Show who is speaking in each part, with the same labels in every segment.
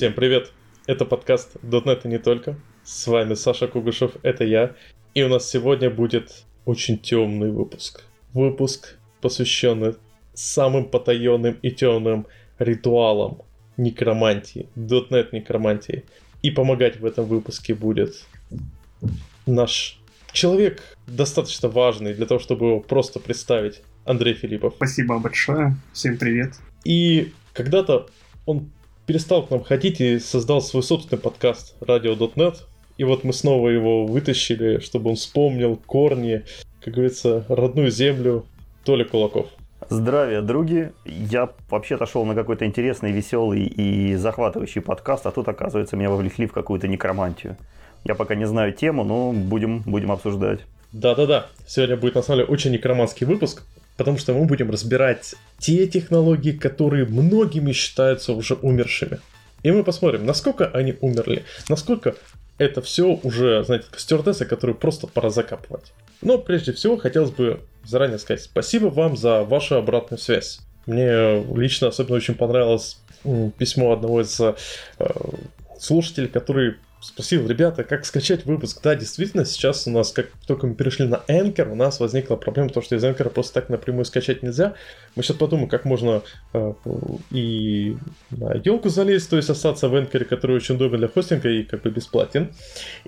Speaker 1: Всем привет! Это подкаст .NET и не только. С вами Саша Кугушев, это я. И у нас сегодня будет очень темный выпуск. Выпуск, посвященный самым потаенным и темным ритуалам некромантии, .NET некромантии. И помогать в этом выпуске будет наш человек, достаточно важный для того, чтобы его просто представить, Андрей Филиппов.
Speaker 2: Спасибо большое, всем привет.
Speaker 1: И когда-то он перестал к нам ходить и создал свой собственный подкаст Radio.net. И вот мы снова его вытащили, чтобы он вспомнил корни, как говорится, родную землю Толя Кулаков.
Speaker 3: Здравия, други. Я вообще-то шел на какой-то интересный, веселый и захватывающий подкаст, а тут, оказывается, меня вовлекли в какую-то некромантию. Я пока не знаю тему, но будем, будем обсуждать.
Speaker 1: Да-да-да. Сегодня будет, на самом деле, очень некроманский выпуск потому что мы будем разбирать те технологии, которые многими считаются уже умершими. И мы посмотрим, насколько они умерли, насколько это все уже, знаете, стюардессы, которые просто пора закапывать. Но прежде всего хотелось бы заранее сказать спасибо вам за вашу обратную связь. Мне лично особенно очень понравилось письмо одного из э, слушателей, который спросил, ребята, как скачать выпуск. Да, действительно, сейчас у нас, как только мы перешли на Anchor, у нас возникла проблема, потому что из Anchor просто так напрямую скачать нельзя. Мы сейчас подумаем, как можно э, и на елку залезть, то есть остаться в Anchor, который очень удобен для хостинга и как бы бесплатен.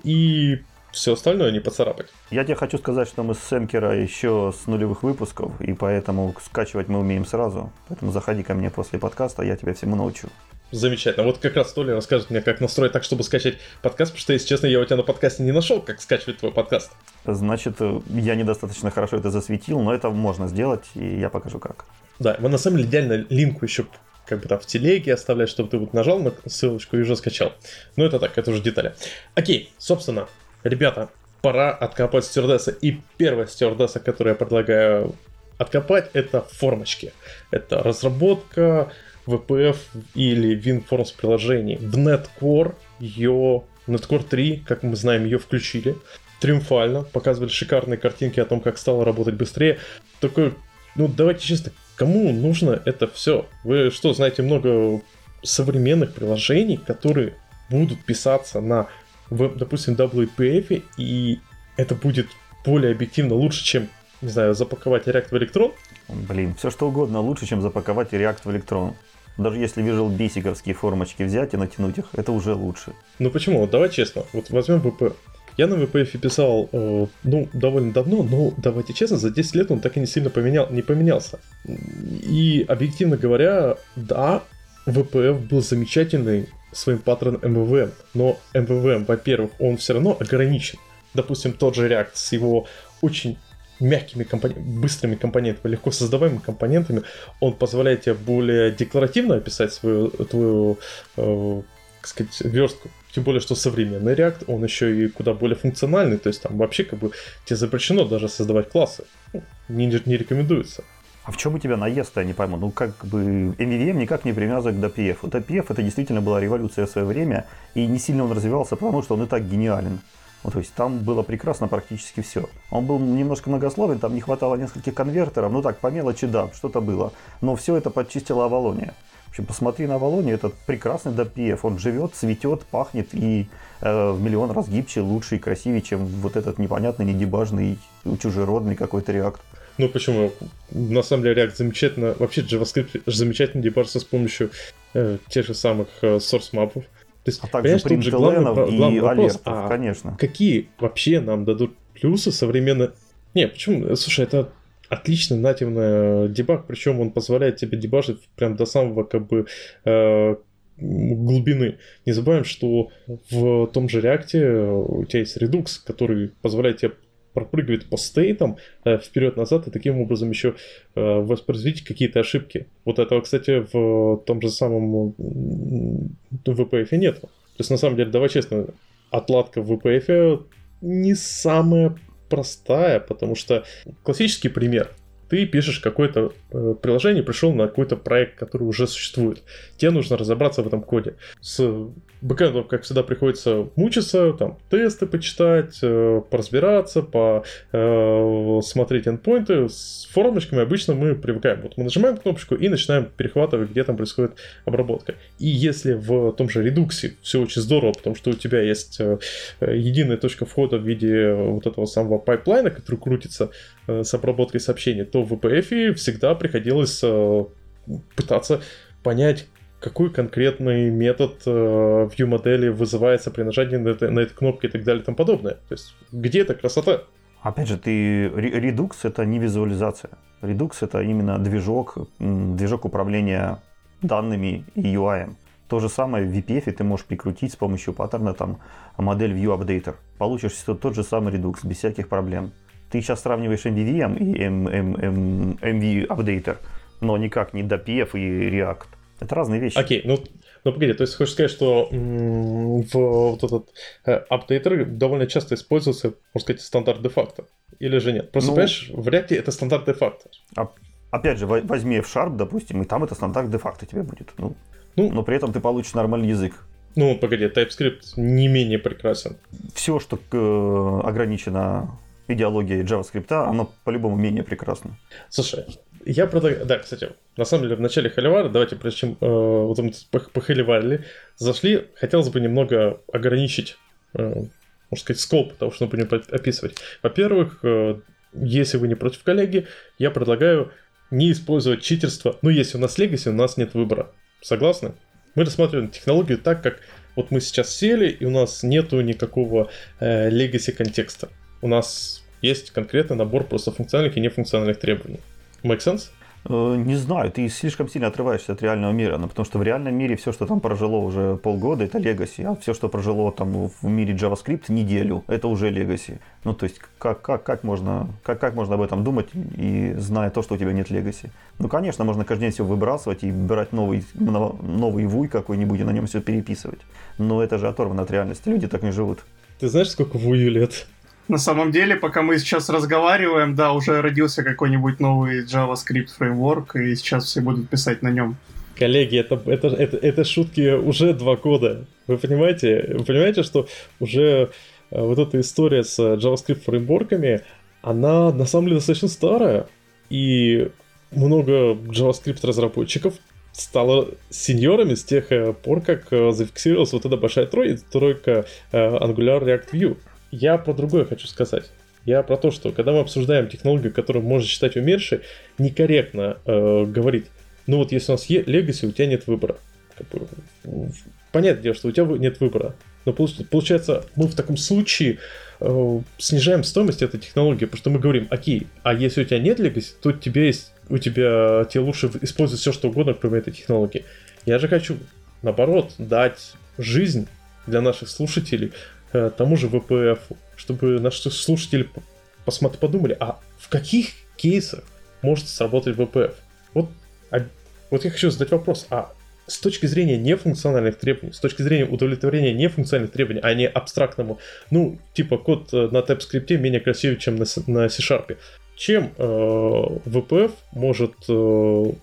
Speaker 1: И все остальное не поцарапать.
Speaker 3: Я тебе хочу сказать, что мы с Энкера еще с нулевых выпусков, и поэтому скачивать мы умеем сразу. Поэтому заходи ко мне после подкаста, я тебя всему научу.
Speaker 1: Замечательно. Вот как раз Толя расскажет мне, как настроить так, чтобы скачать подкаст, потому что, если честно, я у тебя на подкасте не нашел, как скачивать твой подкаст.
Speaker 3: Значит, я недостаточно хорошо это засветил, но это можно сделать, и я покажу как.
Speaker 1: Да, мы на самом деле идеально линку еще как бы там в телеге оставлять, чтобы ты вот нажал на ссылочку и уже скачал. Но это так, это уже детали. Окей, собственно, ребята, пора откопать стюардесса. И первая стюардесса, которую я предлагаю откопать, это формочки. Это разработка VPF или WinForms приложений. В Netcore ее, Netcore 3, как мы знаем, ее включили триумфально, показывали шикарные картинки о том, как стало работать быстрее. Такой, ну давайте честно, кому нужно это все? Вы что, знаете много современных приложений, которые будут писаться на, допустим, WPF, и это будет более объективно лучше, чем, не знаю, запаковать React в электрон?
Speaker 3: Блин, все что угодно лучше, чем запаковать React в электрон. Даже если Visual Basic'овские формочки взять и натянуть их, это уже лучше.
Speaker 1: Ну почему? Вот давай честно. Вот возьмем VP. Я на VPF писал, э, ну, довольно давно, но давайте честно, за 10 лет он так и не сильно поменял, не поменялся. И, объективно говоря, да, VPF был замечательный своим паттерном MVVM, но MVVM, во-первых, он все равно ограничен. Допустим, тот же React с его очень мягкими компонентами, быстрыми компонентами, легко создаваемыми компонентами, он позволяет тебе более декларативно описать свою твою, э, сказать, верстку. Тем более, что современный React, он еще и куда более функциональный, то есть там вообще как бы тебе запрещено даже создавать классы. Ну, не, не рекомендуется.
Speaker 3: А в чем у тебя наезд, я не пойму. Ну, как бы MVVM никак не привязан к DPF. DPF это действительно была революция в свое время, и не сильно он развивался, потому что он и так гениален. Ну, то есть там было прекрасно практически все. Он был немножко многословен, там не хватало нескольких конвертеров, ну так, по мелочи, да, что-то было. Но все это подчистила Авалония. В общем, посмотри на Авалоне, это прекрасный DPF. Он живет, цветет, пахнет и э, в миллион раз гибче, лучше и красивее, чем вот этот непонятный, недебажный, чужеродный какой-то реакт.
Speaker 1: Ну почему? На самом деле React замечательно, вообще JavaScript замечательно дебажится с помощью э, тех же самых э, source мапов.
Speaker 3: То есть, а также тут же главный, главный вопрос, алертов, а конечно.
Speaker 1: какие вообще нам дадут плюсы современно... Не, почему? Слушай, это отличный нативный дебаг, причем он позволяет тебе дебажить прям до самого как бы э, глубины. Не забываем, что в том же React у тебя есть Redux, который позволяет тебе пропрыгивает по стейтам э, вперед-назад и таким образом еще э, воспроизводить какие-то ошибки. Вот этого, кстати, в том же самом VPF нет. То есть, на самом деле, давай честно, отладка в VPF не самая простая, потому что классический пример. ты пишешь какое-то э, приложение, пришел на какой-то проект, который уже существует. Тебе нужно разобраться в этом коде. С бэкэндом, как всегда, приходится мучиться, там, тесты почитать, э, поразбираться, посмотреть э, endpoinты. С формочками обычно мы привыкаем. Вот мы нажимаем кнопочку и начинаем перехватывать, где там происходит обработка. И если в том же Redux все очень здорово, потому что у тебя есть э, единая точка входа в виде вот этого самого pipeline а, который крутится э, с обработкой сообщений, то в WPF всегда приходилось э, пытаться понять, какой конкретный метод э, view модели вызывается при нажатии на, это, на эту кнопку и так далее и тому подобное. То есть где эта красота?
Speaker 3: Опять же, ты Redux это не визуализация. Redux это именно движок, движок управления данными и UI. То же самое в VPF ты можешь прикрутить с помощью паттерна там модель View Updater. Получишь тот же самый Redux без всяких проблем. Ты сейчас сравниваешь MVVM и MV Updater, но никак не DPF и React. Это разные вещи.
Speaker 1: Окей, ну, ну погоди, то есть хочешь сказать, что в вот этот э, апдейтер довольно часто используется, можно сказать, стандарт де-факто? Или же нет? Просто, ну, понимаешь, в React это стандарт де-факто.
Speaker 3: А, опять же, возьми F-Sharp, допустим, и там это стандарт де-факто тебе будет. Ну, ну, но при этом ты получишь нормальный язык.
Speaker 1: Ну, погоди, TypeScript не менее прекрасен.
Speaker 3: Все, что э, ограничено идеологией JavaScript, оно по-любому менее прекрасно.
Speaker 1: Слушай, я предлагаю... Да, кстати, на самом деле в начале холивара, давайте, прежде чем э, вот мы похоливарили, зашли, хотелось бы немного ограничить, э, можно сказать, скоп того, что мы будем описывать. Во-первых, э, если вы не против коллеги, я предлагаю не использовать читерство. Ну, если у нас Legacy, у нас нет выбора. Согласны? Мы рассматриваем технологию так, как вот мы сейчас сели, и у нас нету никакого э, контекста. У нас есть конкретный набор просто функциональных и нефункциональных требований. Make sense?
Speaker 3: Э, не знаю, ты слишком сильно отрываешься от реального мира, ну, потому что в реальном мире все, что там прожило уже полгода, это Legacy, а все, что прожило там в мире JavaScript неделю, это уже Legacy. Ну, то есть, как, как, как, можно, как, как можно об этом думать, и зная то, что у тебя нет Legacy? Ну, конечно, можно каждый день все выбрасывать и брать новый, новый вуй какой-нибудь и на нем все переписывать. Но это же оторвано от реальности, люди так не живут.
Speaker 1: Ты знаешь, сколько вую лет?
Speaker 2: На самом деле, пока мы сейчас разговариваем, да, уже родился какой-нибудь новый JavaScript фреймворк, и сейчас все будут писать на нем.
Speaker 1: Коллеги, это, это, это, это шутки уже два года. Вы понимаете? Вы понимаете, что уже э, вот эта история с JavaScript фреймворками, она на самом деле достаточно старая. И много JavaScript разработчиков стало сеньорами с тех э, пор, как э, зафиксировалась вот эта большая тройка Angular React Vue. Я про другое хочу сказать. Я про то, что когда мы обсуждаем технологию, которую можно считать умершей, некорректно э, говорить, ну вот если у нас есть Legacy, у тебя нет выбора. Как бы, понятное дело, что у тебя нет выбора. Но получается, мы в таком случае э, снижаем стоимость этой технологии, потому что мы говорим, окей, а если у тебя нет Legacy, то у тебя есть, у тебя, тебе лучше использовать все, что угодно, кроме этой технологии. Я же хочу, наоборот, дать жизнь для наших слушателей, Э, тому же VPF, чтобы наши слушатели посмотри, подумали, а в каких кейсах может сработать VPF? Вот, а, вот я хочу задать вопрос, а с точки зрения нефункциональных требований, с точки зрения удовлетворения нефункциональных требований, а не абстрактному, ну, типа код э, на TypeScript менее красивый, чем на, на C-Sharp, чем э, VPF может, э,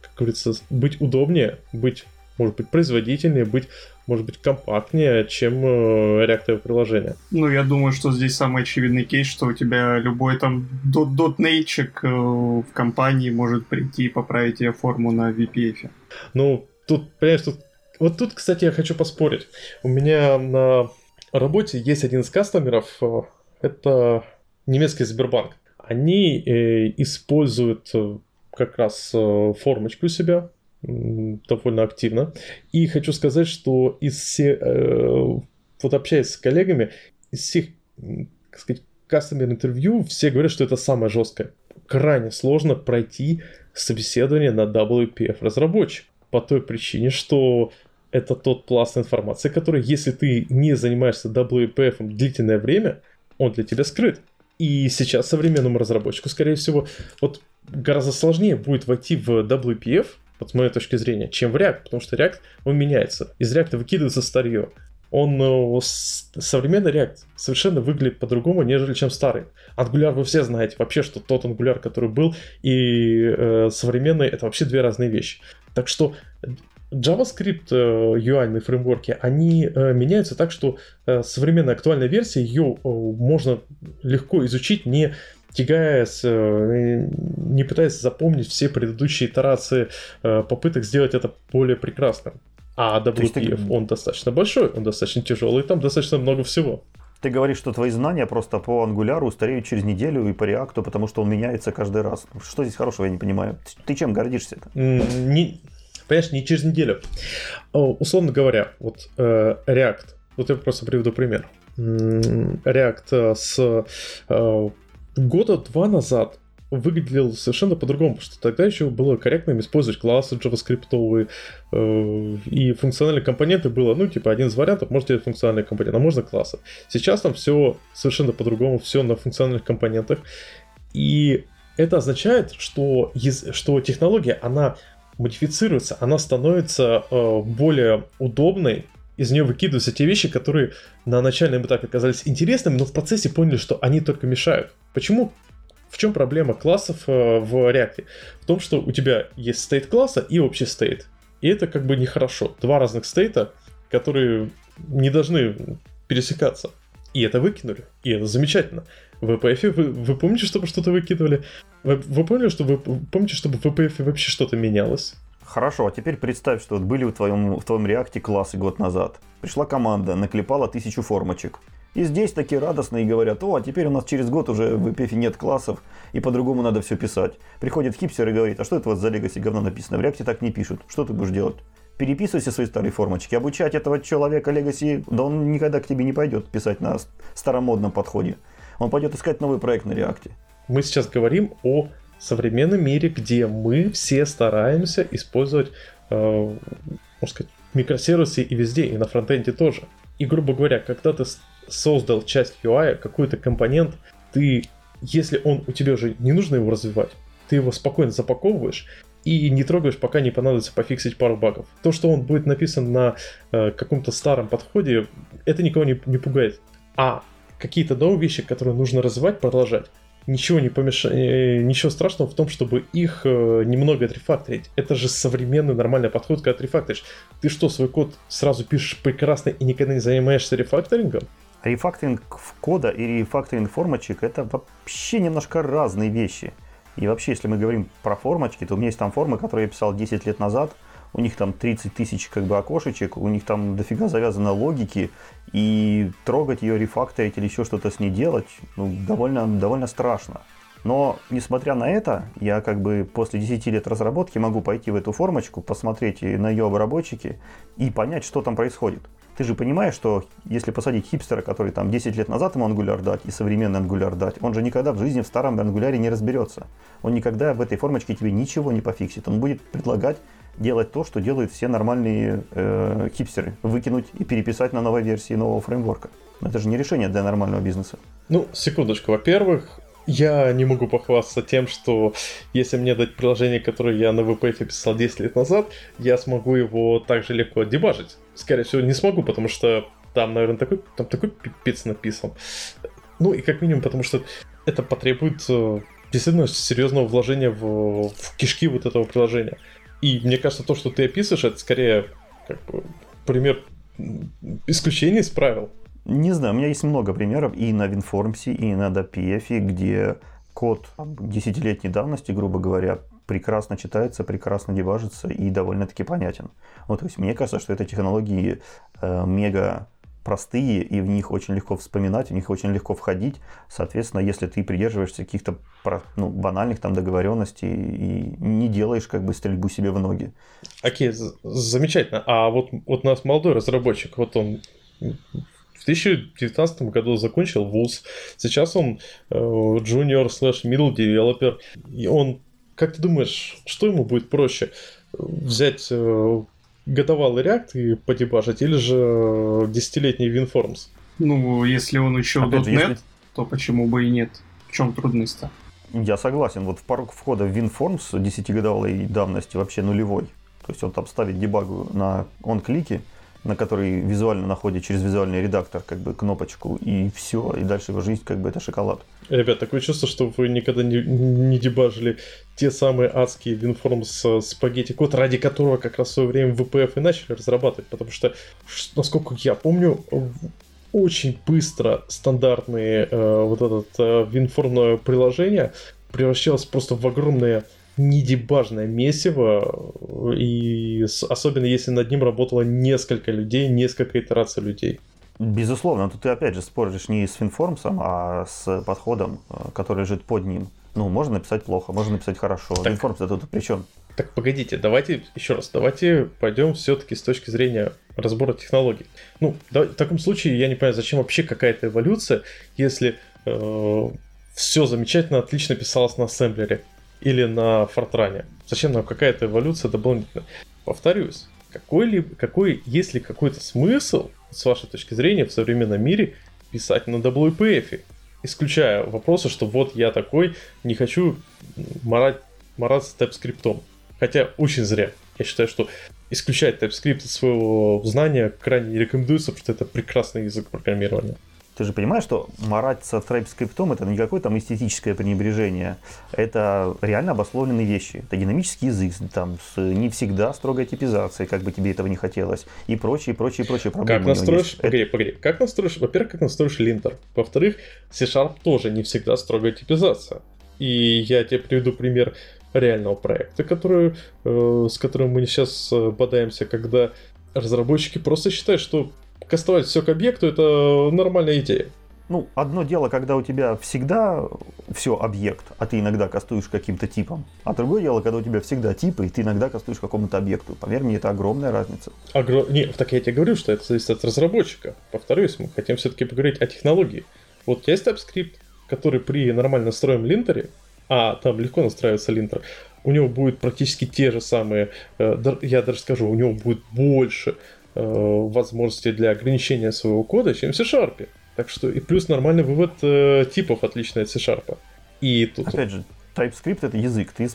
Speaker 1: как говорится, быть удобнее, быть, может быть, производительнее, быть может быть, компактнее, чем э, реактовое приложение.
Speaker 2: Ну, я думаю, что здесь самый очевидный кейс, что у тебя любой там дотнейчик э, в компании может прийти и поправить тебе форму на VPF.
Speaker 1: Ну, тут, понимаешь, тут... Вот тут, кстати, я хочу поспорить. У меня на работе есть один из кастомеров, э, это немецкий Сбербанк. Они э, используют как раз формочку у себя, довольно активно. И хочу сказать, что из всех, э, вот общаясь с коллегами, из всех, как сказать, кастомер интервью, все говорят, что это самое жесткое. Крайне сложно пройти собеседование на WPF разработчик. По той причине, что это тот пласт информации, который, если ты не занимаешься WPF длительное время, он для тебя скрыт. И сейчас современному разработчику, скорее всего, вот гораздо сложнее будет войти в WPF, вот с моей точки зрения, чем в React, потому что React, он меняется. Из React выкидывается старье. Он э, современный React совершенно выглядит по-другому, нежели чем старый. Angular вы все знаете вообще, что тот Angular, который был, и э, современный это вообще две разные вещи. Так что JavaScript э, UI фреймворки, они э, меняются так, что э, современная актуальная версия, ее э, можно легко изучить, не тягаясь, э, не пытаясь запомнить все предыдущие итерации э, попыток сделать это более прекрасным. А WPF, ты... он достаточно большой, он достаточно тяжелый, там достаточно много всего.
Speaker 3: Ты говоришь, что твои знания просто по ангуляру устареют через неделю и по реакту, потому что он меняется каждый раз. Что здесь хорошего, я не понимаю. Ты чем гордишься?
Speaker 1: Не, понимаешь, не через неделю. Условно говоря, вот э, React, вот я просто приведу пример. React с э, года два назад выглядел совершенно по-другому, потому что тогда еще было корректно использовать классы JavaScript э, и функциональные компоненты было, ну, типа, один из вариантов, можно делать функциональные компоненты, а можно классы. Сейчас там все совершенно по-другому, все на функциональных компонентах, и это означает, что, что технология, она модифицируется, она становится э, более удобной, из нее выкидываются те вещи, которые на начальном этапе казались интересными, но в процессе поняли, что они только мешают. Почему? В чем проблема классов э, в React? В том, что у тебя есть стейт класса и общий стейт. И это как бы нехорошо. Два разных стейта, которые не должны пересекаться. И это выкинули. И это замечательно. В VPF вы, вы помните, чтобы что-то выкидывали? Вы, вы поняли, что вы помните, чтобы в VPF вообще что-то менялось?
Speaker 3: Хорошо, а теперь представь, что вот были в твоем, в твоем реакте классы год назад. Пришла команда, наклепала тысячу формочек. И здесь такие радостные говорят, о, а теперь у нас через год уже в EPF нет классов, и по-другому надо все писать. Приходит хипстер и говорит, а что это у вас за Legacy говно написано? В реакте так не пишут. Что ты будешь делать? Переписывай все свои старые формочки. Обучать этого человека Legacy, да он никогда к тебе не пойдет писать на старомодном подходе. Он пойдет искать новый проект на реакте.
Speaker 1: Мы сейчас говорим о современном мире, где мы все стараемся использовать, э, можно сказать, микросервисы и везде, и на фронтенде тоже. И, грубо говоря, когда ты создал часть UI, какой-то компонент, ты, если он у тебя уже не нужно его развивать, ты его спокойно запаковываешь и не трогаешь, пока не понадобится пофиксить пару багов. То, что он будет написан на э, каком-то старом подходе, это никого не, не пугает. А какие-то новые вещи, которые нужно развивать, продолжать, ничего не помешает, э, ничего страшного в том, чтобы их э, немного отрефакторить. Это же современный нормальный подход, когда отрефакторишь. Ты что, свой код сразу пишешь прекрасно и никогда не занимаешься рефакторингом?
Speaker 3: Рефакторинг кода и рефакторинг формочек это вообще немножко разные вещи. И вообще, если мы говорим про формочки, то у меня есть там формы, которые я писал 10 лет назад, у них там 30 тысяч как бы окошечек, у них там дофига завязано логики, и трогать ее, рефакторить или еще что-то с ней делать, ну, довольно, довольно страшно. Но, несмотря на это, я как бы после 10 лет разработки могу пойти в эту формочку, посмотреть на ее обработчики и понять, что там происходит. Ты же понимаешь, что если посадить хипстера, который там 10 лет назад ему ангуляр дать и современный ангуляр дать, он же никогда в жизни в старом ангуляре не разберется. Он никогда в этой формочке тебе ничего не пофиксит. Он будет предлагать делать то, что делают все нормальные э, хипстеры. Выкинуть и переписать на новой версии нового фреймворка. Это же не решение для нормального бизнеса.
Speaker 1: Ну, секундочку. Во-первых, я не могу похвастаться тем, что если мне дать приложение, которое я на VPF писал 10 лет назад, я смогу его так же легко дебажить. Скорее всего, не смогу, потому что там, наверное, такой, там такой пипец написан. Ну и как минимум, потому что это потребует э, действительно серьезного вложения в, в кишки вот этого приложения. И мне кажется, то, что ты описываешь, это скорее как бы, пример исключения из правил.
Speaker 3: Не знаю, у меня есть много примеров и на WinForms, и на DPF, где код десятилетней давности, грубо говоря, прекрасно читается, прекрасно дебажится и довольно-таки понятен. Вот, то есть мне кажется, что это технологии э, мега простые, и в них очень легко вспоминать, в них очень легко входить. Соответственно, если ты придерживаешься каких-то ну, банальных там договоренностей и не делаешь как бы стрельбу себе в ноги.
Speaker 1: Окей, замечательно. А вот, вот у нас молодой разработчик, вот он в 2019 году закончил вуз. Сейчас он junior slash middle developer. И он, как ты думаешь, что ему будет проще? Взять э, годовалый React и подебажить, или же десятилетний WinForms?
Speaker 2: Ну, если он еще Опять .NET, если... то почему бы и нет? В чем трудность-то?
Speaker 3: Я согласен. Вот порог входа в WinForms 10-годовалой давности вообще нулевой. То есть он там ставит дебагу на он-клике, на который визуально находит через визуальный редактор как бы кнопочку, и все, и дальше его жизнь как бы это шоколад.
Speaker 1: Ребят, такое чувство, что вы никогда не, не дебажили те самые адские WinForm с спагетти код, ради которого как раз в свое время VPF и начали разрабатывать, потому что, насколько я помню, очень быстро стандартные э, вот этот э, WinForm приложение превращалось просто в огромное недебажное месиво, и особенно если над ним работало несколько людей, несколько итераций людей.
Speaker 3: Безусловно, тут ты опять же споришь не с финформсом, а с подходом, э, который лежит под ним. Ну, можно написать плохо, можно написать хорошо. Так, Финформс это тут при чем?
Speaker 1: Так погодите, давайте еще раз, давайте пойдем все-таки с точки зрения разбора технологий. Ну, да, в таком случае я не понимаю, зачем вообще какая-то эволюция, если э, все замечательно, отлично писалось на ассемблере или на фортране. Зачем нам какая-то эволюция дополнительная? Повторюсь, какой-либо, какой, есть ли какой-то смысл, с вашей точки зрения, в современном мире писать на WPF? Исключая вопросы, что вот я такой, не хочу марать, мараться TypeScript. Хотя очень зря. Я считаю, что исключать TypeScript из своего знания крайне не рекомендуется, потому что это прекрасный язык программирования.
Speaker 3: Ты же понимаешь, что марать со TypeScript это не какое там эстетическое пренебрежение. Это реально обусловленные вещи. Это динамический язык, там, с не всегда строгой типизацией, как бы тебе этого не хотелось. И прочие, прочие, прочие
Speaker 1: проблемы. Как настроишь, погоди, погоди, как настроишь, во-первых, как настроишь линтер. Во-вторых, C-Sharp тоже не всегда строгая типизация. И я тебе приведу пример реального проекта, который, э, с которым мы сейчас э, бодаемся, когда разработчики просто считают, что кастовать все к объекту это нормальная идея.
Speaker 3: Ну, одно дело, когда у тебя всегда все объект, а ты иногда кастуешь каким-то типом. А другое дело, когда у тебя всегда типы, и ты иногда кастуешь какому-то объекту. Поверь мне, это огромная разница.
Speaker 1: Огр... Не, так я тебе говорю, что это зависит от разработчика. Повторюсь, мы хотим все-таки поговорить о технологии. Вот есть TypeScript, который при нормально настроенном линтере, а там легко настраивается линтер, у него будет практически те же самые, э, я даже скажу, у него будет больше возможности для ограничения своего кода, чем в C-Sharp. Так что и плюс нормальный вывод э, типов отличный от C-Sharp.
Speaker 3: И тут... Опять же, TypeScript это язык, ты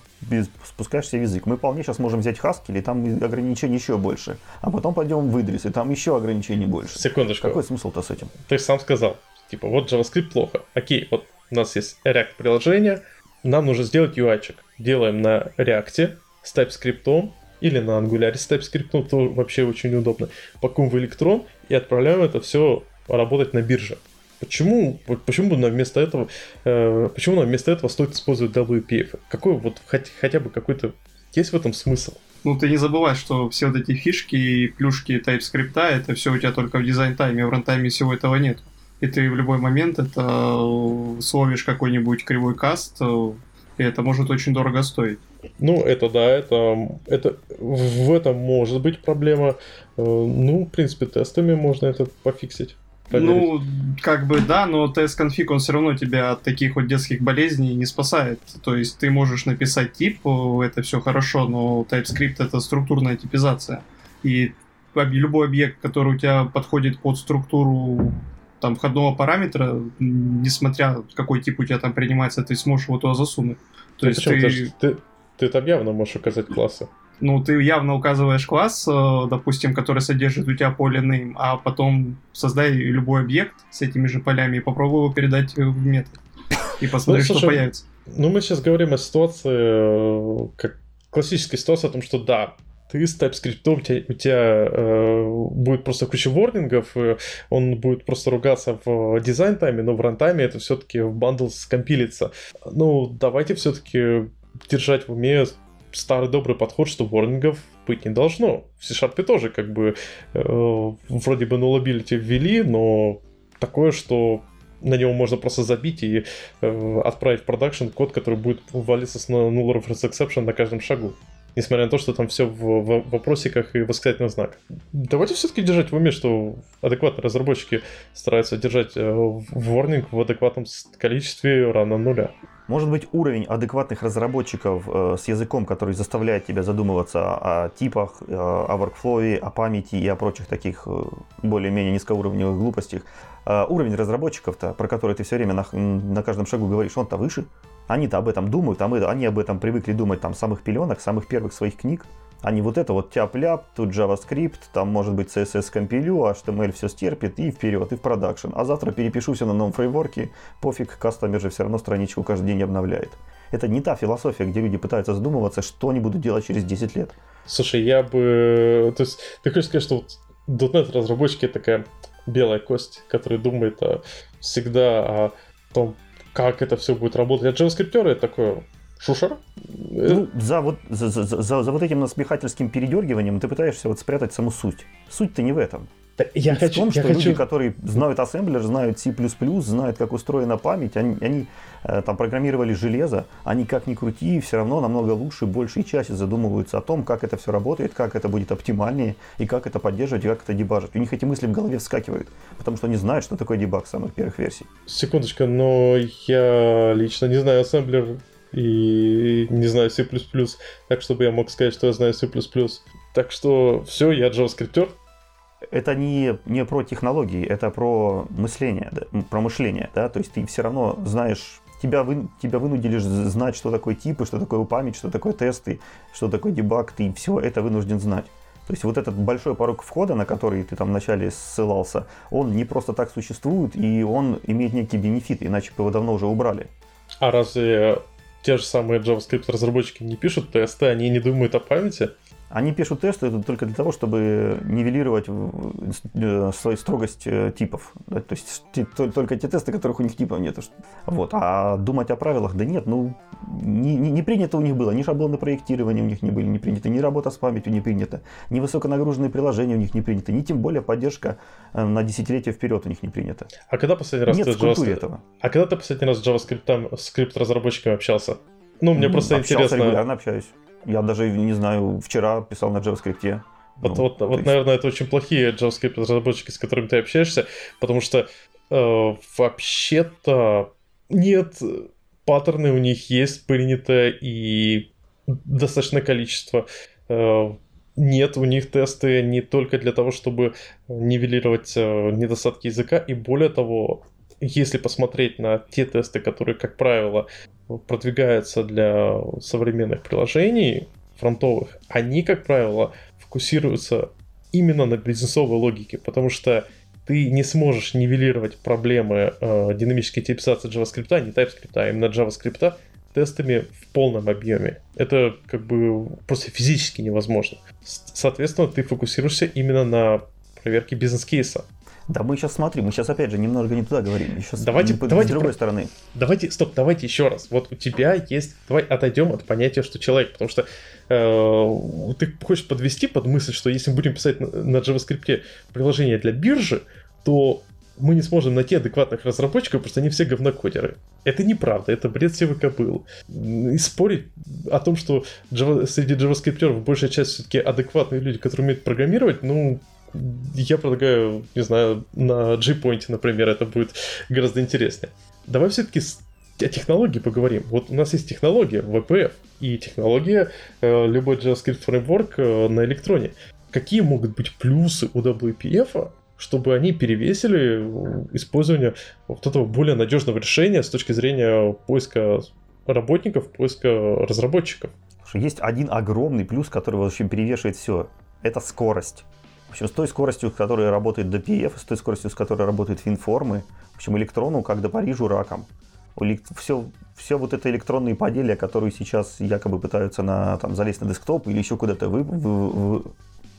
Speaker 3: спускаешься в язык. Мы вполне сейчас можем взять Haskell, и там ограничений еще больше. А потом пойдем в Idris, и там еще ограничений больше.
Speaker 1: Секундочку.
Speaker 3: Какой смысл-то с этим?
Speaker 1: Ты сам сказал, типа, вот JavaScript плохо. Окей, вот у нас есть React приложение, нам нужно сделать UI-чик. Делаем на React с TypeScript, или на Angular с TypeScript, то вообще очень удобно. Пакуем в Electron и отправляем это все работать на бирже. Почему, почему нам вместо этого, э, почему нам вместо этого стоит использовать WPF? Какой вот хоть, хотя бы какой-то есть в этом смысл?
Speaker 2: Ну, ты не забывай, что все вот эти фишки и плюшки TypeScript, это все у тебя только в дизайн-тайме, в рантайме всего этого нет. И ты в любой момент это э, словишь какой-нибудь кривой каст, э, и это может очень дорого стоить.
Speaker 1: Ну, это да, это, это в этом может быть проблема. Э, ну, в принципе, тестами можно это пофиксить.
Speaker 2: Проверить. Ну, как бы да, но тест-конфиг, он все равно тебя от таких вот детских болезней не спасает. То есть ты можешь написать тип, это все хорошо, но TypeScript это структурная типизация. И любой объект, который у тебя подходит под структуру там входного параметра, несмотря какой тип у тебя там принимается, ты сможешь его туда засунуть.
Speaker 1: То есть ты... ты... Ты там явно можешь указать классы.
Speaker 2: Ну, ты явно указываешь класс, э, допустим, который содержит у тебя поле name, а потом создай любой объект с этими же полями и попробуй его передать в метод. И посмотри, ну, слушай, что появится.
Speaker 1: Ну, мы сейчас говорим о ситуации, э, как классической ситуации, о том, что да, ты с TypeScript, у тебя, у тебя э, будет просто куча ворнингов, он будет просто ругаться в дизайн-тайме, но в рантайме это все-таки в bundle скомпилится. Ну, давайте все-таки держать в уме старый добрый подход, что ворнингов быть не должно. В C-Sharp тоже как бы э, вроде бы nullability ввели, но такое, что на него можно просто забить и э, отправить в продакшн код, который будет валиться с null reference exception на каждом шагу. Несмотря на то, что там все в, вопросиках и восклицательных знак. Давайте все-таки держать в уме, что адекватные разработчики стараются держать э, ворнинг в адекватном количестве равно нуля.
Speaker 3: Может быть, уровень адекватных разработчиков э, с языком, который заставляет тебя задумываться о типах, э, о workflow, о памяти и о прочих таких э, более-менее низкоуровневых глупостях, э, уровень разработчиков-то, про который ты все время на, на каждом шагу говоришь, он-то выше. Они-то об этом думают, а мы, они об этом привыкли думать там самых пеленок, самых первых своих книг. Не вот это вот тяп-ляп, тут JavaScript, там может быть CSS компилю, HTML все стерпит и вперед, и в продакшн. А завтра перепишу все на новом фреймворке, пофиг, кастомер же все равно страничку каждый день обновляет. Это не та философия, где люди пытаются задумываться, что они будут делать через 10 лет.
Speaker 1: Слушай, я бы... То есть ты хочешь сказать, что вот .NET разработчики такая белая кость, которая думает о, всегда о том, как это все будет работать. А JavaScript это такое шушер?
Speaker 3: Ну, за вот, за, за, за, за вот этим насмехательским передергиванием ты пытаешься вот спрятать саму суть. Суть-то не в этом.
Speaker 1: Я
Speaker 3: в
Speaker 1: хочу,
Speaker 3: том,
Speaker 1: я
Speaker 3: что
Speaker 1: хочу...
Speaker 3: люди, которые знают ассемблер, знают C++, знают, как устроена память, они, они э, там программировали железо, они как ни крути, все равно намного лучше, больше и чаще задумываются о том, как это все работает, как это будет оптимальнее, и как это поддерживать, и как это дебажить. У них эти мысли в голове вскакивают, потому что они знают, что такое дебаг самых первых версий.
Speaker 1: Секундочку, но я лично не знаю ассемблер и не знаю C++, так чтобы я мог сказать, что я знаю C++. Так что все, я JavaScript,
Speaker 3: это не, не про технологии, это про мышление, да, про мышление, да, то есть ты все равно знаешь, тебя, вы, тебя вынудили знать, что такое типы, что такое память, что такое тесты, что такое дебаг, ты все это вынужден знать. То есть вот этот большой порог входа, на который ты там вначале ссылался, он не просто так существует, и он имеет некий бенефит, иначе бы его давно уже убрали.
Speaker 1: А разве те же самые JavaScript разработчики не пишут тесты, они не думают о памяти?
Speaker 3: Они пишут тесты только для того, чтобы нивелировать э, свою строгость э, типов. То есть только те тесты, которых у них типов нет. Вот. А думать о правилах, да нет, ну не, не, не принято у них было. Ни шаблоны проектирования у них не были не приняты, ни работа с памятью не принята, ни высоконагруженные приложения у них не приняты, ни тем более поддержка э, на десятилетия вперед у них не принята.
Speaker 1: А когда последний раз
Speaker 3: нет
Speaker 1: ты
Speaker 3: в JavaScript... этого.
Speaker 1: А когда ты последний раз с JavaScript скрипт разработчиками общался? Ну, мне просто
Speaker 3: общался,
Speaker 1: интересно.
Speaker 3: регулярно общаюсь. Я даже, не знаю, вчера писал на JavaScript.
Speaker 1: Вот, ну, вот, вот есть... наверное, это очень плохие JavaScript разработчики, с которыми ты общаешься, потому что э, вообще-то нет, паттерны у них есть принято и достаточное количество. Э, нет, у них тесты не только для того, чтобы нивелировать э, недостатки языка, и более того, если посмотреть на те тесты, которые, как правило, продвигаются для современных приложений фронтовых, они, как правило, фокусируются именно на бизнесовой логике, потому что ты не сможешь нивелировать проблемы э, динамической типизации JavaScript, а не TypeScript, а именно JavaScript тестами в полном объеме. Это как бы просто физически невозможно. Соответственно, ты фокусируешься именно на проверке бизнес-кейса.
Speaker 3: Да мы сейчас смотрим, мы сейчас опять же немного не туда говорим. Сейчас
Speaker 1: давайте,
Speaker 3: не,
Speaker 1: давайте
Speaker 3: с другой
Speaker 1: про...
Speaker 3: стороны.
Speaker 1: Давайте, стоп, давайте еще раз. Вот у тебя есть, давай отойдем от понятия, что человек, потому что э, ты хочешь подвести под мысль, что если мы будем писать на, на JavaScript приложение для биржи, то мы не сможем найти адекватных разработчиков, просто они все говнокодеры. Это неправда, это бред СВК был. И спорить о том, что Java, среди JavaScript большая часть все-таки адекватные люди, которые умеют программировать, ну, я предлагаю, не знаю, на G-Point, например, это будет гораздо интереснее. Давай все-таки о технологии поговорим. Вот у нас есть технология WPF и технология э, любой JavaScript фреймворк э, на электроне. Какие могут быть плюсы у WPF, чтобы они перевесили использование вот этого более надежного решения с точки зрения поиска работников, поиска разработчиков?
Speaker 3: Есть один огромный плюс, который вообще перевешивает все. Это скорость. В общем, с той скоростью, с которой работает DPF, с той скоростью, с которой работают финформы, в общем, электрону как до Парижу раком. Все, все вот это электронные поделия, которые сейчас якобы пытаются на, там, залезть на десктоп или еще куда-то вы, вы, вы,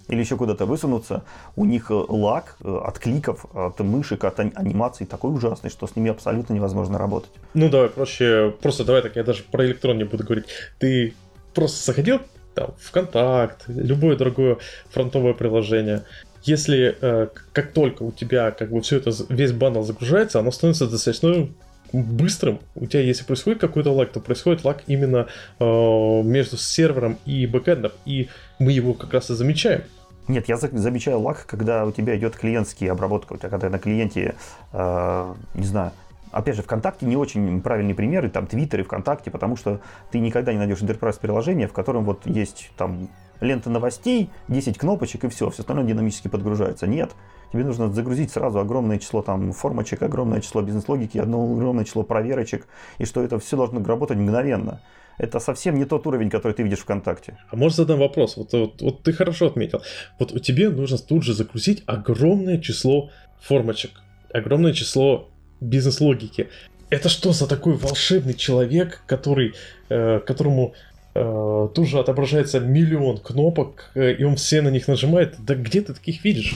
Speaker 3: или еще куда-то высунуться, у них э, лаг э, от кликов, от мышек, от анимаций такой ужасный, что с ними абсолютно невозможно работать.
Speaker 1: Ну давай проще, просто давай так, я даже про электрон не буду говорить. Ты просто заходил там, ВКонтакт, любое другое фронтовое приложение. Если э, как только у тебя как бы все это, весь баннер загружается, оно становится достаточно быстрым. У тебя, если происходит какой-то лаг, то происходит лаг именно э, между сервером и бэкэндом, и мы его как раз и замечаем.
Speaker 3: Нет, я замечаю лаг, когда у тебя идет клиентская обработка, у тебя когда на клиенте, э, не знаю, Опять же, ВКонтакте не очень правильный пример, и там Твиттер и ВКонтакте, потому что ты никогда не найдешь enterprise приложение, в котором вот есть там лента новостей, 10 кнопочек и все, все остальное динамически подгружается. Нет. Тебе нужно загрузить сразу огромное число там формочек, огромное число бизнес-логики, одно огромное число проверочек, и что это все должно работать мгновенно. Это совсем не тот уровень, который ты видишь ВКонтакте.
Speaker 1: А может задам вопрос? Вот, вот, вот ты хорошо отметил. Вот у тебе нужно тут же загрузить огромное число формочек, огромное число бизнес-логики. Это что за такой волшебный человек, который, э, которому э, тут же отображается миллион кнопок, э, и он все на них нажимает? Да где ты таких видишь?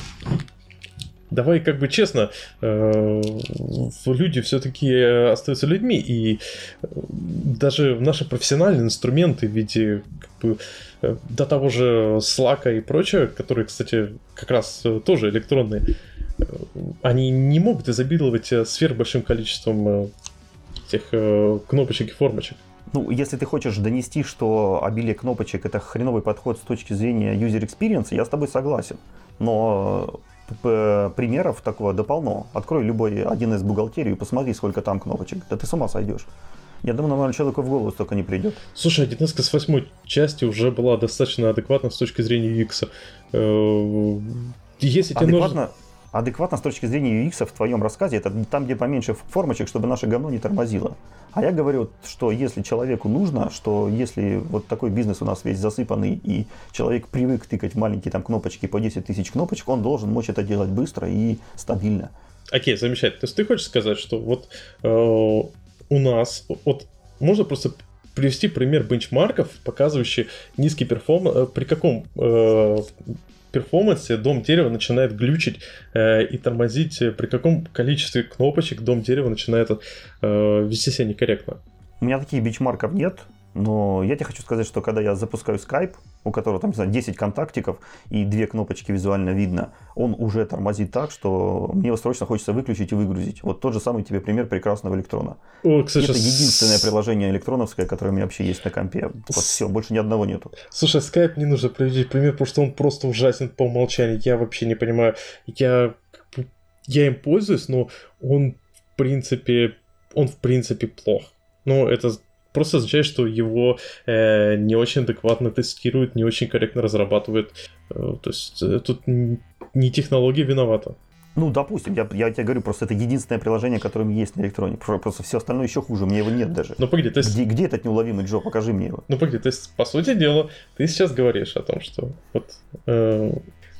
Speaker 1: Давай как бы честно, э, люди все-таки остаются людьми, и э, даже наши профессиональные инструменты в виде как бы, э, до того же Slack и прочее, которые, кстати, как раз тоже электронные, они не могут изобиловать сверх большим количеством этих кнопочек и формочек.
Speaker 3: Ну, если ты хочешь донести, что обилие кнопочек это хреновый подход с точки зрения user experience, я с тобой согласен. Но примеров такого да полно. Открой любой один из бухгалтерии и посмотри, сколько там кнопочек. Да ты с ума сойдешь. Я думаю, нормальному человеку в голову столько не придет.
Speaker 1: Слушай, 1С с восьмой части уже была достаточно адекватна с точки зрения UX. Э, если тебе
Speaker 3: нужно... адекватно с точки зрения UX в твоем рассказе, это там, где поменьше формочек, чтобы наше говно не тормозило. А я говорю, что если человеку нужно, что если вот такой бизнес у нас весь засыпанный, и человек привык тыкать маленькие там кнопочки по 10 тысяч кнопочек, он должен мочь это делать быстро и стабильно.
Speaker 1: Окей, замечательно. То есть ты хочешь сказать, что вот э, у нас, вот можно просто привести пример бенчмарков, показывающий низкий performance, э, при каком э, перформансе DOM дерева начинает глючить э, и тормозить, э, при каком количестве кнопочек дом дерева начинает э, вести себя некорректно.
Speaker 3: У меня таких бенчмарков нет, но я тебе хочу сказать, что когда я запускаю Skype, у которого там, не знаю, 10 контактиков и две кнопочки визуально видно, он уже тормозит так, что мне срочно хочется выключить и выгрузить. Вот тот же самый тебе пример прекрасного электрона. О, кстати, Это единственное с... приложение электроновское, которое у меня вообще есть на компе. Вот с... все, больше ни одного нету.
Speaker 1: Слушай, Skype не нужно приводить пример, потому что он просто ужасен по умолчанию. Я вообще не понимаю. Я, я им пользуюсь, но он в принципе, он в принципе плох. Ну, это просто означает, что его э, не очень адекватно тестируют, не очень корректно разрабатывают. Э, то есть э, тут не технология виновата.
Speaker 3: Ну, допустим, я, я тебе говорю, просто это единственное приложение, которое есть на электроне. Просто все остальное еще хуже, у меня его нет даже.
Speaker 1: Ну, погоди, то есть...
Speaker 3: Где, где этот неуловимый Джо? Покажи мне его.
Speaker 1: Ну, погоди, то есть, по сути дела, ты сейчас говоришь о том, что вот э,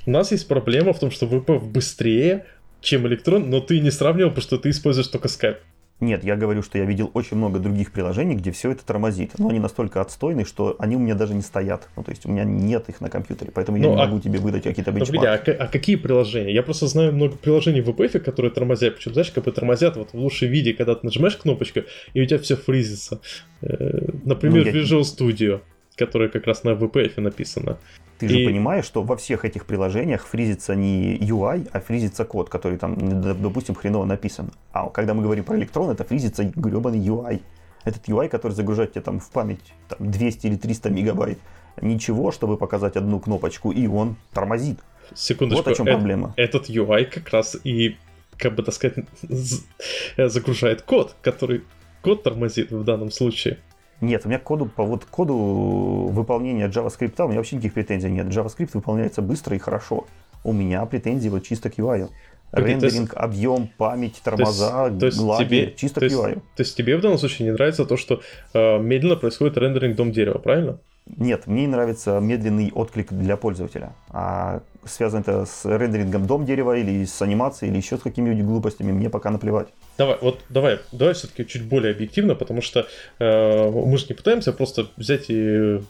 Speaker 1: у нас есть проблема в том, что VPF быстрее, чем электрон, но ты не сравнивал, потому что ты используешь только Skype.
Speaker 3: Нет, я говорю, что я видел очень много других приложений, где все это тормозит. Но они настолько отстойные, что они у меня даже не стоят. Ну, то есть у меня нет их на компьютере, поэтому ну, я не а... могу тебе выдать какие-то бенчмарки.
Speaker 1: А, а какие приложения? Я просто знаю много приложений в WebF, которые тормозят. Причем, знаешь, как бы тормозят вот в лучшем виде, когда ты нажимаешь кнопочку, и у тебя все фризится. Э, например, ну, я... Visual Studio, которая как раз на WPF написана.
Speaker 3: Ты же понимаешь, что во всех этих приложениях фризится не UI, а фризится код, который там, допустим, хреново написан. А когда мы говорим про электрон, это фризится гребаный UI. Этот UI, который загружает тебе там в память там, 200 или 300 мегабайт. Ничего, чтобы показать одну кнопочку, и он тормозит.
Speaker 1: Секундочку. Вот о чем э- проблема. Этот UI как раз и, как бы так сказать, загружает код, который код тормозит в данном случае.
Speaker 3: Нет, у меня к коду, по вот коду выполнения JavaScript у меня вообще никаких претензий нет. JavaScript выполняется быстро и хорошо. У меня претензии вот чисто к UI. Okay, Рендеринг, есть, объем, память, тормоза, то есть, глади, тебе, чисто
Speaker 1: то
Speaker 3: к UI.
Speaker 1: то есть тебе в данном случае не нравится то, что э, медленно происходит рендеринг дом дерева, правильно?
Speaker 3: Нет, мне не нравится медленный отклик для пользователя. А связано это с рендерингом дом дерева или с анимацией или еще с какими-нибудь глупостями, мне пока наплевать.
Speaker 1: Давай, вот давай, давай все-таки чуть более объективно, потому что э, мы же не пытаемся просто взять и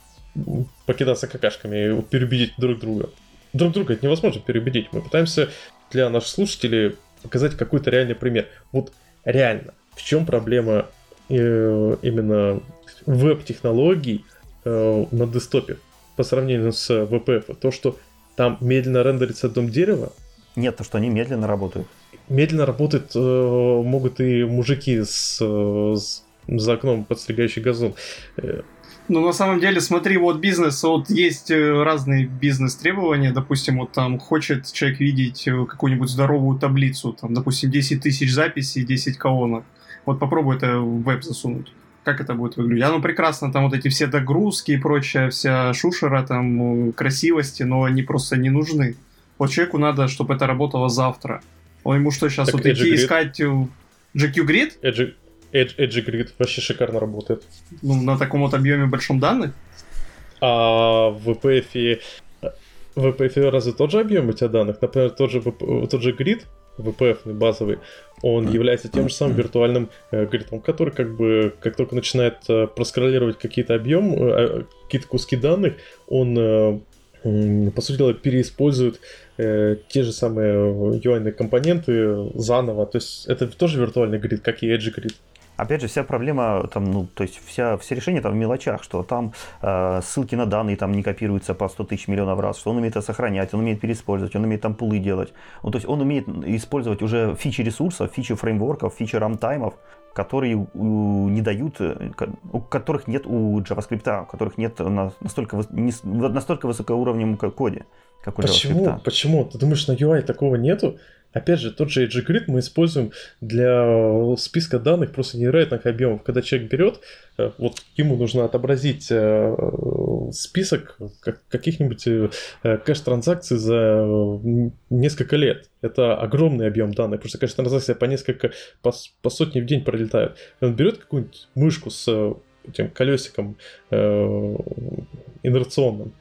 Speaker 1: покидаться какашками и переубедить друг друга. Друг друга это невозможно переубедить. Мы пытаемся для наших слушателей показать какой-то реальный пример. Вот реально, в чем проблема э, именно веб-технологий э, на десктопе по сравнению с VPF? То, что там медленно рендерится дом дерева?
Speaker 3: Нет, то, что они медленно работают.
Speaker 1: Медленно работают э, могут и мужики с, э, с за окном подстригающий газон. Э,
Speaker 2: ну, на самом деле, смотри, вот бизнес, вот есть э, разные бизнес-требования, допустим, вот там хочет человек видеть какую-нибудь здоровую таблицу, там, допустим, 10 тысяч записей, 10 колонок. Вот попробуй это в веб засунуть как это будет выглядеть. Оно прекрасно, там вот эти все догрузки и прочая вся шушера, там, красивости, но они просто не нужны. Вот человеку надо, чтобы это работало завтра. Он ему что, сейчас
Speaker 1: Так
Speaker 2: вот идти искать э, GQ Grid?
Speaker 1: Edge, Edge, Edge Grid вообще шикарно работает.
Speaker 2: Ну, на таком вот объеме большом данных?
Speaker 1: А в VPF, в VPF разве тот же объем у тебя данных? Например, тот же, тот же грид, VPF базовый, он является тем же самым виртуальным э, который как бы, как только начинает э, проскроллировать какие-то объем, э, какие-то куски данных, он, э, по сути дела, переиспользует э, те же самые UI компоненты заново. То есть это тоже виртуальный грид, как и Edge грид.
Speaker 3: Опять же, вся проблема, там, ну, то есть вся, все решения там в мелочах, что там э, ссылки на данные там не копируются по 100 тысяч миллионов раз, что он умеет это сохранять, он умеет переиспользовать, он умеет там пулы делать. Ну, то есть он умеет использовать уже фичи ресурсов, фичи фреймворков, фичи рамтаймов, которые не дают, э, у которых нет у JavaScript, у которых нет на настолько, настолько высокоуровневом ко- коде, как у
Speaker 1: Почему?
Speaker 3: JavaScript.
Speaker 1: Почему? Ты думаешь, на UI такого нету? Опять же, тот же Edge Grid мы используем для списка данных просто невероятных объемов. Когда человек берет, э, вот ему нужно отобразить э, список как- каких-нибудь э, кэш-транзакций за э, несколько лет. Это огромный объем данных, просто кэш-транзакции по несколько, по, по сотни в день пролетают. Он берет какую-нибудь мышку с э, этим колесиком э, инерционным,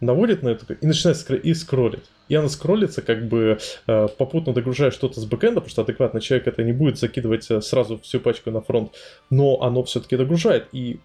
Speaker 1: наводит на это и начинает скро- и скроллить. И она скроллится, как бы э, попутно догружая что-то с бэкэнда, потому что адекватный человек это не будет закидывать э, сразу всю пачку на фронт, но оно все-таки догружает. И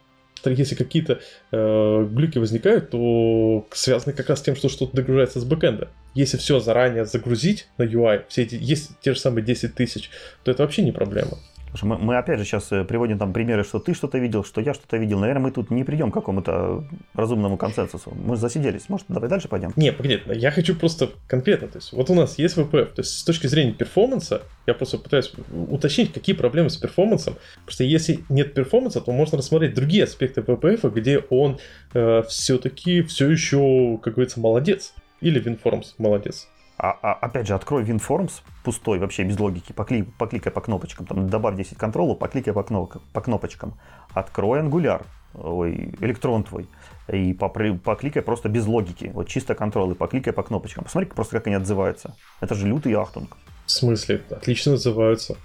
Speaker 1: если какие-то э, глюки возникают, то связаны как раз с тем, что что-то догружается с бэкэнда. Если все заранее загрузить на UI, все эти есть те же самые 10 тысяч, то это вообще не проблема.
Speaker 3: Мы, мы опять же сейчас э, приводим там примеры, что ты что-то видел, что я что-то видел. Наверное, мы тут не придем к какому-то разумному консенсусу. Мы засиделись. Может, давай дальше пойдем?
Speaker 1: Не, погоди, я хочу просто конкретно, то есть вот у нас есть VPF, то есть с точки зрения перформанса, я просто пытаюсь уточнить, какие проблемы с перформансом, потому что если нет перформанса, то можно рассмотреть другие аспекты VPF, где он э, все-таки все еще, как говорится, молодец, или WinForms молодец.
Speaker 3: А, а, опять же, открой WinForms, пустой, вообще без логики, покли, покликай по кнопочкам, там, добавь 10 контролов, покликай по, кнопкам, по кнопочкам. Открой Angular, ой, электрон твой, и попри- покликай просто без логики, вот чисто контролы, покликай по кнопочкам. Посмотри просто, как они отзываются. Это же лютый ахтунг.
Speaker 1: В смысле, отлично называются.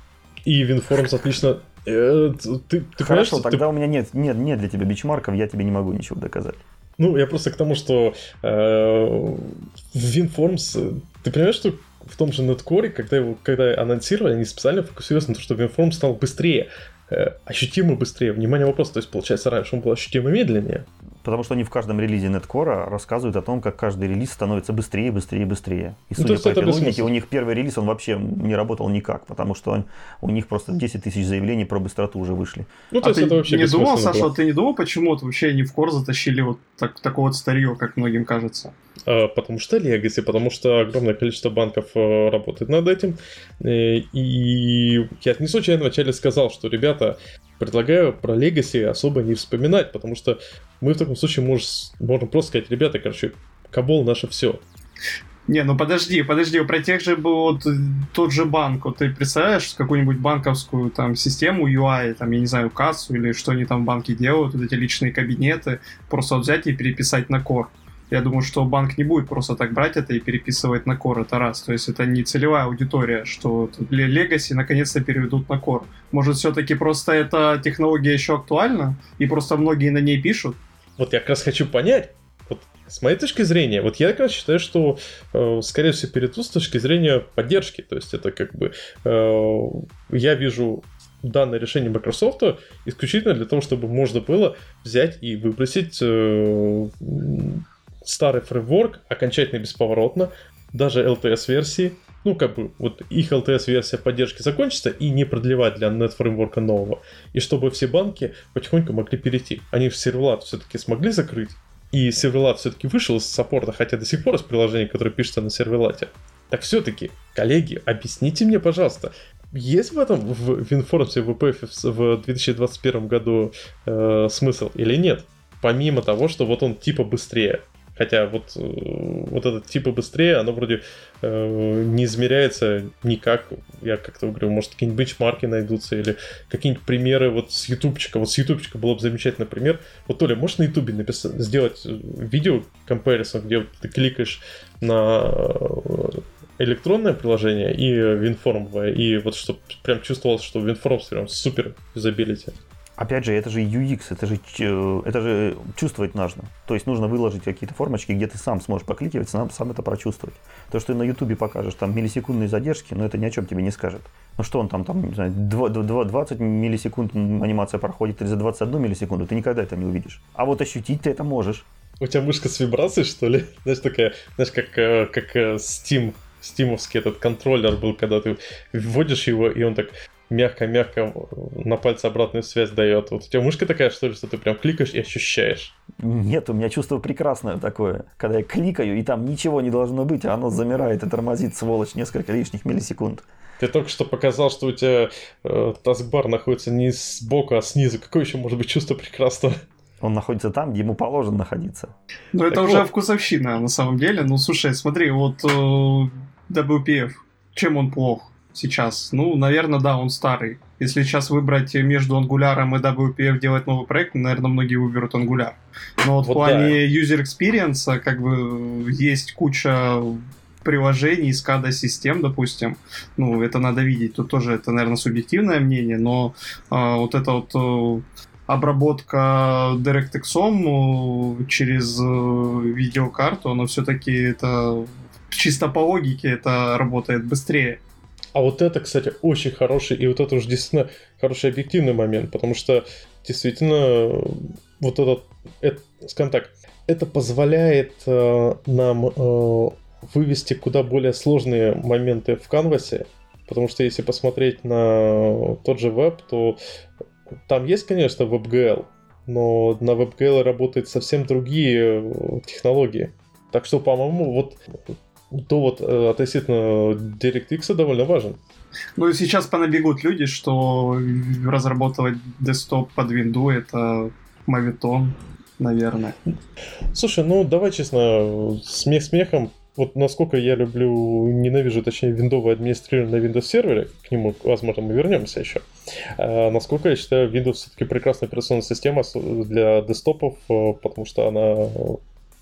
Speaker 1: И WinForms отлично... э, ты, ты
Speaker 3: Хорошо,
Speaker 1: что ты
Speaker 3: тогда у меня нет, нет, нет для тебя бичмарков, я тебе не могу ничего доказать.
Speaker 1: Ну, я просто к тому, что э, WinForms, э, ты понимаешь, что в том же Netcore, когда его когда анонсировали, они специально фокусировались на том, что WinForms стал быстрее, э, ощутимо быстрее. Внимание, вопрос, то есть, получается, раньше он был ощутимо медленнее.
Speaker 3: Потому что они в каждом релизе Netcore рассказывают о том, как каждый релиз становится быстрее, быстрее, быстрее. И
Speaker 1: Ну,
Speaker 3: судя
Speaker 1: есть
Speaker 3: по
Speaker 1: это
Speaker 3: этой логике,
Speaker 1: бессмысленно.
Speaker 3: у них первый релиз, он вообще не работал никак, потому что он- у них просто 10 тысяч заявлений про быстроту уже вышли.
Speaker 1: Ну, то
Speaker 2: а
Speaker 1: есть
Speaker 2: ты
Speaker 1: это вообще
Speaker 2: не думал, Саша,
Speaker 1: было.
Speaker 2: вот ты не думал, почему вот вообще они в кор затащили вот так, такое вот старье, как многим кажется?
Speaker 1: А, Потому что Legacy, потому что огромное количество банков э, работает над этим. Э, И я не случайно вначале сказал, что, ребята, предлагаю про Legacy особо не вспоминать, потому что мы в таком случае мож- можем просто сказать, ребята, короче, Кабол наше все.
Speaker 2: Не, ну подожди, подожди, про тех же вот э, тот же банк, вот ты представляешь какую-нибудь банковскую там систему UI, там, я не знаю, кассу или что они там в банке делают, вот эти личные кабинеты, просто вот взять и переписать на Core. Я думаю, что банк не будет просто так брать это и переписывать на Core, это раз. То есть это не целевая аудитория, что Ле- Legacy наконец-то переведут на Core. Может, все-таки просто эта технология еще актуальна, и просто многие на ней пишут?
Speaker 1: Вот я как раз хочу понять, с моей точки зрения, вот я как раз считаю, что, э, скорее всего, перейдут с точки зрения поддержки. То есть это как бы... э, я вижу данное решение Microsoft исключительно для того, чтобы можно было взять и выбросить э, старый фреймворк окончательно бесповоротно, даже LTS-версии, ну, как бы, вот их LTS-версия поддержки закончится и не продлевать для нет-фреймворка нового. И чтобы все банки потихоньку могли перейти. Они в сервелат все-таки смогли закрыть, и сервелат все-таки вышел из саппорта, хотя до сих пор из приложения, которое пишется на сервелате. Так все-таки, коллеги, объясните мне, пожалуйста, есть в этом в в WPF в 2021 году э, смысл или нет? Помимо того, что вот он типа быстрее. Хотя вот, э, вот этот типа быстрее, оно вроде э, не измеряется никак. Я как-то говорю, может, какие-нибудь бенчмарки найдутся или какие-нибудь примеры вот с ютубчика. Вот с ютубчика было бы замечательный пример. Вот, Толя, можешь на ютубе написать, сделать видео comparison, где ты кликаешь на э, электронное приложение и винформовое, и вот чтобы прям чувствовалось, что винформ прям супер юзабилити.
Speaker 3: Опять же, это же UX, это же, это же чувствовать нужно. То есть нужно выложить какие-то формочки, где ты сам сможешь покликивать, сам, сам это прочувствовать. То, что ты на Ютубе покажешь, там миллисекундные задержки, но это ни о чем тебе не скажет. Ну что он там, там не знаю, 20 миллисекунд анимация проходит или за 21 миллисекунду, ты никогда это не увидишь. А вот ощутить ты это можешь.
Speaker 1: У тебя мышка с вибрацией, что ли? Знаешь, такая, знаешь, как, э, как э, Steam, стимовский этот контроллер был, когда ты вводишь его, и он так мягко-мягко на пальце обратную связь дает. Вот у тебя мышка такая, что ли, что ты прям кликаешь и ощущаешь?
Speaker 3: Нет, у меня чувство прекрасное такое. Когда я кликаю, и там ничего не должно быть, а оно замирает и тормозит, сволочь, несколько лишних миллисекунд.
Speaker 1: Ты только что показал, что у тебя э, таскбар находится не сбоку, а снизу. Какое еще может быть чувство прекрасного?
Speaker 3: Он находится там, где ему положено находиться.
Speaker 2: Ну, это так уже вот. вкусовщина, на самом деле. Ну, слушай, смотри, вот э, WPF, чем он плох? Сейчас? Ну, наверное, да, он старый. Если сейчас выбрать между Angular и WPF делать новый проект, наверное, многие выберут Angular. Но вот, в плане да. user experience как бы есть куча приложений, SCADA систем, допустим, ну, это надо видеть, тут тоже это, наверное, субъективное мнение, но э, вот это вот э, обработка DirectX через э, видеокарту, оно все-таки это чисто по логике это работает быстрее.
Speaker 1: А вот это, кстати, очень хороший, и вот это уже действительно хороший объективный момент, потому что действительно вот этот, это, скажем так, это позволяет э, нам э, вывести куда более сложные моменты в канвасе, потому что если посмотреть на тот же веб, то там есть, конечно, WebGL, но на WebGL работают совсем другие э, технологии. Так что, по-моему, вот то вот э, относительно DirectX довольно важен.
Speaker 2: Ну и сейчас понабегут люди, что разработать десктоп под винду это мавитон, наверное.
Speaker 1: Слушай, ну давай честно, смех смехом, вот насколько я люблю, ненавижу, точнее, виндовое администрирование на Windows сервере, к нему, возможно, мы вернемся еще. А, насколько я считаю, Windows все-таки прекрасная операционная система для десктопов, э, потому что она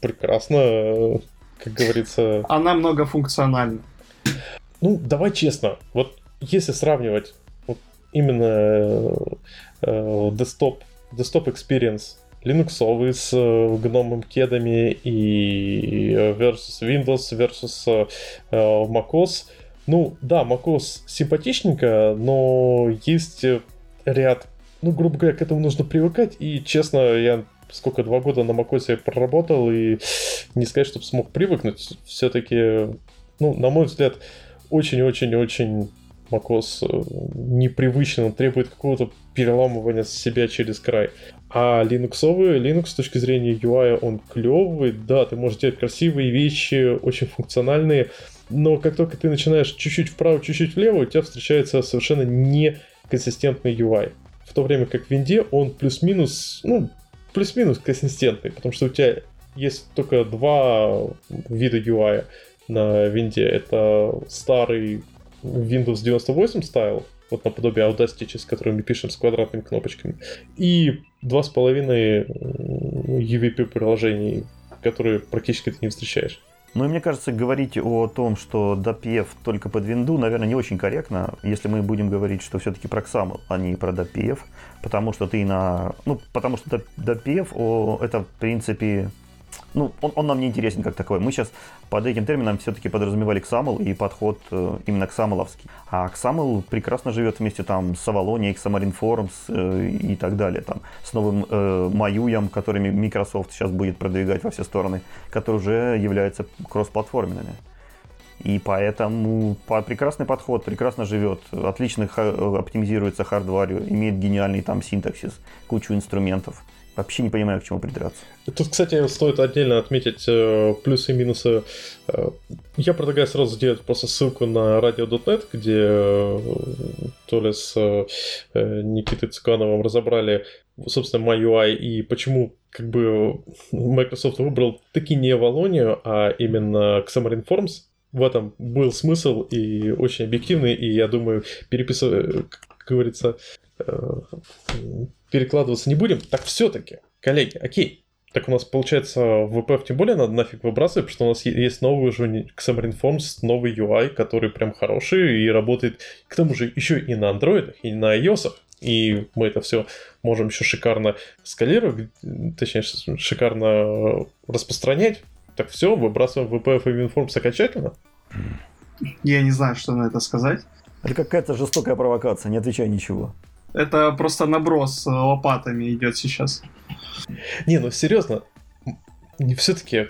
Speaker 1: прекрасно как говорится...
Speaker 2: Она многофункциональна.
Speaker 1: Ну, давай честно, вот если сравнивать вот именно э, desktop, desktop experience линуксовый с э, гномом кедами и versus Windows versus э, macOS. Ну, да, macOS симпатичненько, но есть ряд, ну, грубо говоря, к этому нужно привыкать, и, честно, я сколько, два года на macOS проработал, и не сказать, чтобы смог привыкнуть. Все-таки, ну, на мой взгляд, очень-очень-очень macOS э, непривычно, он требует какого-то переламывания себя через край. А линуксовый, Linux с точки зрения UI, он клевый, да, ты можешь делать красивые вещи, очень функциональные, но как только ты начинаешь чуть-чуть вправо, чуть-чуть влево, у тебя встречается совершенно неконсистентный UI. В то время как в винде он плюс-минус, ну, плюс-минус консистентный, потому что у тебя есть только два вида UI на винде. Это старый Windows 98 стайл, вот наподобие Audacity, через который мы пишем с квадратными кнопочками, и два с половиной UVP приложений, которые практически ты не встречаешь.
Speaker 3: Ну и мне кажется, говорить о том, что DAPF только под винду, наверное, не очень корректно, если мы будем говорить, что все-таки про XAML, а не про DAPF, потому что ты на... Ну, потому что DAPF, о, это, в принципе, ну, он, он нам не интересен как такой. Мы сейчас под этим термином все-таки подразумевали XAML и подход э, именно XAML-овский. А XAML прекрасно живет вместе там с Avalonia, Xamarin Forms э, и так далее. Там, с новым э, Маюем, которыми Microsoft сейчас будет продвигать во все стороны, который уже является кроссплатформенными. И поэтому по, прекрасный подход, прекрасно живет, отлично оптимизируется хардварью, имеет гениальный там синтаксис, кучу инструментов. Вообще не понимаю, к чему придраться.
Speaker 1: Тут, кстати, стоит отдельно отметить э, плюсы и минусы. Э, я предлагаю сразу сделать просто ссылку на radio.net, где э, то ли с э, Никитой Цыгановым разобрали, собственно, MyUI и почему как бы Microsoft выбрал таки не Авалонию, а именно Xamarin Forms. В этом был смысл и очень объективный, и я думаю, переписывать, как говорится, э, перекладываться не будем. Так все-таки, коллеги, окей, так у нас получается в VPF тем более надо нафиг выбрасывать, потому что у нас есть новый уже Xamarin Forms, новый UI, который прям хороший и работает, к тому же, еще и на Android, и на iOS. И мы это все можем еще шикарно скалировать, точнее, шикарно распространять. Так все, выбрасываем VPF и WinForms окончательно.
Speaker 2: Я не знаю, что на это сказать.
Speaker 3: Это какая-то жестокая провокация, не отвечай ничего.
Speaker 2: Это просто наброс лопатами идет сейчас.
Speaker 1: Не, ну серьезно, все-таки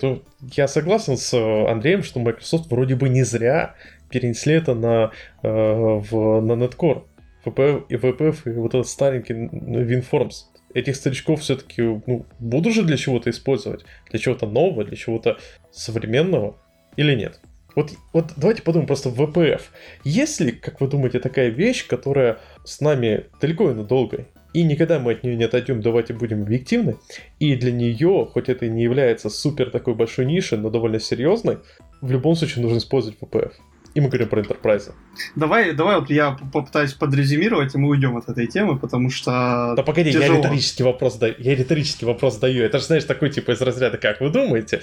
Speaker 1: я согласен с Андреем, что Microsoft вроде бы не зря перенесли это на, э, в, на Netcore. VPF и VPF и вот этот старенький WinForms. Этих старичков все-таки ну, буду же для чего-то использовать. Для чего-то нового, для чего-то современного или нет? Вот, вот давайте подумаем просто в VPF. Есть ли, как вы думаете, такая вещь, которая с нами далеко и надолго, и никогда мы от нее не отойдем, давайте будем объективны, и для нее, хоть это и не является супер такой большой нишей, но довольно серьезной, в любом случае нужно использовать VPF. И мы говорим про Enterprise.
Speaker 2: Давай, давай вот я попытаюсь подрезюмировать, и мы уйдем от этой темы, потому что
Speaker 1: Да погоди, тяжело. я риторический вопрос даю. Я риторический вопрос даю. Это же, знаешь, такой типа из разряда, как вы думаете?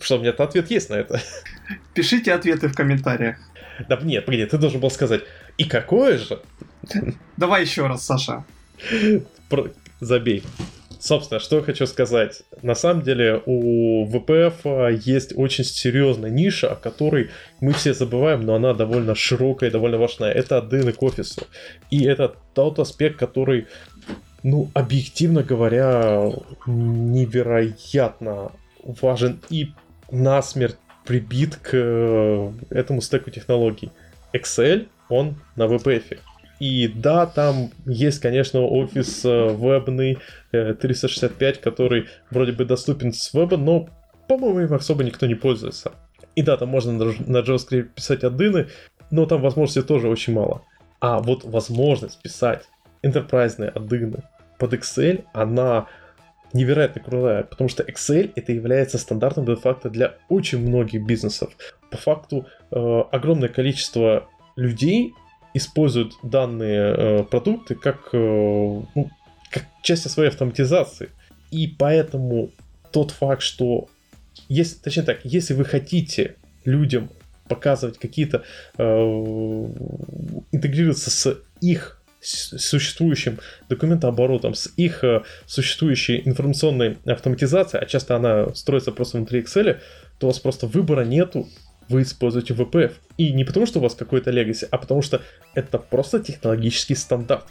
Speaker 1: Что, у меня-то ответ есть на это.
Speaker 2: Пишите ответы в комментариях.
Speaker 1: Да нет, погоди, ты должен был сказать, и какое же?
Speaker 2: Давай еще раз, Саша.
Speaker 1: Забей. Собственно, что я хочу сказать. На самом деле у VPF а, есть очень серьезная ниша, о которой мы все забываем, но она довольно широкая и довольно важная. Это отдыны к офису. И это тот аспект, который, ну, объективно говоря, невероятно важен и насмерть прибит к э, этому стеку технологий. Excel, он на VPF. И да, там есть, конечно, офис э, вебный 365, э, который вроде бы доступен с веба, но, по-моему, им особо никто не пользуется. И да, там можно на JavaScript писать аддины, но там возможностей тоже очень мало. А вот возможность писать enterprise аддины под Excel, она невероятно крутая, потому что Excel это является стандартом де-факто для очень многих бизнесов. По факту э, огромное количество людей используют данные э, продукты как, э, ну, как часть своей автоматизации. И поэтому тот факт, что если, точнее так, если вы хотите людям показывать какие-то, э, интегрироваться с их существующим документооборотом, с их э, существующей информационной автоматизацией, а часто она строится просто внутри Excel, то у вас просто выбора нету, вы используете VPF. И не потому, что у вас какой-то legacy, а потому что это просто технологический стандарт.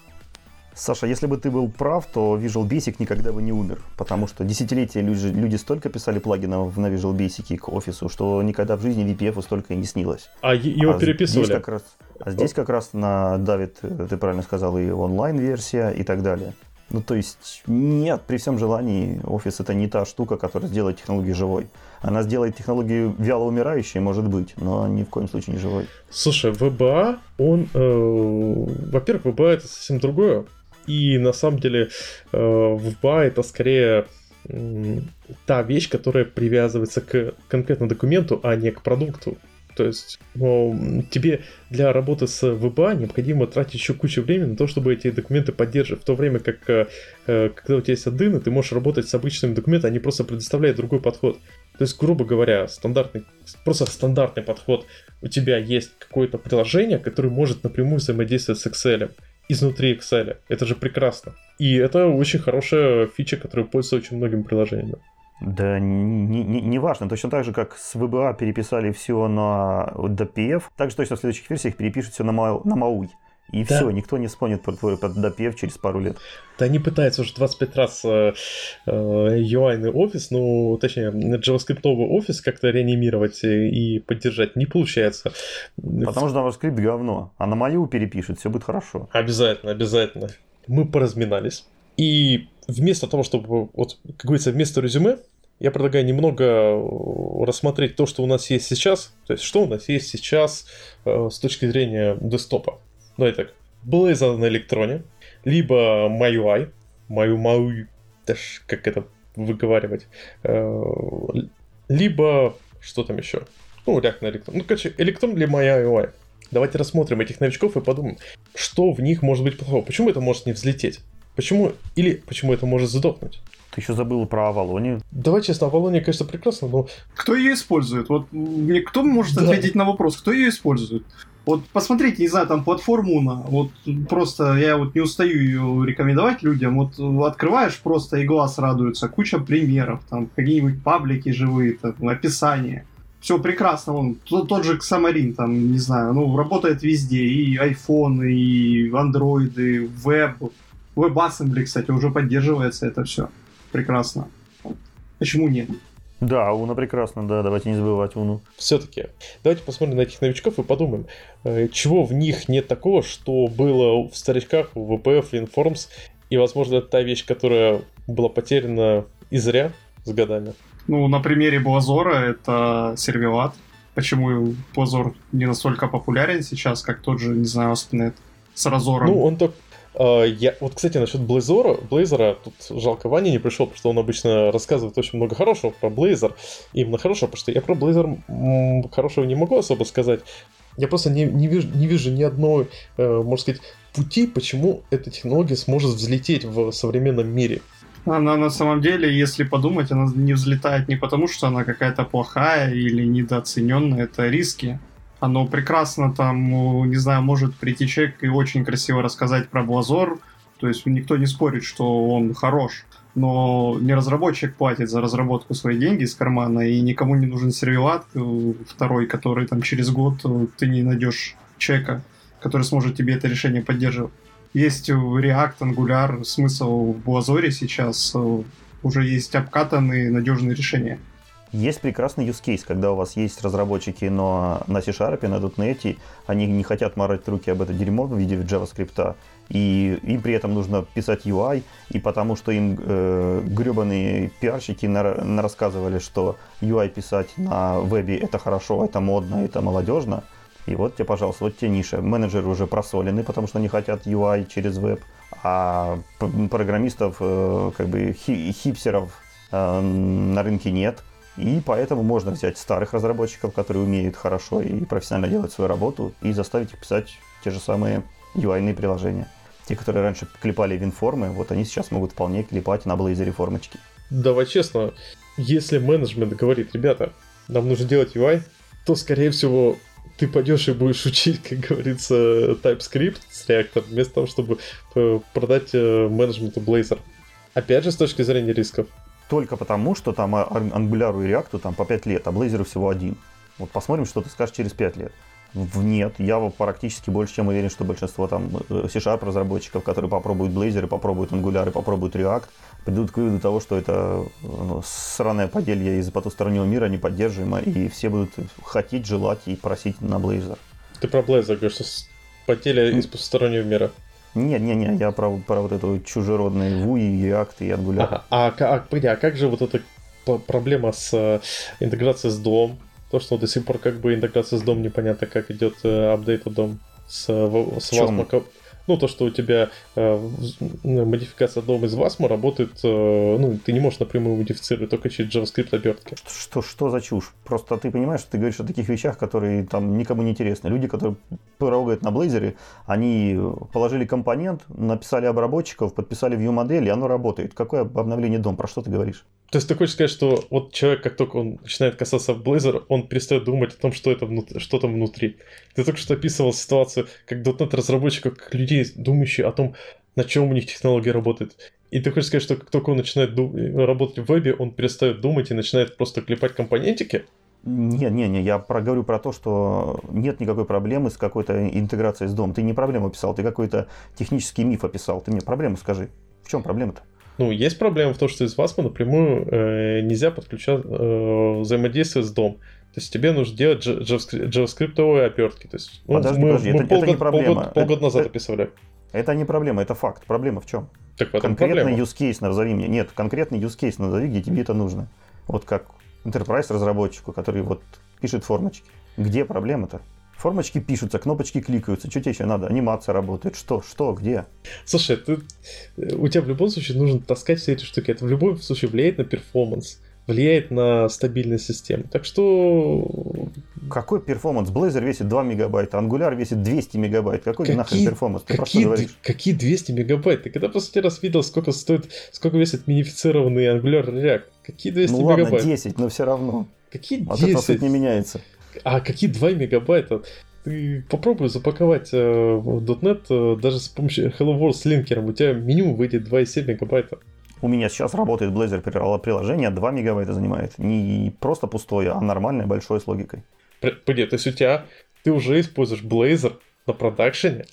Speaker 3: Саша, если бы ты был прав, то Visual Basic никогда бы не умер, потому что десятилетия люди, люди столько писали плагинов на Visual Basic к офису, что никогда в жизни VPF столько и не снилось.
Speaker 1: А его а переписывали?
Speaker 3: Здесь как раз, а здесь как раз на давит, ты правильно сказал, и онлайн-версия и так далее. Ну, то есть, нет, при всем желании, офис это не та штука, которая сделает технологию живой. Она сделает технологию вяло умирающей, может быть, но ни в коем случае не живой.
Speaker 1: Слушай, VBA, он, э, во-первых, VBA это совсем другое. И на самом деле э, VBA это скорее та вещь, которая привязывается к конкретному документу, а не к продукту. То есть тебе для работы с VBA необходимо тратить еще кучу времени на то, чтобы эти документы поддерживать. В то время как, э, э, когда у тебя есть аддины, ты можешь работать с обычными документами, они просто предоставляют другой подход. То есть, грубо говоря, стандартный, просто стандартный подход. У тебя есть какое-то приложение, которое может напрямую взаимодействовать с Excel изнутри Excel. Это же прекрасно. И это очень хорошая фича, которая пользуется очень многими приложениями.
Speaker 3: Да не, не, не важно. Точно так же, как с VBA переписали все на DPF, так же точно в следующих версиях перепишут все на, Ма, на MAUI. И да. все, никто не вспомнит про твой DPF через пару лет.
Speaker 1: Да они пытаются уже 25 раз э, э, UI офис, ну, точнее, JavaScript офис как-то реанимировать и поддержать не получается.
Speaker 3: Потому что JavaScript говно, а на мою перепишут, все будет хорошо.
Speaker 1: Обязательно, обязательно. Мы поразминались. И вместо того, чтобы, вот, как говорится, вместо резюме, я предлагаю немного э, рассмотреть то, что у нас есть сейчас. То есть, что у нас есть сейчас э, с точки зрения десктопа. Ну, это Blazor на электроне, либо MyUI, MyUI, даже как это выговаривать. Э, либо, что там еще? Ну, React на Electron. Ну, короче, Electron для моя UI. Давайте рассмотрим этих новичков и подумаем, что в них может быть плохого. Почему это может не взлететь? Почему? Или почему это может сдохнуть?
Speaker 3: Ты еще забыл про Авалонию.
Speaker 1: Давай честно, Авалония, конечно, прекрасно, но...
Speaker 2: Кто ее использует? Вот мне кто может да. ответить на вопрос, кто ее использует? Вот посмотрите, не знаю, там платформу Уна, вот просто я вот не устаю ее рекомендовать людям, вот открываешь просто и глаз радуется, куча примеров, там какие-нибудь паблики живые, там, описание. Все прекрасно, он тот, тот же Xamarin, там, не знаю, ну, работает везде, и iPhone, и Android, и веб, WebAssembly, кстати, уже поддерживается это все. Прекрасно. Почему нет?
Speaker 3: Да, Уна прекрасно, да, давайте не забывать Уну.
Speaker 1: Все-таки, давайте посмотрим на этих новичков и подумаем, э, чего в них нет такого, что было в старичках, в VPF, Informs, и, возможно, это та вещь, которая была потеряна и зря с годами.
Speaker 2: Ну, на примере Блазора это сервелат. Почему Блазор не настолько популярен сейчас, как тот же, не знаю, Aspnet с Разором?
Speaker 1: Ну, он так, я, вот, кстати, насчет Блейзора, Блейзера, тут жалко Ваня не пришел, потому что он обычно рассказывает очень много хорошего про Блейзер. Именно хорошего, потому что я про Блейзер хорошего не могу особо сказать. Я просто не, не, вижу, не вижу ни одной, э, можно сказать, пути, почему эта технология сможет взлететь в современном мире.
Speaker 2: Она на самом деле, если подумать, она не взлетает не потому, что она какая-то плохая или недооцененная, это риски оно прекрасно там, ну, не знаю, может прийти человек и очень красиво рассказать про Блазор, то есть никто не спорит, что он хорош, но не разработчик платит за разработку свои деньги из кармана, и никому не нужен сервелат э, второй, который там через год э, ты не найдешь человека, который сможет тебе это решение поддерживать. Есть React, Angular, смысл в Blazor сейчас, э, уже есть обкатанные надежные решения.
Speaker 3: Есть прекрасный use case, когда у вас есть разработчики, но на C-Sharp, на .NET, они не хотят морать руки об это дерьмо в виде JavaScript, и им при этом нужно писать UI, и потому что им э, гребаные пиарщики на, на рассказывали, что UI писать на вебе это хорошо, это модно, это молодежно, и вот тебе, пожалуйста, вот те ниша. Менеджеры уже просолены, потому что они хотят UI через веб, а программистов, э, как бы хипсеров э, на рынке нет – и поэтому можно взять старых разработчиков, которые умеют хорошо и профессионально делать свою работу, и заставить их писать те же самые UI приложения. Те, которые раньше клепали винформы, вот они сейчас могут вполне клепать на Blazor формочки.
Speaker 1: Давай честно, если менеджмент говорит, ребята, нам нужно делать UI, то, скорее всего, ты пойдешь и будешь учить, как говорится, TypeScript с React, вместо того, чтобы э, продать э, менеджменту Blazor. Опять же, с точки зрения рисков
Speaker 3: только потому, что там Angular и React там по 5 лет, а Blazor всего один. Вот посмотрим, что ты скажешь через 5 лет. Нет, я практически больше чем уверен, что большинство там э, C-Sharp разработчиков, которые попробуют Blazor, и попробуют Angular, и попробуют React, придут к выводу того, что это ну, сраное поделье из потустороннего мира неподдерживаемо, и все будут хотеть, желать и просить на Blazor.
Speaker 1: Ты про Blazor говоришь, что поделье из потустороннего мира.
Speaker 3: Нет, нет, нет, я про, про вот эту чужеродную Ву и React и Angular.
Speaker 1: Ага. А, а, а как же вот эта проблема с э, интеграцией с DOM? То, что до сих пор как бы интеграция с DOM непонятно, как идет э, апдейт DOM с, с Wasm. Ну, то, что у тебя э, модификация одного из Wasm работает, э, ну, ты не можешь напрямую модифицировать только через JavaScript обертки.
Speaker 3: Что, что за чушь? Просто ты понимаешь, что ты говоришь о таких вещах, которые там никому не интересны. Люди, которые прогают на Blazor, они положили компонент, написали обработчиков, подписали view модель, и оно работает. Какое обновление дом? Про что ты говоришь?
Speaker 1: То есть ты хочешь сказать, что вот человек, как только он начинает касаться Blazor, он перестает думать о том, что, это внутри, что там внутри. Ты только что описывал ситуацию, как .NET разработчиков, как людей, думающих о том, на чем у них технология работает. И ты хочешь сказать, что как только он начинает работать в вебе, он перестает думать и начинает просто клепать компонентики?
Speaker 3: Не, не, не, я проговорю про то, что нет никакой проблемы с какой-то интеграцией с домом. Ты не проблему описал, ты какой-то технический миф описал. Ты мне проблему скажи. В чем проблема-то?
Speaker 1: Ну, есть проблема в том, что из WASM напрямую э, нельзя подключать э, взаимодействие с DOM. То есть тебе нужно делать JavaScript обертки. То есть,
Speaker 3: ну, подожди, мы, подожди, мы это, полгода, это не проблема.
Speaker 1: Полгода, полгода это, назад описывали.
Speaker 3: Это не проблема, это факт. Проблема в чем?
Speaker 1: Так в
Speaker 3: конкретный
Speaker 1: проблема.
Speaker 3: use case назови мне. Нет, конкретный use case назови, где тебе это нужно. Вот как enterprise разработчику, который вот пишет формочки. Где проблема-то? Формочки пишутся, кнопочки кликаются. Что тебе еще надо? Анимация работает. Что? Что? Где?
Speaker 1: Слушай, ты, у тебя в любом случае нужно таскать все эти штуки. Это в любом случае влияет на performance влияет на стабильность системы. Так что...
Speaker 3: Какой performance? Blazor весит 2 мегабайта, Angular весит 200 мегабайт. Какой какие, нахрен performance?
Speaker 1: Ты какие, про какие 200 мегабайт? Ты когда последний раз видел, сколько стоит, сколько весит минифицированный Angular React? Какие 200
Speaker 3: ну,
Speaker 1: мегабайт? Ну
Speaker 3: ладно, 10, но все равно.
Speaker 1: Какие 10?
Speaker 3: От этого суть не меняется.
Speaker 1: А какие 2 мегабайта? Ты попробуй запаковать э, в .NET э, даже с помощью Hello World с линкером. У тебя минимум выйдет 2,7 мегабайта.
Speaker 3: У меня сейчас работает Blazor приложение, 2 мегабайта занимает. Не просто пустое, а нормальное, большое с логикой.
Speaker 1: Погоди, то есть у тебя, ты уже используешь Blazor на продакшене?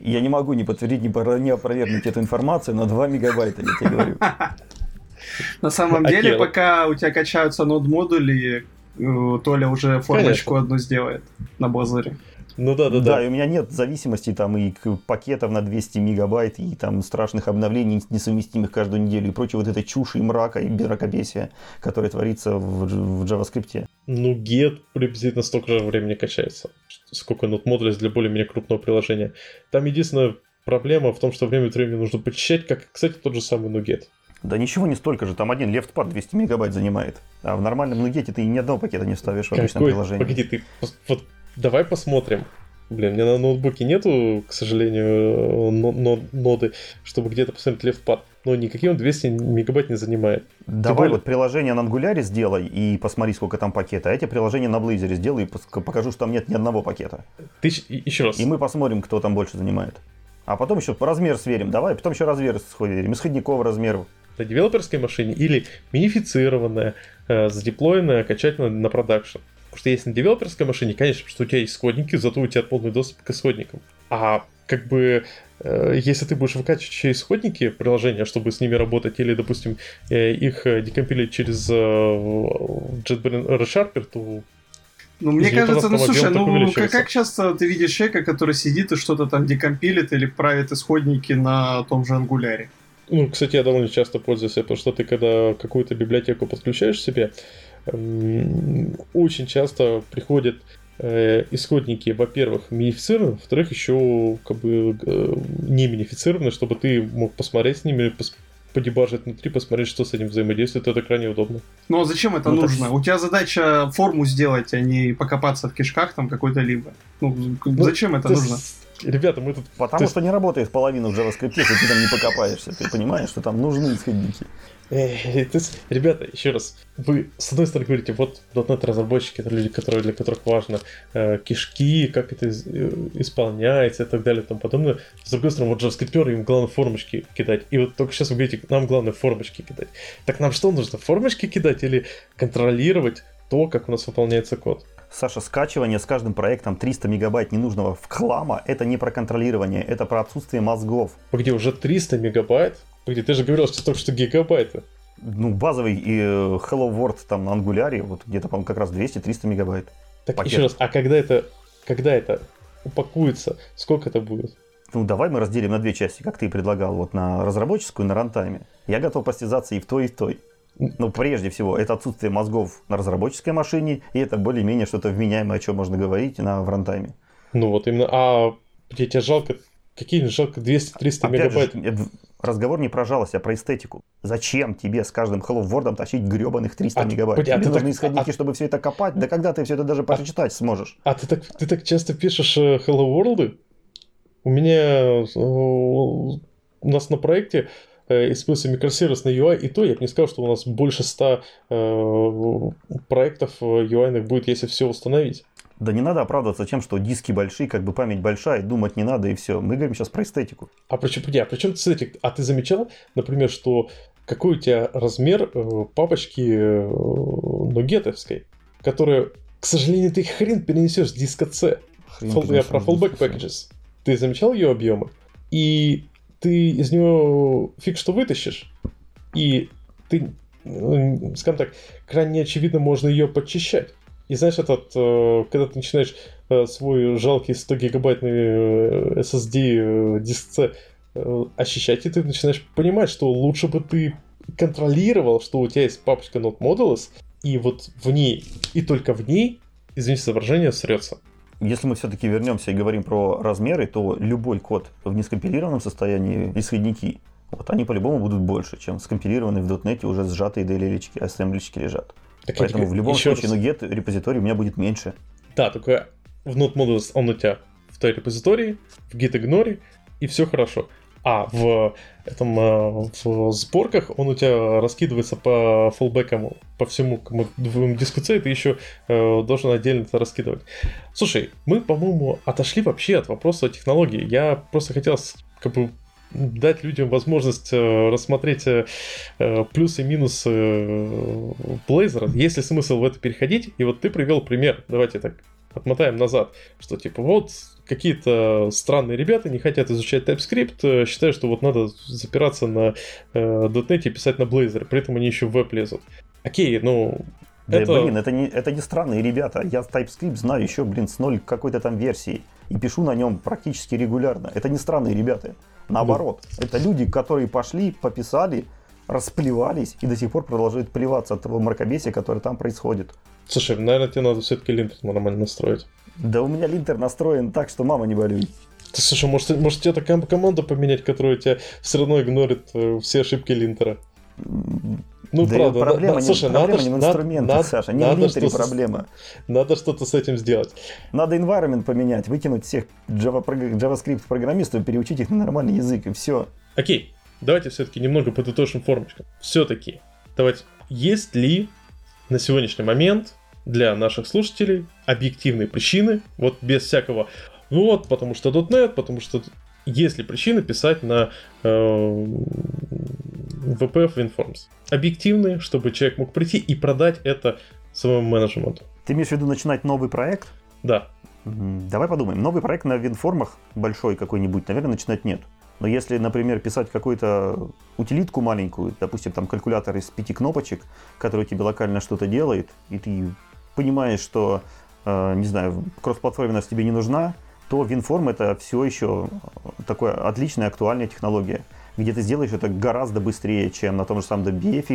Speaker 3: Я не могу не подтвердить, не опровергнуть эту информацию, но 2 мегабайта, я тебе говорю.
Speaker 2: На самом деле, пока у тебя качаются нод-модули, Толя уже формочку одну сделает на Blazor.
Speaker 3: Ну да, да, да. Да, и у меня нет зависимости там и пакетов на 200 мегабайт, и там страшных обновлений, несовместимых каждую неделю, и прочей вот этой чуши и мрака, и мракобесия, которое творится в, в JavaScript.
Speaker 1: Ну, get приблизительно столько же времени качается, сколько нот модулей для более-менее крупного приложения. Там единственная проблема в том, что время от времени нужно почищать, как, кстати, тот же самый NuGet.
Speaker 3: Да ничего не столько же, там один лефтпад 200 мегабайт занимает. А в нормальном нугете ты ни одного пакета не вставишь в обычном Какой? приложении.
Speaker 1: Погоди, ты вот Давай посмотрим. Блин, мне на ноутбуке нету, к сожалению, ноды, чтобы где-то посмотреть LeftPad. Но никаким он 200 мегабайт не занимает.
Speaker 3: Давай более... вот приложение на Angular сделай и посмотри, сколько там пакета. А эти приложения на Blazor сделай и покажу, что там нет ни одного пакета.
Speaker 1: Ты еще раз.
Speaker 3: И мы посмотрим, кто там больше занимает. А потом еще по размер сверим. Давай, потом еще размер сходим. Исходниковый размер.
Speaker 1: На девелоперской машине или минифицированная, э, задеплоенная окончательно на продакшн. Потому что если на девелоперской машине, конечно, что у тебя есть исходники, зато у тебя полный доступ к исходникам. А как бы э, если ты будешь выкачивать еще исходники приложения, чтобы с ними работать, или, допустим, э, их э, декомпилить через JetBrains ReSharper, то
Speaker 2: ну, мне кажется, ну слушай, ну как, как часто ты видишь человека, который сидит и что-то там декомпилит или правит исходники на том же ангуляре?
Speaker 1: Ну, кстати, я довольно часто пользуюсь, потому что ты когда какую-то библиотеку подключаешь себе, очень часто приходят э, исходники, во-первых, минифицированы, во-вторых, еще как бы э, не минифицированы, чтобы ты мог посмотреть с ними, пос подебажить внутри, посмотреть, что с этим взаимодействует, это крайне удобно.
Speaker 2: Ну а зачем это ну, нужно? Так... У тебя задача форму сделать, а не покопаться в кишках там какой-то либо. Ну, ну зачем это нужно?
Speaker 1: Ребята, мы тут...
Speaker 3: Потому ты... что не работает половина в JavaScript, если ты там не покопаешься. Ты понимаешь, что там нужны исходники.
Speaker 1: Э, ребята, еще раз, вы с одной стороны говорите, вот .NET разработчики, это люди, которые, для которых важно э, кишки, как это из, э, исполняется и так далее и тому подобное. С другой стороны, вот JavaScript им главное формочки кидать. И вот только сейчас вы говорите, нам главное формочки кидать. Так нам что нужно, формочки кидать или контролировать то, как у нас выполняется код?
Speaker 3: Саша, скачивание с каждым проектом 300 мегабайт ненужного в хлама, это не про контролирование, это про отсутствие мозгов.
Speaker 1: Где уже 300 мегабайт? Где ты же говорил, что только что гигабайты.
Speaker 3: Ну, базовый и э, Hello World там на Angular, вот где-то, по-моему, как раз 200-300 мегабайт.
Speaker 1: Так, пакет. еще раз, а когда это, когда это упакуется, сколько это будет?
Speaker 3: Ну, давай мы разделим на две части, как ты и предлагал, вот на разработческую и на рантайме. Я готов постязаться и в той, и в той. Но прежде всего, это отсутствие мозгов на разработческой машине, и это более-менее что-то вменяемое, о чем можно говорить на, в рантайме.
Speaker 1: Ну вот именно, а тебе жалко, какие жалко 200-300 мегабайт?
Speaker 3: Же, разговор не про жалость, а про эстетику. Зачем тебе с каждым Hello World тащить гребаных 300 а, мегабайт? Тебе а нужны так, исходники, а, чтобы все это копать? Да когда ты все это даже а, прочитать сможешь?
Speaker 1: А ты так, ты так часто пишешь э, Hello World? У меня э, у нас на проекте э, используется микросервисный UI, и то я бы не сказал, что у нас больше 100 э, проектов UI будет, если все установить.
Speaker 3: Да не надо оправдываться тем, что диски большие, как бы память большая, думать не надо и все. Мы говорим сейчас про эстетику.
Speaker 1: А причем, а при чем эстетик? А ты замечал, например, что какой у тебя размер э, папочки э, нугетовской, которая, к сожалению, ты хрен перенесешь с диска C. Хрен я про fallback packages. Ты замечал ее объемы? И ты из него фиг что вытащишь. И ты, скажем так, крайне очевидно можно ее подчищать. И знаешь, этот, э, когда ты начинаешь э, свой жалкий 100 гигабайтный э, SSD диск C ощущать, и ты начинаешь понимать, что лучше бы ты контролировал, что у тебя есть папочка Node Modules, и вот в ней, и только в ней, извините за выражение, срется.
Speaker 3: Если мы все-таки вернемся и говорим про размеры, то любой код в нескомпилированном состоянии, исходники, вот они по-любому будут больше, чем скомпилированные в .NET уже сжатые DLL-очки, ассемблички лежат. Так Поэтому в любом случае, раз... ну, get репозиторий у меня будет меньше.
Speaker 1: Да, только в Node Models он у тебя в той репозитории, в git ignore, и все хорошо. А в этом э, в сборках он у тебя раскидывается по фоллбекам, по всему диску C, и ты еще э, должен отдельно это раскидывать. Слушай, мы, по-моему, отошли вообще от вопроса технологии. Я просто хотел как бы дать людям возможность э, рассмотреть плюсы и минусы э, Blazor. Есть ли смысл в это переходить? И вот ты привел пример. Давайте так отмотаем назад, что типа вот какие-то странные ребята не хотят изучать TypeScript, э, считают, что вот надо запираться на э, .NET и писать на Blazor, при этом они еще в веб лезут. Окей, ну...
Speaker 3: Да, это... блин, это не, это не странные ребята. Я TypeScript знаю еще, блин, с ноль какой-то там версии. И пишу на нем практически регулярно. Это не странные ребята. Наоборот, да. это люди, которые пошли, пописали, расплевались и до сих пор продолжают плеваться от того мракобесия, которое там происходит.
Speaker 1: Слушай, наверное, тебе надо все-таки линтер нормально настроить.
Speaker 3: Да у меня линтер настроен так, что мама не болюй.
Speaker 1: Ты, слушай, может, может тебе такая команда поменять, которая тебя все равно игнорит э, все ошибки линтера?
Speaker 3: Ну, да правда, проблема, на, не, слушай, проблема надо, не в инструментах, надо, Саша, не надо в линтере проблема.
Speaker 1: Надо что-то с этим сделать.
Speaker 3: Надо environment поменять, выкинуть всех Java, JavaScript программистов, переучить их на нормальный язык, и все.
Speaker 1: Окей, давайте все-таки немного подытожим формочком. Все-таки, давайте, есть ли на сегодняшний момент для наших слушателей объективные причины, вот без всякого ну вот, потому что .NET, потому что есть ли причины писать на э, VPF WinForms. Объективные, чтобы человек мог прийти и продать это своему менеджменту.
Speaker 3: Ты имеешь в виду начинать новый проект?
Speaker 1: Да.
Speaker 3: Давай подумаем. Новый проект на WinFormах большой какой-нибудь, наверное, начинать нет. Но если, например, писать какую-то утилитку маленькую, допустим, там калькулятор из пяти кнопочек, который тебе локально что-то делает, и ты понимаешь, что, э, не знаю, кроссплатформенность тебе не нужна, то WinForm это все еще такая отличная актуальная технология, где ты сделаешь это гораздо быстрее, чем на том же самом DBF,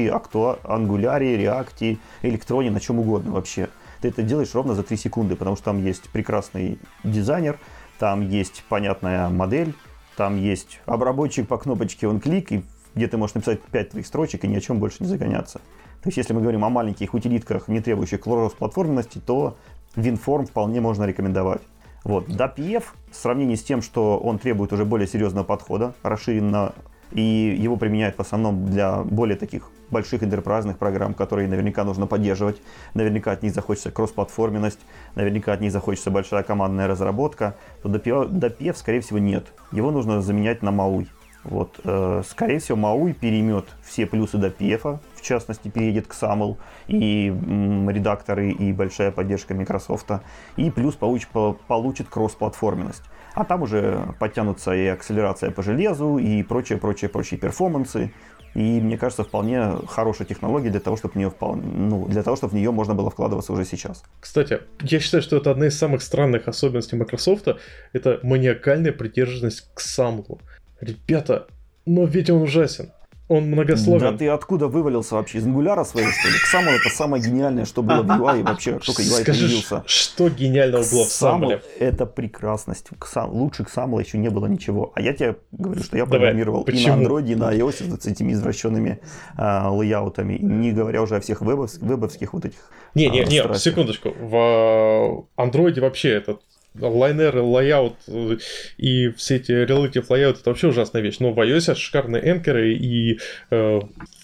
Speaker 3: Angular, React, Electron, на чем угодно вообще. Ты это делаешь ровно за 3 секунды, потому что там есть прекрасный дизайнер, там есть понятная модель, там есть обработчик по кнопочке он клик, и где ты можешь написать 5 твоих строчек и ни о чем больше не загоняться. То есть, если мы говорим о маленьких утилитках, не требующих кросс-платформенности, то WinForm вполне можно рекомендовать. Вот. DAPF в сравнении с тем, что он требует уже более серьезного подхода, расширенно, и его применяют в основном для более таких больших интерпрайзных программ, которые наверняка нужно поддерживать. Наверняка от них захочется кроссплатформенность, наверняка от них захочется большая командная разработка, то DAPF скорее всего, нет. Его нужно заменять на MAUI. Вот, э, скорее всего, MAUI переймет все плюсы DAPF, в частности, переедет к SAML, и м, редакторы, и большая поддержка Microsoft, и плюс получит, получит кросс-платформенность. А там уже подтянутся и акселерация по железу, и прочие, прочие, прочие перформансы. И мне кажется, вполне хорошая технология для того, чтобы в нее, вполне, ну, для того, чтобы в нее можно было вкладываться уже сейчас.
Speaker 1: Кстати, я считаю, что это одна из самых странных особенностей Microsoft. Это маниакальная придержанность к SAML. Ребята, но ведь он ужасен. Он многословен.
Speaker 3: Да ты откуда вывалился вообще? Из ангуляра своего, что ли? К это самое гениальное, что было в UI вообще, только UI
Speaker 1: Скажи, появился. что гениального было в Самле?
Speaker 3: это прекрасность. Лучше к Самлу еще не было ничего. А я тебе говорю, что я программировал Давай, и на Android, и на iOS с этими извращенными а, лейаутами, не говоря уже о всех вебовских, вебовских вот этих
Speaker 1: Не, не, а, не, секундочку. В Android вообще этот лайнер, лайаут э, и все эти relative layout это вообще ужасная вещь. Но в iOS шикарные энкеры и э,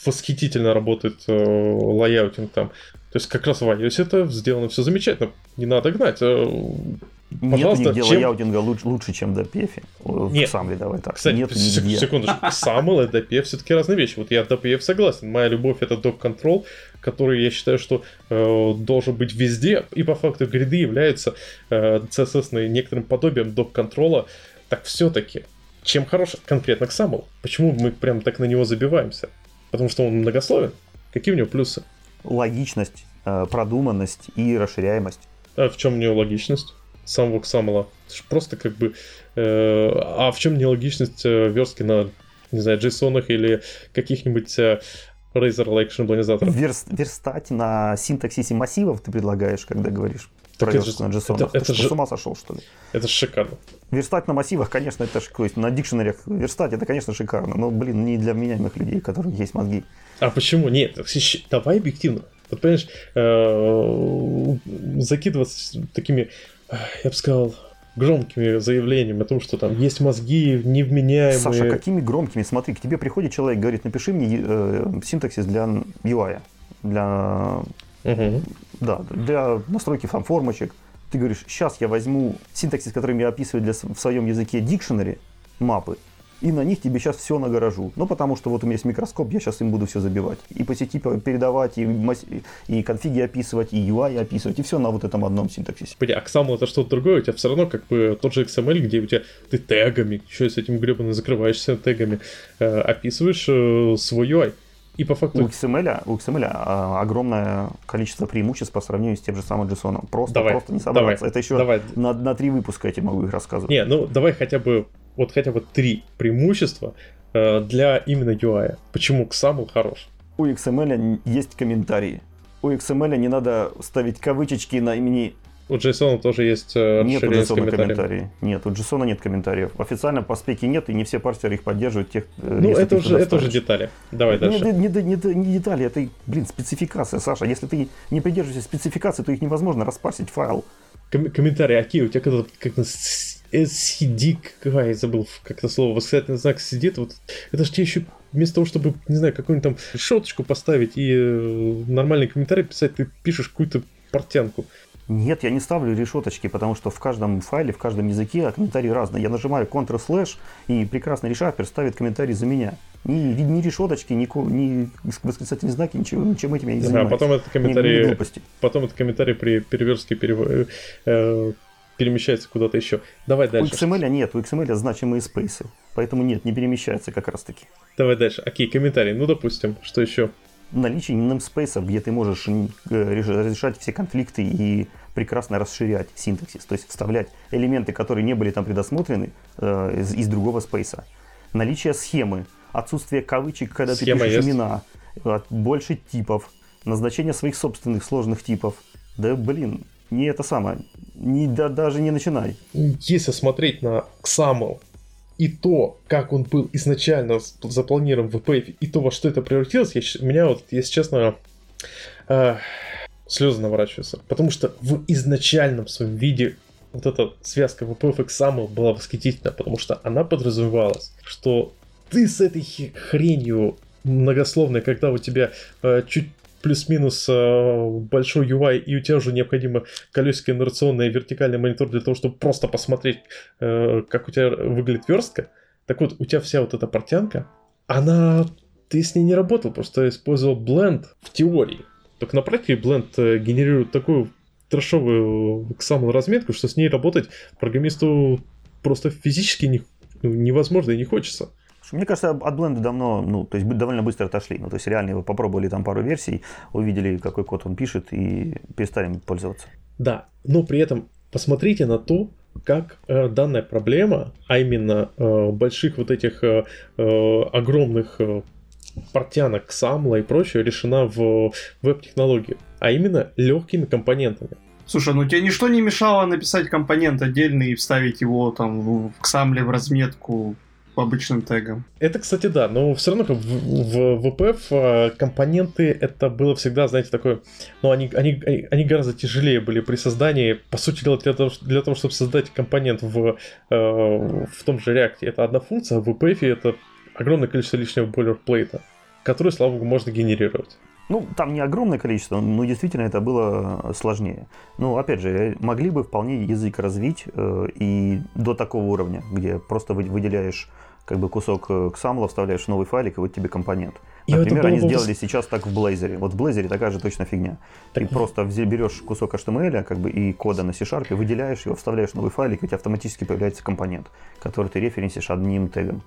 Speaker 1: восхитительно работает э, лайаутинг там. То есть как раз в iOS это сделано все замечательно. Не надо гнать. Э,
Speaker 3: Пожалуйста, Нет нигде чем... лайаутинга лучше, лучше, чем WPF. Нет. XAML давай так.
Speaker 1: Кстати, Нет нигде. секундочку. XAML и WPF все-таки разные вещи. Вот я в WPF согласен. Моя любовь это Dock Control, который я считаю, что э, должен быть везде. И по факту гриды являются э, CSS некоторым подобием Doc Control. Так все-таки, чем хорош конкретно XAML? Почему мы прям так на него забиваемся? Потому что он многословен. Какие у него плюсы?
Speaker 3: Логичность, э, продуманность и расширяемость.
Speaker 1: А в чем у него логичность? самого Ксамала. Просто как бы... Э, а в чем нелогичность э, верстки на, не знаю, JSON или каких-нибудь э, Razer Lake шаблонизаторов?
Speaker 3: Верст, верстать на синтаксисе массивов ты предлагаешь, когда говоришь?
Speaker 1: Так это
Speaker 3: на JSON.
Speaker 1: это- это же-
Speaker 3: с ума сошел, что ли?
Speaker 1: Это шикарно.
Speaker 3: Верстать на массивах, конечно, это то есть на дикшенерях верстать, это, конечно, шикарно. Но, блин, не для вменяемых людей, у которых есть мозги.
Speaker 1: А почему? Нет, давай объективно. Вот понимаешь, э, закидываться такими, э, я бы сказал, громкими заявлениями о том, что там есть мозги невменяемые.
Speaker 3: Саша, какими громкими? Смотри, к тебе приходит человек, говорит, напиши мне э, синтаксис для UI, для. Да, для настройки там, формочек. Ты говоришь, сейчас я возьму синтаксис, которым я описываю для, в своем языке дикшенери, мапы, и на них тебе сейчас все нагоражу. Ну, потому что вот у меня есть микроскоп, я сейчас им буду все забивать. И по сети пе- передавать, и, и конфиги описывать, и UI описывать, и все на вот этом одном синтаксисе.
Speaker 1: Господи, а XAML это что-то другое, у тебя все равно как бы тот же XML, где у тебя ты тегами, еще с этим гребаным закрываешься тегами, э, описываешь э, свой UI. И по
Speaker 3: У
Speaker 1: факту...
Speaker 3: XML, у XML а, огромное количество преимуществ по сравнению с тем же самым JSON. Просто,
Speaker 1: Давай,
Speaker 3: просто не собраться.
Speaker 1: давай,
Speaker 3: Это еще
Speaker 1: давай.
Speaker 3: на, на три выпуска я тебе могу их рассказывать.
Speaker 1: Не, ну давай хотя бы, вот хотя бы три преимущества э, для именно UI. Почему XAML хорош?
Speaker 3: У XML есть комментарии. У XML не надо ставить кавычечки на имени.
Speaker 1: У JSON тоже есть э,
Speaker 3: Нет у JSON комментарии. Нет, у JSON нет комментариев. Официально по спеке нет, и не все парсеры их поддерживают. Тех, э,
Speaker 1: Ну, это уже, это уже детали. Давай дальше.
Speaker 3: Не, не, не, не- детали, это, блин, спецификация, Саша. Если ты не придерживаешься спецификации, то их невозможно распарсить файл.
Speaker 1: Ком- комментарии, окей, у тебя когда как-то с- SCD, ай, забыл как это слово, восклицательный знак сидит, вот это же тебе еще вместо того, чтобы, не знаю, какую-нибудь там решеточку поставить и э, нормальный комментарий писать, ты пишешь какую-то портянку.
Speaker 3: Нет, я не ставлю решеточки, потому что в каждом файле, в каждом языке комментарии разные. Я нажимаю Ctrl-слэш, и прекрасный решапер ставит комментарий за меня. Ни, ни решеточки, ни, ни восклицательные знаки, ничего, ничем этим я не
Speaker 1: Да, а
Speaker 3: занимаюсь.
Speaker 1: потом этот
Speaker 3: Ни- ни
Speaker 1: комментарий,
Speaker 3: глупости.
Speaker 1: потом этот комментарий при переверстке перево- э, перемещается куда-то еще. Давай
Speaker 3: У
Speaker 1: дальше.
Speaker 3: XML нет, у XML значимые спейсы. Поэтому нет, не перемещается как раз таки.
Speaker 1: Давай дальше. Окей, комментарий. Ну, допустим, что еще?
Speaker 3: Наличие namespace, где ты можешь э, реш- разрешать все конфликты и прекрасно расширять синтаксис, то есть вставлять элементы, которые не были там предусмотрены э, из, из другого спейса. Наличие схемы, отсутствие кавычек, когда
Speaker 1: Схема
Speaker 3: ты пишешь
Speaker 1: есть.
Speaker 3: имена, больше типов, назначение своих собственных сложных типов. Да блин, не это самое, не, да, даже не начинай.
Speaker 1: Если смотреть на XAML и то, как он был изначально запланирован в EPF, и то, во что это превратилось, я, меня вот, если честно, э, слезы наворачиваются. Потому что в изначальном своем виде вот эта связка VPF и XAML была восхитительна, потому что она подразумевалась, что ты с этой хренью многословной, когда у тебя э, чуть плюс-минус э, большой UI, и у тебя уже необходимо колесико инерционное вертикальный монитор для того, чтобы просто посмотреть, э, как у тебя выглядит верстка. Так вот, у тебя вся вот эта портянка, она... Ты с ней не работал, просто использовал Blend в теории. Только на практике Blend э, генерирует такую трешовую XAML разметку, что с ней работать программисту просто физически не- ну, невозможно и не хочется.
Speaker 3: Мне кажется, от бленда давно, ну, то есть довольно быстро отошли. Ну, то есть реально его попробовали там пару версий, увидели, какой код он пишет, и перестали им пользоваться.
Speaker 1: Да, но при этом посмотрите на то, как э, данная проблема, а именно э, больших вот этих э, э, огромных э, портянок XAML и прочее решена в веб-технологии, а именно легкими компонентами.
Speaker 2: Слушай, ну тебе ничто не мешало написать компонент отдельный и вставить его там в XAML в разметку по обычным тегам.
Speaker 1: Это, кстати, да, но все равно как в, в VPF э, компоненты это было всегда, знаете, такое, ну, они, они, они, гораздо тяжелее были при создании, по сути дела, для того, для того чтобы создать компонент в, э, в том же React, это одна функция, а в VPF это огромное количество лишнего бойлерплейта, который, слава богу, можно генерировать.
Speaker 3: Ну, там не огромное количество, но действительно это было сложнее. Ну, опять же, могли бы вполне язык развить э, и до такого уровня, где просто вы- выделяешь как бы кусок э, XAML, вставляешь в новый файлик, и вот тебе компонент.
Speaker 1: И
Speaker 3: Например, они
Speaker 1: бы
Speaker 3: сделали сейчас так в Blazor. Вот в Blazor такая же точно фигня.
Speaker 1: Так
Speaker 3: Ты просто берешь кусок HTML как бы, и кода на C-Sharp, выделяешь его, вставляешь в новый файлик, и у тебя автоматически появляется компонент, который ты референсишь одним тегом.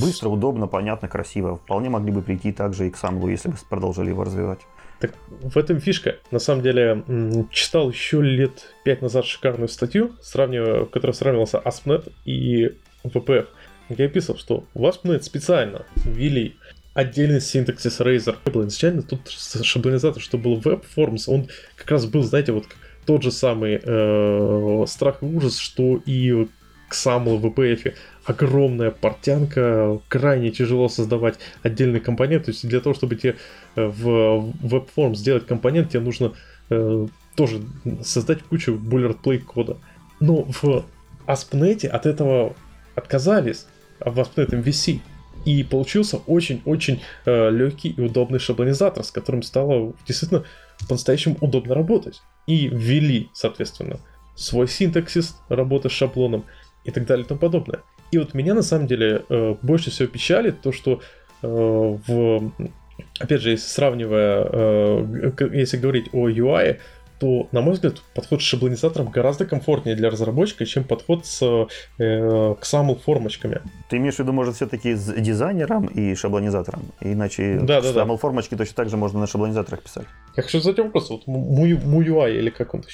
Speaker 3: Быстро, удобно, понятно, красиво. Вполне могли бы прийти также и к Самлу, если бы продолжили его развивать.
Speaker 1: Так в этом фишка. На самом деле, читал еще лет пять назад шикарную статью, сравнивая, в которой сравнивался ASP.NET и VPF. Я писал, что в ASP.NET специально ввели отдельный синтаксис Razer. Был изначально тут шаблонизатор, что был Web Forms, он как раз был, знаете, вот тот же самый э, страх и ужас, что и к самому VPF огромная портянка, крайне тяжело создавать отдельный компонент. То есть для того, чтобы тебе э, в WebForm сделать компонент, тебе нужно э, тоже создать кучу boilerplate кода. Но в ASP.NET от этого отказались, в ASP.NET MVC. И получился очень-очень э, легкий и удобный шаблонизатор, с которым стало действительно по-настоящему удобно работать. И ввели, соответственно, свой синтаксис работы с шаблоном и так далее и тому подобное. И вот меня на самом деле э, больше всего печалит то, что э, в опять же, если сравнивая, э, если говорить о UI, то, на мой взгляд, подход с шаблонизатором гораздо комфортнее для разработчика, чем подход с э, XAML формочками.
Speaker 3: Ты имеешь в виду, может, все-таки с дизайнером и шаблонизатором? Иначе
Speaker 1: да, да,
Speaker 3: XAML формочки точно так же можно на шаблонизаторах писать.
Speaker 1: Я хочу задать вопрос. Вот MUI или как он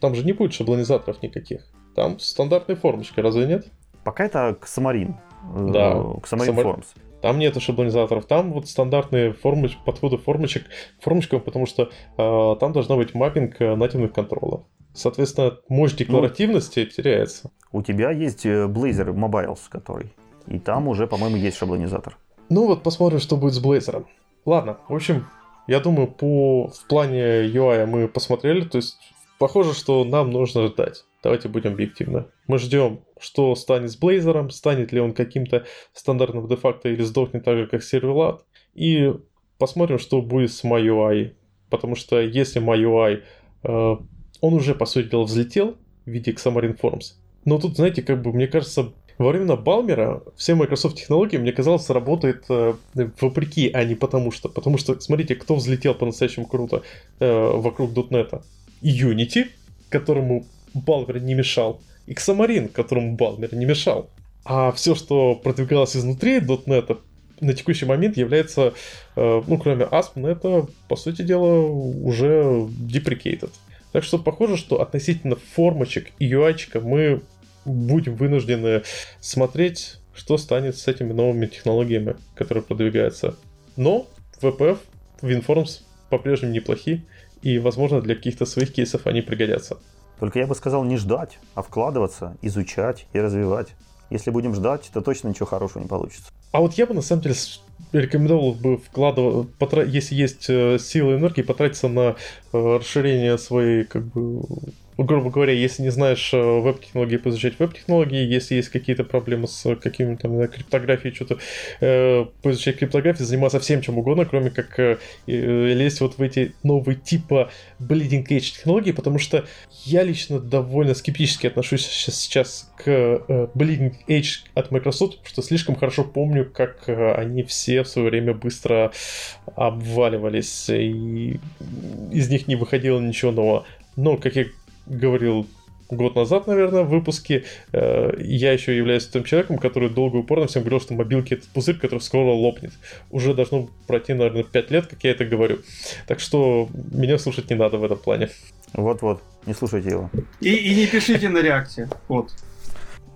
Speaker 1: там же не будет шаблонизаторов никаких. Там стандартная формочка, разве нет?
Speaker 3: Пока это Xamarin.
Speaker 1: Э, да.
Speaker 3: Xamarin Xamar... Forms.
Speaker 1: Там нету шаблонизаторов, там вот стандартные формы, подходы формочек, формочкам, потому что э, там должна быть маппинг э, нативных контролов. Соответственно, мощь ну, декларативности ну, теряется.
Speaker 3: У тебя есть э, Blazor Mobiles, который. И там уже, по-моему, есть шаблонизатор.
Speaker 1: Ну вот посмотрим, что будет с Blazor. Ладно, в общем, я думаю, по в плане UI мы посмотрели, то есть похоже, что нам нужно ждать. Давайте будем объективны. Мы ждем, что станет с Blazor, станет ли он каким-то стандартным де-факто или сдохнет так же, как Serverlat. И посмотрим, что будет с MyUI. Потому что если MyUI, э, он уже, по сути дела, взлетел в виде Xamarin Forms. Но тут, знаете, как бы, мне кажется, во времена Балмера все Microsoft технологии, мне казалось, работает э, вопреки, а не потому что. Потому что, смотрите, кто взлетел по-настоящему круто э, вокруг .NET. Unity, которому Балмер не мешал, и Xamarin, которому Балмер не мешал. А все, что продвигалось изнутри .NET, на текущий момент является, э, ну, кроме ASP, это, по сути дела, уже deprecated. Так что похоже, что относительно формочек и UI мы будем вынуждены смотреть, что станет с этими новыми технологиями, которые продвигаются. Но VPF, WinForms по-прежнему неплохи, и, возможно, для каких-то своих кейсов они пригодятся.
Speaker 3: Только я бы сказал не ждать, а вкладываться, изучать и развивать. Если будем ждать, то точно ничего хорошего не получится.
Speaker 1: А вот я бы на самом деле рекомендовал бы вкладывать, если есть э, силы и энергии, потратиться на э, расширение своей как бы грубо говоря, если не знаешь э, веб-технологии, поизучать веб-технологии, если есть какие-то проблемы с какими-то там, криптографией, что-то э, поизучать криптографию, заниматься всем чем угодно, кроме как э, э, лезть вот в эти новые типа bleeding edge технологии, потому что я лично довольно скептически отношусь сейчас к э, bleeding edge от Microsoft, потому что слишком хорошо помню, как э, они все в свое время быстро обваливались, и из них не выходило ничего нового. Но, как я говорил год назад, наверное, в выпуске, э, я еще являюсь тем человеком, который долго и упорно всем говорил, что мобилки это пузырь, который скоро лопнет. Уже должно пройти, наверное, 5 лет, как я это говорю. Так что меня слушать не надо в этом плане.
Speaker 3: Вот-вот, не слушайте его.
Speaker 2: И, и не пишите на реакте. Вот.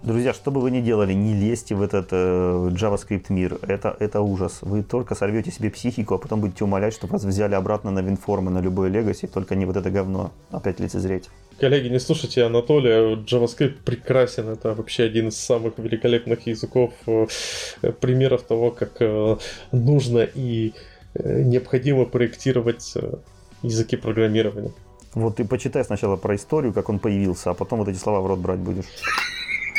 Speaker 3: Друзья, что бы вы ни делали, не лезьте в этот э, JavaScript мир. Это, это ужас. Вы только сорвете себе психику, а потом будете умолять, чтобы вас взяли обратно на винформы, на любой Legacy, только не вот это говно опять лицезреть.
Speaker 1: Коллеги, не слушайте Анатолия, JavaScript прекрасен, это вообще один из самых великолепных языков, э, примеров того, как э, нужно и э, необходимо проектировать языки программирования.
Speaker 3: Вот ты почитай сначала про историю, как он появился, а потом вот эти слова в рот брать будешь.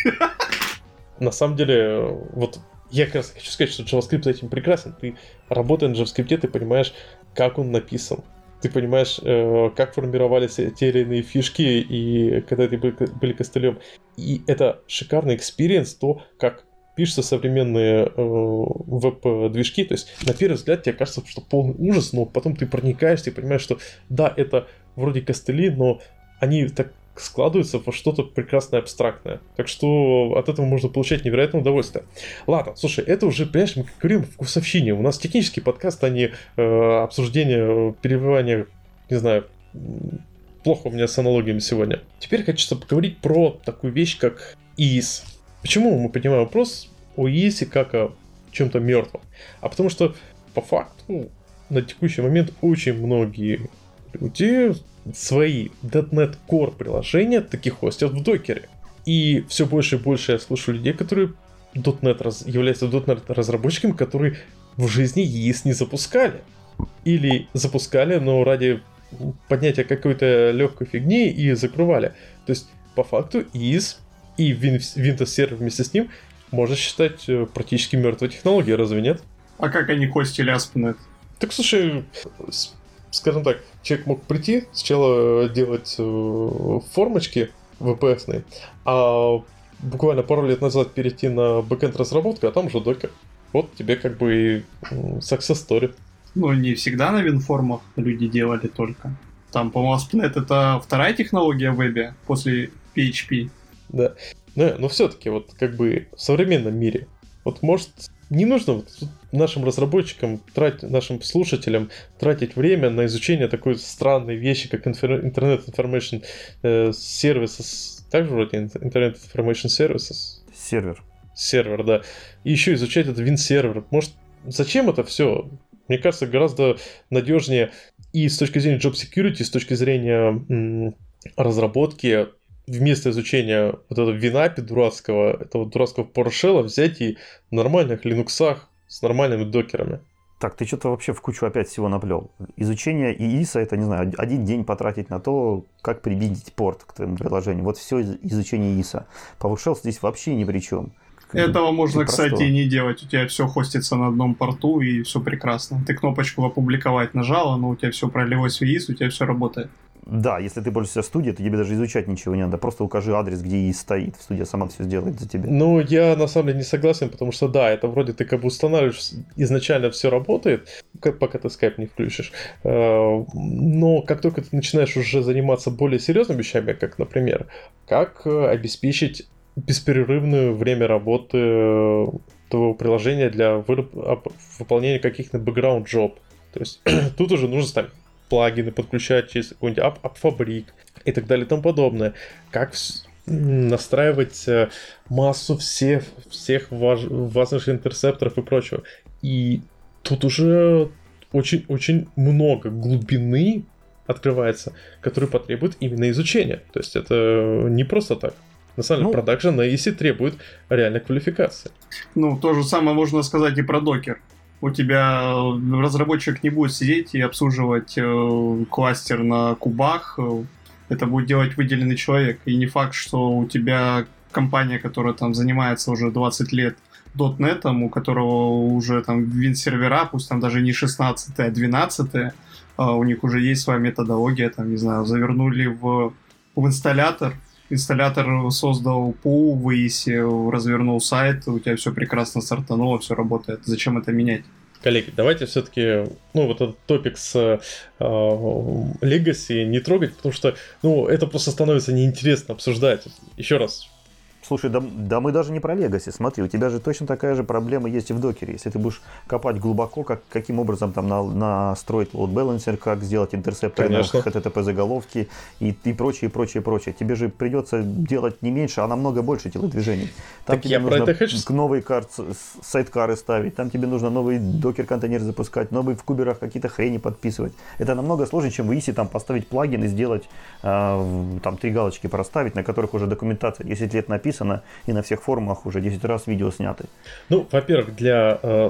Speaker 1: На самом деле, вот я как раз хочу сказать, что JavaScript этим прекрасен. Ты, работая на JavaScript, ты понимаешь, как он написан. Ты понимаешь, э, как формировались те или иные фишки, и когда ты были костылем. И это шикарный experience, то, как пишутся современные э, веб-движки. То есть, на первый взгляд, тебе кажется, что полный ужас, но потом ты проникаешься и понимаешь, что да, это вроде костыли, но они так складывается во что-то прекрасное абстрактное. Так что от этого можно получать невероятное удовольствие. Ладно, слушай, это уже, понимаешь, мы говорим в вкусовщине. У нас технический подкаст, а не э, обсуждение, перебивание, не знаю, плохо у меня с аналогиями сегодня. Теперь хочу поговорить про такую вещь, как ИИС. Почему мы поднимаем вопрос о ИИСе как о чем-то мертвом? А потому что, по факту, на текущий момент очень многие люди свои .NET Core приложения таки хостят в докере. И все больше и больше я слышу людей, которые .NET раз, являются .NET разработчиками, которые в жизни EIS не запускали. Или запускали, но ради поднятия какой-то легкой фигни и закрывали. То есть, по факту, IIS и Windows Server вместе с ним можно считать э, практически мертвой технологией, разве нет?
Speaker 2: А как они хостили ASP.NET?
Speaker 1: Так, слушай, скажем так, человек мог прийти, сначала делать э, формочки WPF, а буквально пару лет назад перейти на бэкенд разработку, а там уже Docker. Вот тебе как бы и success story.
Speaker 2: Ну, не всегда на винформах люди делали только. Там, по-моему, ASP.NET это вторая технология в вебе после PHP.
Speaker 1: Да. Но, но все-таки вот как бы в современном мире, вот может не нужно вот нашим разработчикам, тратить, нашим слушателям тратить время на изучение такой странной вещи, как Information э, Services. Также вроде Internet Information Services.
Speaker 3: Сервер.
Speaker 1: Сервер, да. И еще изучать этот вин-сервер. Может, зачем это все? Мне кажется, гораздо надежнее и с точки зрения job security, и с точки зрения м- разработки вместо изучения вот этого винапи дурацкого, этого дурацкого PowerShell взять и в нормальных Linux с нормальными докерами.
Speaker 3: Так, ты что-то вообще в кучу опять всего наплел. Изучение ИИСа, это, не знаю, один день потратить на то, как прибить порт к твоему приложению. Вот все изучение ИИСа. PowerShell здесь вообще ни при чем.
Speaker 2: Этого можно, кстати, и не делать. У тебя все хостится на одном порту, и все прекрасно. Ты кнопочку опубликовать нажала, но у тебя все пролилось в ИИС, у тебя все работает.
Speaker 3: Да, если ты пользуешься студией, то тебе даже изучать ничего не надо. Просто укажи адрес, где и стоит. Студия сама все сделает за тебя.
Speaker 1: Ну, я на самом деле не согласен, потому что да, это вроде ты как бы устанавливаешь, изначально все работает, как, пока ты скайп не включишь. Э, но как только ты начинаешь уже заниматься более серьезными вещами, как, например, как э, обеспечить беспрерывное время работы э, твоего приложения для выполнения каких-то бэкграунд-джоб. То есть тут уже нужно ставить плагины подключать через какой-нибудь AppFabric и так далее и тому подобное. Как настраивать э, массу всех, всех важ, важных интерсепторов и прочего. И тут уже очень-очень много глубины открывается, который потребует именно изучения. То есть это не просто так. На самом деле, ну, продакшн на EC требует реальной квалификации.
Speaker 2: Ну, то же самое можно сказать и про докер у тебя э, разработчик не будет сидеть и обслуживать э, кластер на кубах. Э, это будет делать выделенный человек. И не факт, что у тебя компания, которая там занимается уже 20 лет .NET, у которого уже там вин-сервера, пусть там даже не 16 а 12 а у них уже есть своя методология, там, не знаю, завернули в, в инсталлятор, инсталлятор создал пул, выяснил, развернул сайт, у тебя все прекрасно стартануло, все работает. Зачем это менять?
Speaker 1: Коллеги, давайте все-таки, ну, вот этот топик с э, не трогать, потому что, ну, это просто становится неинтересно обсуждать. Еще раз,
Speaker 3: Слушай, да, да мы даже не про Legacy. Смотри, у тебя же точно такая же проблема есть и в докере. Если ты будешь копать глубоко, как, каким образом там на, настроить load balancer, как сделать интерсепторы на HTTP заголовки и, и прочее, прочее, прочее. Тебе же придется делать не меньше, а намного больше телодвижений. Там так тебе нужно это новые карт, сайткары ставить, там тебе нужно новый докер-контейнер запускать, новые в куберах какие-то хрени подписывать. Это намного сложнее, чем в EASY там поставить плагин и сделать э, там три галочки проставить, на которых уже документация 10 лет написана написано, и на всех форумах уже 10 раз видео сняты.
Speaker 1: Ну, во-первых, для э,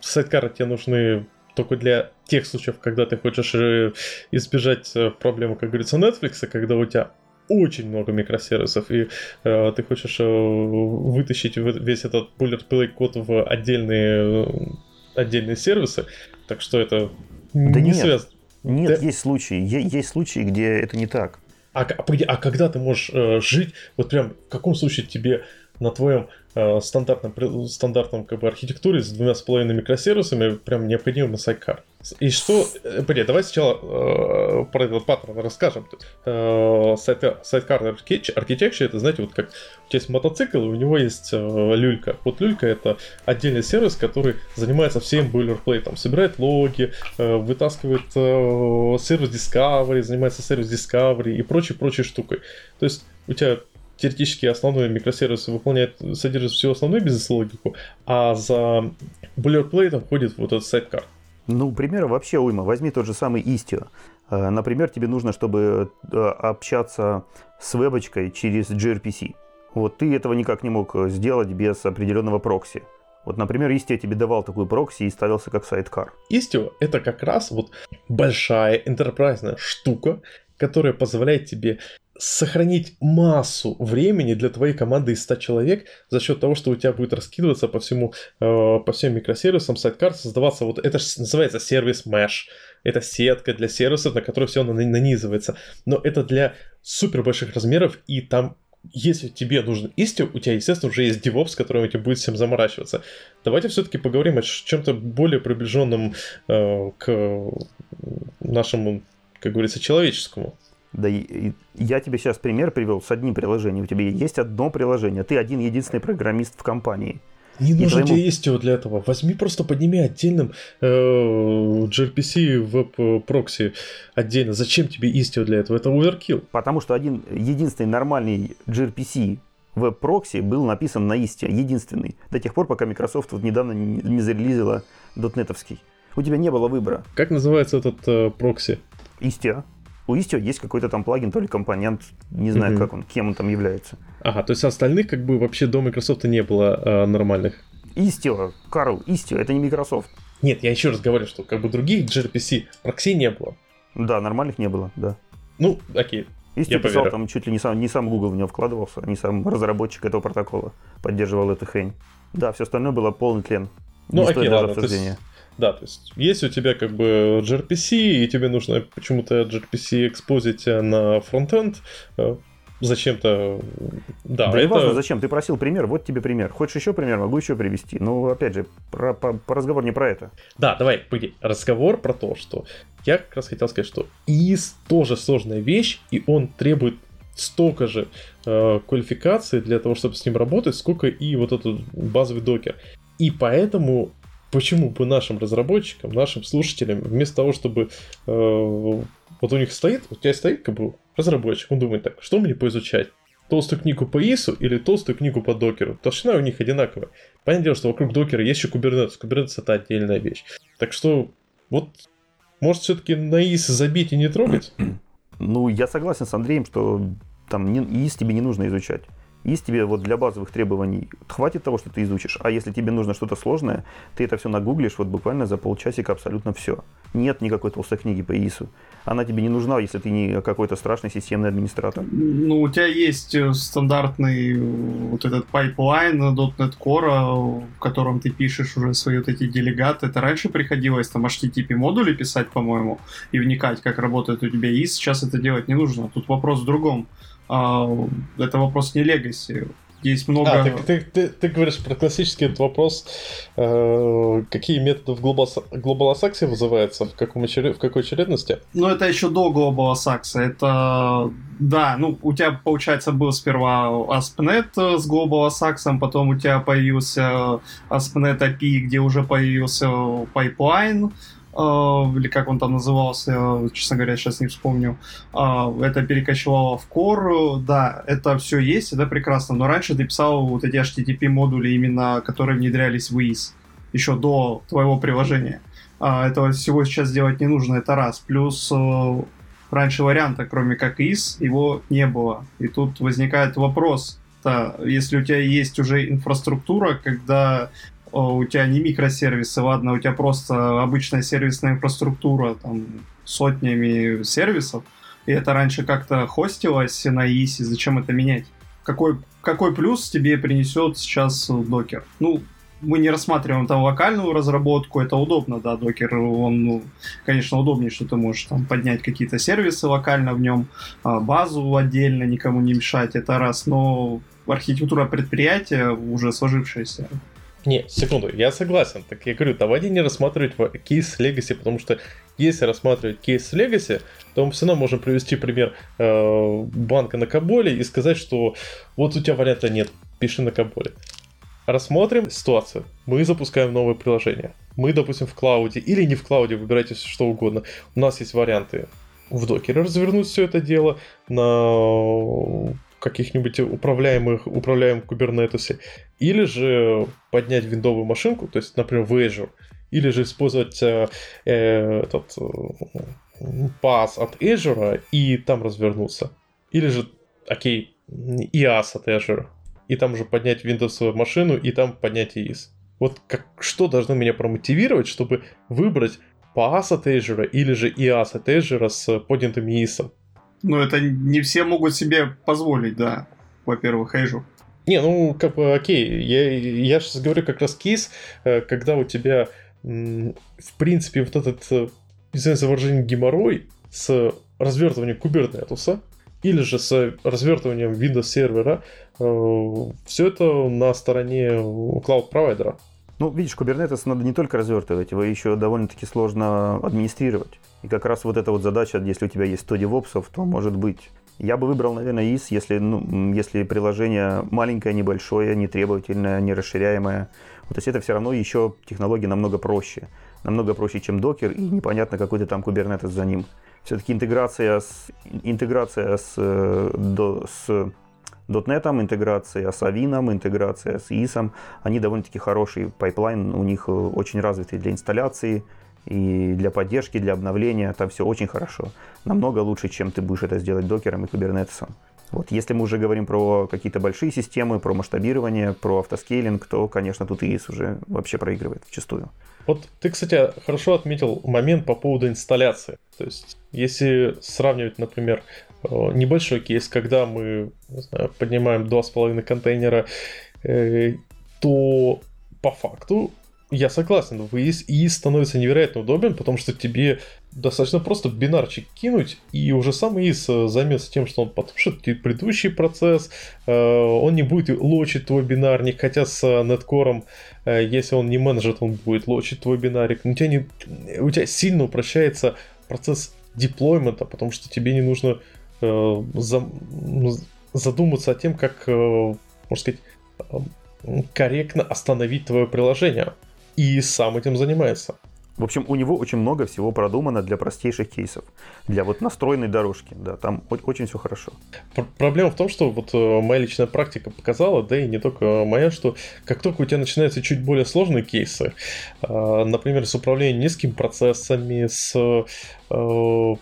Speaker 1: сайткара тебе нужны только для тех случаев, когда ты хочешь э, избежать э, проблемы, как говорится, Netflix, когда у тебя очень много микросервисов, и э, ты хочешь э, вытащить весь этот boilerplate код в отдельные, э, отдельные сервисы, так что это
Speaker 3: да не нет, связано. Нет, да? есть случаи, есть случаи, где это не так.
Speaker 1: А, а, а когда ты можешь э, жить, вот прям в каком случае тебе на твоем стандартном, стандартном как бы, архитектуре с двумя с половиной микросервисами прям необходим sidecar? И что... Э, Блин, давай сначала э, про этот паттерн расскажем. Э, sidecar architecture, это, знаете, вот как у тебя есть мотоцикл, и у него есть э, люлька. Вот люлька это отдельный сервис, который занимается всем бойлерплейтом. Собирает логи, э, вытаскивает э, service discovery, занимается service discovery и прочей-прочей штукой. То есть у тебя теоретически основной микросервис выполняет, содержит всю основную бизнес-логику, а за бойлерплейтом ходит вот этот сайткар.
Speaker 3: Ну, примеры вообще уйма. Возьми тот же самый Istio. Э, например, тебе нужно, чтобы э, общаться с вебочкой через gRPC. Вот ты этого никак не мог сделать без определенного прокси. Вот, например, Istio тебе давал такую прокси и ставился как сайткар.
Speaker 1: Istio — это как раз вот большая enterprise штука, которая позволяет тебе сохранить массу времени для твоей команды из 100 человек за счет того, что у тебя будет раскидываться по всему, э, по всем микросервисам, сайткар создаваться, вот это называется сервис mesh, это сетка для сервисов, на которую все нанизывается, но это для супер больших размеров, и там если тебе нужен Istio, у тебя, естественно, уже есть DevOps, который тебе будет всем заморачиваться. Давайте все-таки поговорим о чем-то более приближенном э, к нашему, как говорится, человеческому.
Speaker 3: Да и, я тебе сейчас пример привел с одним приложением. У тебя есть одно приложение, ты один единственный программист в компании.
Speaker 1: Не нужно твоему... тебе Istio для этого. Возьми просто подними отдельным э, gRPC веб-прокси отдельно. Зачем тебе Istio для этого? Это overkill.
Speaker 3: Потому что один единственный нормальный gRPC веб-прокси был написан на Istio. Единственный. До тех пор, пока Microsoft вот недавно не, не зарелизила дотнетовский. У тебя не было выбора.
Speaker 1: Как называется этот э, прокси?
Speaker 3: Istio у Istio есть какой-то там плагин, то ли компонент, не знаю, mm-hmm. как он, кем он там является.
Speaker 1: Ага, то есть остальных как бы вообще до Microsoft не было э, нормальных.
Speaker 3: Istio, Карл, Istio, это не Microsoft.
Speaker 1: Нет, я еще раз говорю, что как бы других gRPC прокси не было.
Speaker 3: Да, нормальных не было, да.
Speaker 1: Ну, окей.
Speaker 3: Istio я писал поверю. там чуть ли не сам, не сам Google в него вкладывался, не сам разработчик этого протокола поддерживал эту хрень. Да, все остальное было полный тлен.
Speaker 1: Ну, окей, ладно. То есть, да, то есть, если у тебя как бы gRPC, и тебе нужно почему-то gRPC экспозить на фронтенд, э, зачем-то...
Speaker 3: Да, да это... важно, зачем. Ты просил пример, вот тебе пример. Хочешь еще пример, могу еще привести. Но, опять же, про, по, по разговор не про это.
Speaker 1: Да, давай, погоди. Разговор про то, что... Я как раз хотел сказать, что ИИС тоже сложная вещь, и он требует столько же э, квалификации для того, чтобы с ним работать, сколько и вот этот базовый докер. И поэтому почему бы нашим разработчикам, нашим слушателям, вместо того, чтобы э, вот у них стоит, у тебя стоит как бы разработчик, он думает так, что мне поизучать? Толстую книгу по ИСу или толстую книгу по докеру? Толщина у них одинаковая. Понятное дело, что вокруг докера есть еще Kubernetes. Kubernetes это отдельная вещь. Так что вот может все-таки на IIS забить и не трогать?
Speaker 3: Ну, я согласен с Андреем, что там IIS тебе не нужно изучать. Есть тебе вот для базовых требований хватит того, что ты изучишь, а если тебе нужно что-то сложное, ты это все нагуглишь вот буквально за полчасика абсолютно все. Нет никакой толстой книги по IIS у. Она тебе не нужна, если ты не какой-то страшный системный администратор.
Speaker 2: Ну, у тебя есть э, стандартный э, вот этот pipeline .NET Core, в котором ты пишешь уже свои вот эти делегаты. Это раньше приходилось там HTTP модули писать, по-моему, и вникать, как работает у тебя ИС. Сейчас это делать не нужно. Тут вопрос в другом это вопрос не легаси. Есть много...
Speaker 1: А, ты, ты, ты, ты говоришь про классический этот вопрос, э, какие методы в глобалосаксе вызываются, в, каком очеред... в какой очередности?
Speaker 2: Ну, это еще до глобалосакса. Это, да, ну, у тебя, получается, был сперва ASP.NET с глобалосаксом, потом у тебя появился ASP.NET API, где уже появился Pipeline, а, или как он там назывался, честно говоря, сейчас не вспомню, а, это перекочевало в Core, да, это все есть, это прекрасно, но раньше ты писал вот эти HTTP модули именно, которые внедрялись в IIS, еще до твоего приложения. А, этого всего сейчас делать не нужно, это раз. Плюс э, раньше варианта, кроме как IIS, его не было. И тут возникает вопрос, да, если у тебя есть уже инфраструктура, когда у тебя не микросервисы, ладно, у тебя просто обычная сервисная инфраструктура, там, сотнями сервисов, и это раньше как-то хостилось на ИСе, зачем это менять? Какой, какой плюс тебе принесет сейчас докер? Ну, мы не рассматриваем там локальную разработку, это удобно, да, докер, он, ну, конечно, удобнее, что ты можешь там поднять какие-то сервисы локально в нем, а, базу отдельно никому не мешать, это раз, но архитектура предприятия уже сложившаяся,
Speaker 1: не, секунду, я согласен. Так я говорю, давайте не рассматривать кейс Legacy, потому что если рассматривать кейс Legacy, то мы все равно можем привести пример э, банка на Каболе и сказать, что вот у тебя варианта нет, пиши на Каболе. Рассмотрим ситуацию. Мы запускаем новое приложение. Мы, допустим, в клауде или не в клауде, выбирайте что угодно. У нас есть варианты в докере развернуть все это дело, на каких-нибудь управляемых, управляемых Kubernetes, или же поднять виндовую машинку, то есть, например, в Azure, или же использовать э, э этот, PaaS от Azure и там развернуться. Или же, окей, IaaS от Azure, и там же поднять Windows машину, и там поднять IIS. Вот как, что должно меня промотивировать, чтобы выбрать PaaS от Azure или же IaaS от Azure с поднятым IIS?
Speaker 2: Ну, это не все могут себе позволить, да, во-первых, Azure.
Speaker 1: Не, ну, как бы, окей, я, я сейчас говорю как раз кейс, э, когда у тебя, в принципе, вот этот, э, извиняюсь за выражение, геморрой с развертыванием кубернетуса, или же с развертыванием Windows сервера, э, все это на стороне клауд-провайдера.
Speaker 3: Ну, видишь, Kubernetes надо не только развертывать, его еще довольно-таки сложно администрировать. И как раз вот эта вот задача, если у тебя есть 100 девопсов, то может быть. Я бы выбрал, наверное, IS, если, ну, если приложение маленькое, небольшое, нетребовательное, нерасширяемое. Вот, то есть это все равно еще технологии намного проще. Намного проще, чем докер, и непонятно, какой то там Kubernetes за ним. Все-таки интеграция с, интеграция с, э, до, с .NET, интеграция с Win, интеграция с IIS, они довольно-таки хороший pipeline, у них э, очень развитый для инсталляции, и для поддержки, для обновления, там все очень хорошо. Намного лучше, чем ты будешь это сделать докером и кубернетесом. Вот. Если мы уже говорим про какие-то большие системы, про масштабирование, про автоскейлинг, то, конечно, тут IIS уже вообще проигрывает вчистую.
Speaker 1: Вот ты, кстати, хорошо отметил момент по поводу инсталляции. То есть, если сравнивать, например, небольшой кейс, когда мы не знаю, поднимаем 2,5 контейнера, э, то по факту я согласен, выезд и становится невероятно удобен, потому что тебе достаточно просто бинарчик кинуть, и уже сам ИИС э, займется тем, что он потушит предыдущий процесс, э, он не будет лочить твой бинарник, хотя с неткором, э, если он не менеджет, он будет лочить твой бинарик. у тебя, не, у тебя сильно упрощается процесс деплоймента, потому что тебе не нужно задуматься о тем, как, можно сказать, корректно остановить твое приложение и сам этим занимается.
Speaker 3: В общем, у него очень много всего продумано для простейших кейсов, для вот настроенной дорожки, да, там очень все хорошо.
Speaker 1: Проблема в том, что вот э, моя личная практика показала, да и не только моя, что как только у тебя начинаются чуть более сложные кейсы, э, например, с управлением низкими процессами, с, э,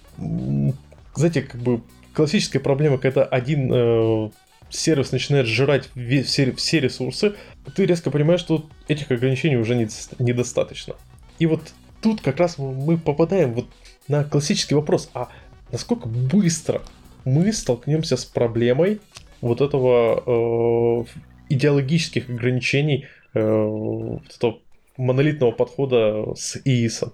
Speaker 1: знаете, как бы классическая проблема, когда один сервис начинает сжирать все, все ресурсы, ты резко понимаешь, что этих ограничений уже недостаточно. И вот тут как раз мы попадаем вот на классический вопрос, а насколько быстро мы столкнемся с проблемой вот этого э, идеологических ограничений э, вот этого монолитного подхода с ИИСом.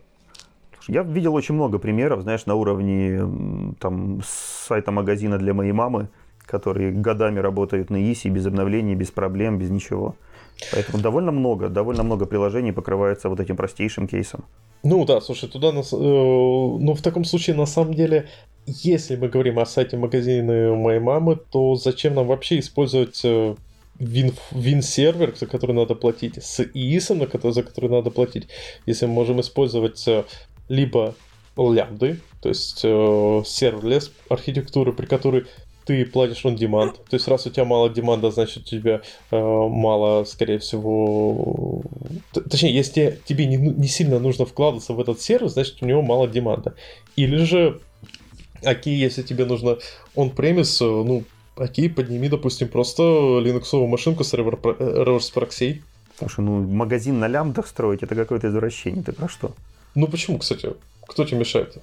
Speaker 3: Я видел очень много примеров, знаешь, на уровне там сайта магазина для моей мамы, которые годами работают на ИСе без обновлений, без проблем, без ничего. Поэтому довольно много, довольно много приложений покрывается вот этим простейшим кейсом.
Speaker 1: Ну да, слушай, туда нас, э, ну в таком случае на самом деле, если мы говорим о сайте магазина моей мамы, то зачем нам вообще использовать э, Win, Win Server, за который надо платить, с IIS ом, за который надо платить, если мы можем использовать э, либо лямбды, то есть э, serverless архитектуры, при которой ты платишь on demand. То есть, раз у тебя мало demand а, значит, у тебя э, мало, скорее всего... Точнее, если тебе не, не сильно нужно вкладываться в этот сервис, значит, у него мало demand а. Или же, окей, если тебе нужно on-premise, э, ну, окей, подними, допустим, просто линуксовую машинку с reverse проксей.
Speaker 3: Слушай, ну, магазин на лямбдах строить, это какое-то извращение. Ты про что?
Speaker 1: Ну, почему, кстати? кто тебе мешает?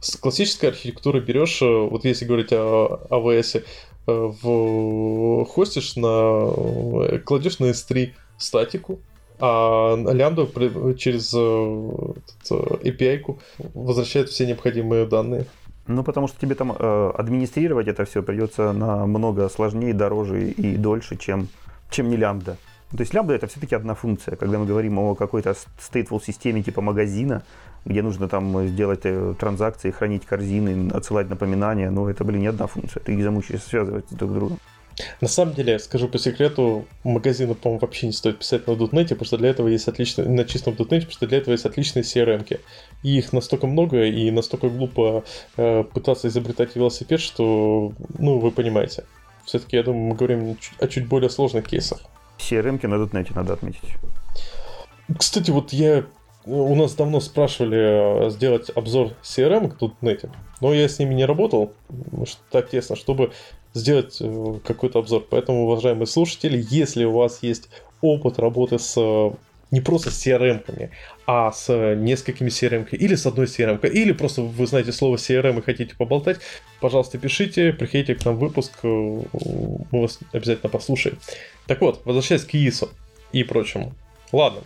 Speaker 1: С классической архитектуры берешь, э, вот если говорить о AWS, э, в хостишь на э, кладешь на S3 статику, а лямбда через API возвращает все необходимые данные.
Speaker 3: Ну, потому что тебе там э, администрировать это все придется намного сложнее, дороже и дольше, чем, чем не лямбда. То есть лямбда это все-таки одна функция. Когда мы говорим о какой-то stateful системе типа магазина, где нужно там сделать э, транзакции, хранить корзины, отсылать напоминания, но это, блин, не одна функция. Ты их замучаешься связывать друг с другом.
Speaker 1: На самом деле, скажу по секрету, магазины, по-моему, вообще не стоит писать на .NET, потому что для этого есть отличные, на чистом .NET, потому что для этого есть отличные CRM. -ки. И их настолько много, и настолько глупо э, пытаться изобретать велосипед, что, ну, вы понимаете. Все-таки, я думаю, мы говорим о чуть более сложных кейсах.
Speaker 3: CRM-ки на .NET надо отметить.
Speaker 1: Кстати, вот я у нас давно спрашивали э, сделать обзор CRM в нете, но я с ними не работал так тесно, чтобы сделать э, какой-то обзор. Поэтому, уважаемые слушатели, если у вас есть опыт работы с не просто с CRM-ками, а с несколькими CRM или с одной CRM, или просто вы знаете слово CRM и хотите поболтать, пожалуйста, пишите, приходите к нам в выпуск, э, мы вас обязательно послушаем. Так вот, возвращаясь к ISO и прочему. Ладно,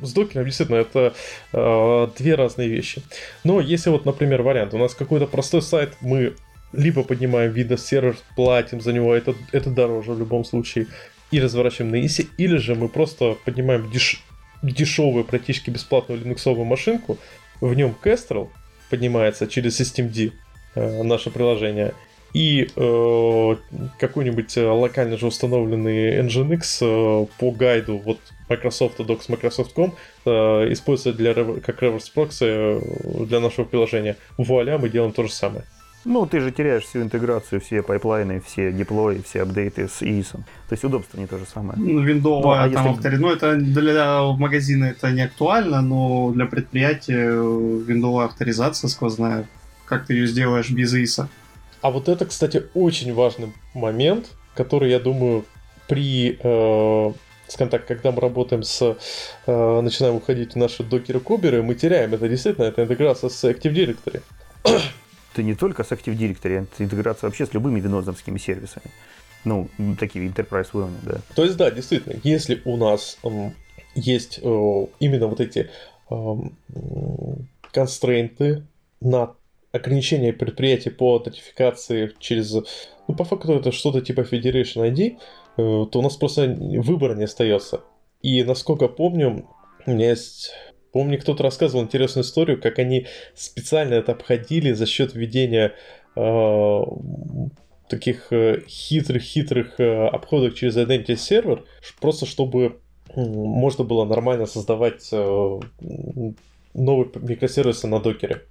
Speaker 1: с докером действительно это э, две разные вещи. Но если вот, например, вариант, у нас какой-то простой сайт, мы либо поднимаем Windows сервер, платим за него, это, это дороже в любом случае, и разворачиваем на ISE, или же мы просто поднимаем деш... дешевую, практически бесплатную линуксовую машинку, в нем Kestrel поднимается через systemd э, наше приложение, и э, какой-нибудь э, локально же установленный Nginx э, по гайду вот Microsoft Docs Microsoft.com э, используется для, как reverse proxy э, для нашего приложения. Вуаля, мы делаем то же самое.
Speaker 3: Ну, ты же теряешь всю интеграцию, все пайплайны, все деплои, все апдейты с IIS. То есть удобство не то же самое.
Speaker 2: Ну, виндовая ну, а там если... автори... Ну, это для магазина это не актуально, но для предприятия виндовая авторизация сквозная. Как ты ее сделаешь без IIS?
Speaker 1: А вот это, кстати, очень важный момент, который, я думаю, при, э, скажем так, когда мы работаем с, э, начинаем уходить в наши докеры-куберы, мы теряем. Это действительно, это интеграция с Active Directory
Speaker 3: это не только с Active Directory, это интеграция вообще с любыми винодзовскими сервисами. Ну, такие enterprise уровня, да.
Speaker 1: То есть, да, действительно, если у нас эм, есть э, именно вот эти э, констрейнты на ограничение предприятий по нотификации через... Ну, по факту это что-то типа Federation ID, э, то у нас просто выбора не остается. И насколько помню, у меня есть Помню, кто-то рассказывал интересную историю, как они специально это обходили за счет введения э, таких хитрых-хитрых э, э, обходов через Identity сервер, просто чтобы э, можно было нормально создавать э, новые микросервисы на докере.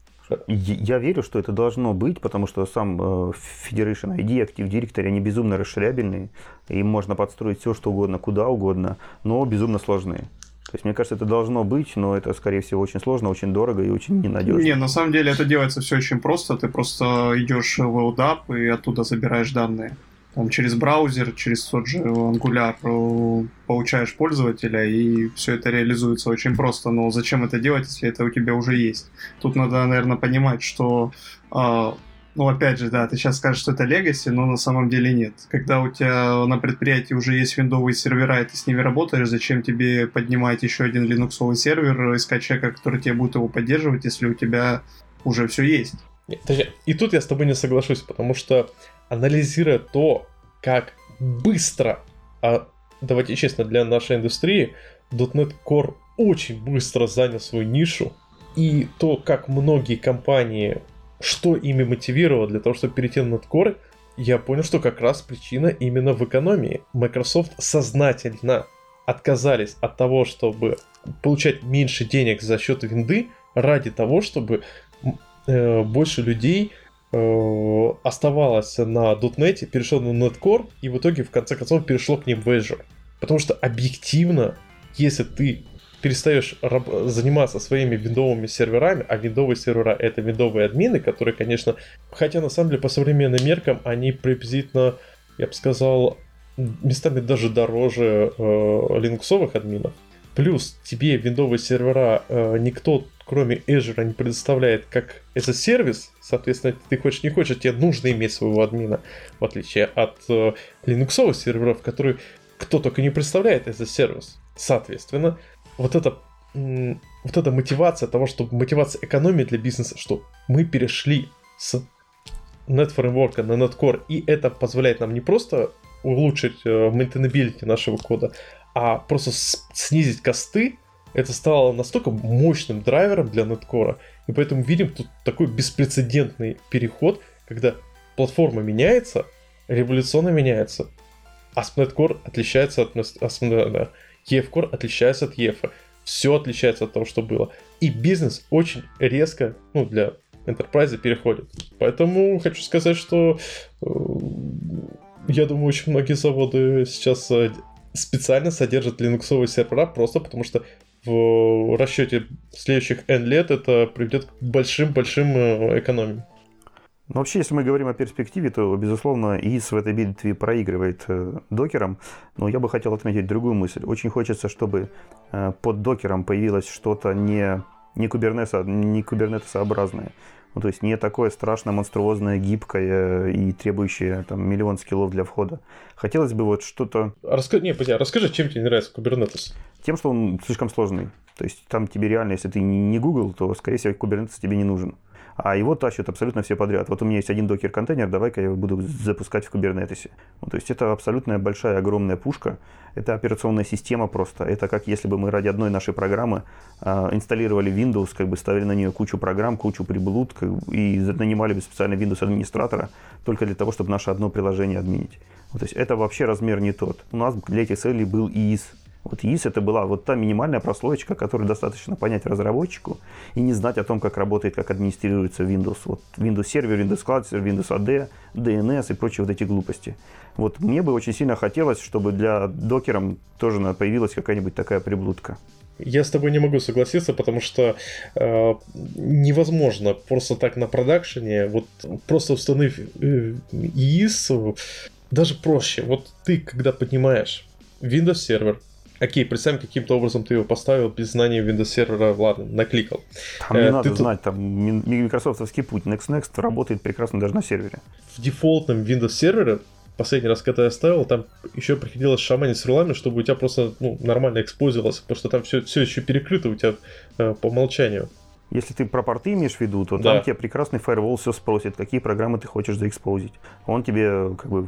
Speaker 3: Я верю, что это должно быть, потому что сам э, Federation ID, Active Directory, они безумно расширябельные, им можно подстроить все, что угодно, куда угодно, но безумно сложные. То есть, мне кажется, это должно быть, но это, скорее всего, очень сложно, очень дорого и очень ненадежно.
Speaker 2: Не, на самом деле это делается все очень просто. Ты просто идешь в LDAP и оттуда забираешь данные. Там, через браузер, через тот же Angular э, получаешь пользователя, и все это реализуется очень просто. Но зачем это делать, если это у тебя уже есть? Тут надо, наверное, понимать, что а, ну, опять же, да, ты сейчас скажешь, что это Legacy, но на самом деле нет. Когда у тебя на предприятии уже есть виндовые сервера, и ты с ними работаешь, зачем тебе поднимать еще один линуксовый сервер, искать человека, который тебе будет его поддерживать, если у тебя уже все есть?
Speaker 1: И тут я с тобой не соглашусь, потому что анализируя то, как быстро, а давайте честно, для нашей индустрии, .NET Core очень быстро занял свою нишу, и то, как многие компании что ими мотивировало для того, чтобы перейти на Core, я понял, что как раз причина именно в экономии. Microsoft сознательно отказались от того, чтобы получать меньше денег за счет винды, ради того, чтобы э, больше людей э, оставалось на .NET, перешло на NetCore, и в итоге, в конце концов, перешло к ним в Azure. Потому что объективно, если ты перестаешь заниматься своими виндовыми серверами, а виндовые сервера это виндовые админы, которые, конечно, хотя на самом деле по современным меркам они приблизительно, я бы сказал, местами даже дороже э, линуксовых админов. Плюс тебе виндовые сервера э, никто, кроме Azure, не предоставляет как это сервис. Соответственно, ты хочешь не хочешь, тебе нужно иметь своего админа, в отличие от э, линуксовых серверов, которые кто только не представляет этот сервис. Соответственно, вот эта вот эта мотивация того, что мотивация экономии для бизнеса, что мы перешли с Net Framework на NetCore, и это позволяет нам не просто улучшить э, maintainability нашего кода, а просто снизить косты, это стало настолько мощным драйвером для NetCore, и поэтому видим тут такой беспрецедентный переход, когда платформа меняется, революционно меняется, а NetCore отличается от ASP.NET EF отличается от EF. Все отличается от того, что было. И бизнес очень резко, ну, для Enterprise переходит. Поэтому хочу сказать, что э, я думаю, очень многие заводы сейчас э, специально содержат линуксовые сервера просто потому что в расчете следующих N лет это приведет к большим-большим э, экономиям.
Speaker 3: Ну, вообще, если мы говорим о перспективе, то, безусловно, ИИС в этой битве проигрывает э, докерам. Но я бы хотел отметить другую мысль. Очень хочется, чтобы э, под докером появилось что-то не, не, кубернеса, не кубернетесообразное. Ну, то есть не такое страшно монструозное, гибкое и требующее там, миллион скиллов для входа. Хотелось бы вот что-то...
Speaker 1: Раска... Не, подожди, расскажи, чем тебе не нравится Kubernetes?
Speaker 3: Тем, что он слишком сложный. То есть там тебе реально, если ты не Google, то, скорее всего, Kubernetes тебе не нужен а его тащат абсолютно все подряд. Вот у меня есть один докер-контейнер, давай-ка я его буду запускать в кубернетесе. Ну, то есть это абсолютная большая, огромная пушка, это операционная система просто. Это как если бы мы ради одной нашей программы э, инсталлировали Windows, как бы ставили на нее кучу программ, кучу приблуд как, и нанимали бы специально Windows администратора только для того, чтобы наше одно приложение админить. Вот, то есть это вообще размер не тот. У нас для этих целей был ИИС, вот ИИС это была вот та минимальная прослоечка, которую достаточно понять разработчику и не знать о том, как работает, как администрируется Windows. Вот Windows сервер, Windows Cluster, Windows AD, DNS и прочие вот эти глупости. Вот мне бы очень сильно хотелось, чтобы для докером тоже появилась какая-нибудь такая приблудка.
Speaker 1: Я с тобой не могу согласиться, потому что э, невозможно просто так на продакшене, вот просто установив э, ИИС, даже проще. Вот ты, когда поднимаешь Windows сервер, Окей, представим, каким-то образом ты его поставил без знания Windows сервера, ладно, накликал.
Speaker 3: Там не э, надо ты знать, там микрософтовский путь Next Next работает прекрасно даже на сервере.
Speaker 1: В дефолтном Windows сервере последний раз, когда я ставил, там еще приходилось шаманить с рулами, чтобы у тебя просто ну, нормально экспозилось, потому что там все, все еще перекрыто у тебя э, по умолчанию.
Speaker 3: Если ты про порты имеешь в виду, то да. там тебе прекрасный фаервол все спросит, какие программы ты хочешь заэкспозить. Он тебе как бы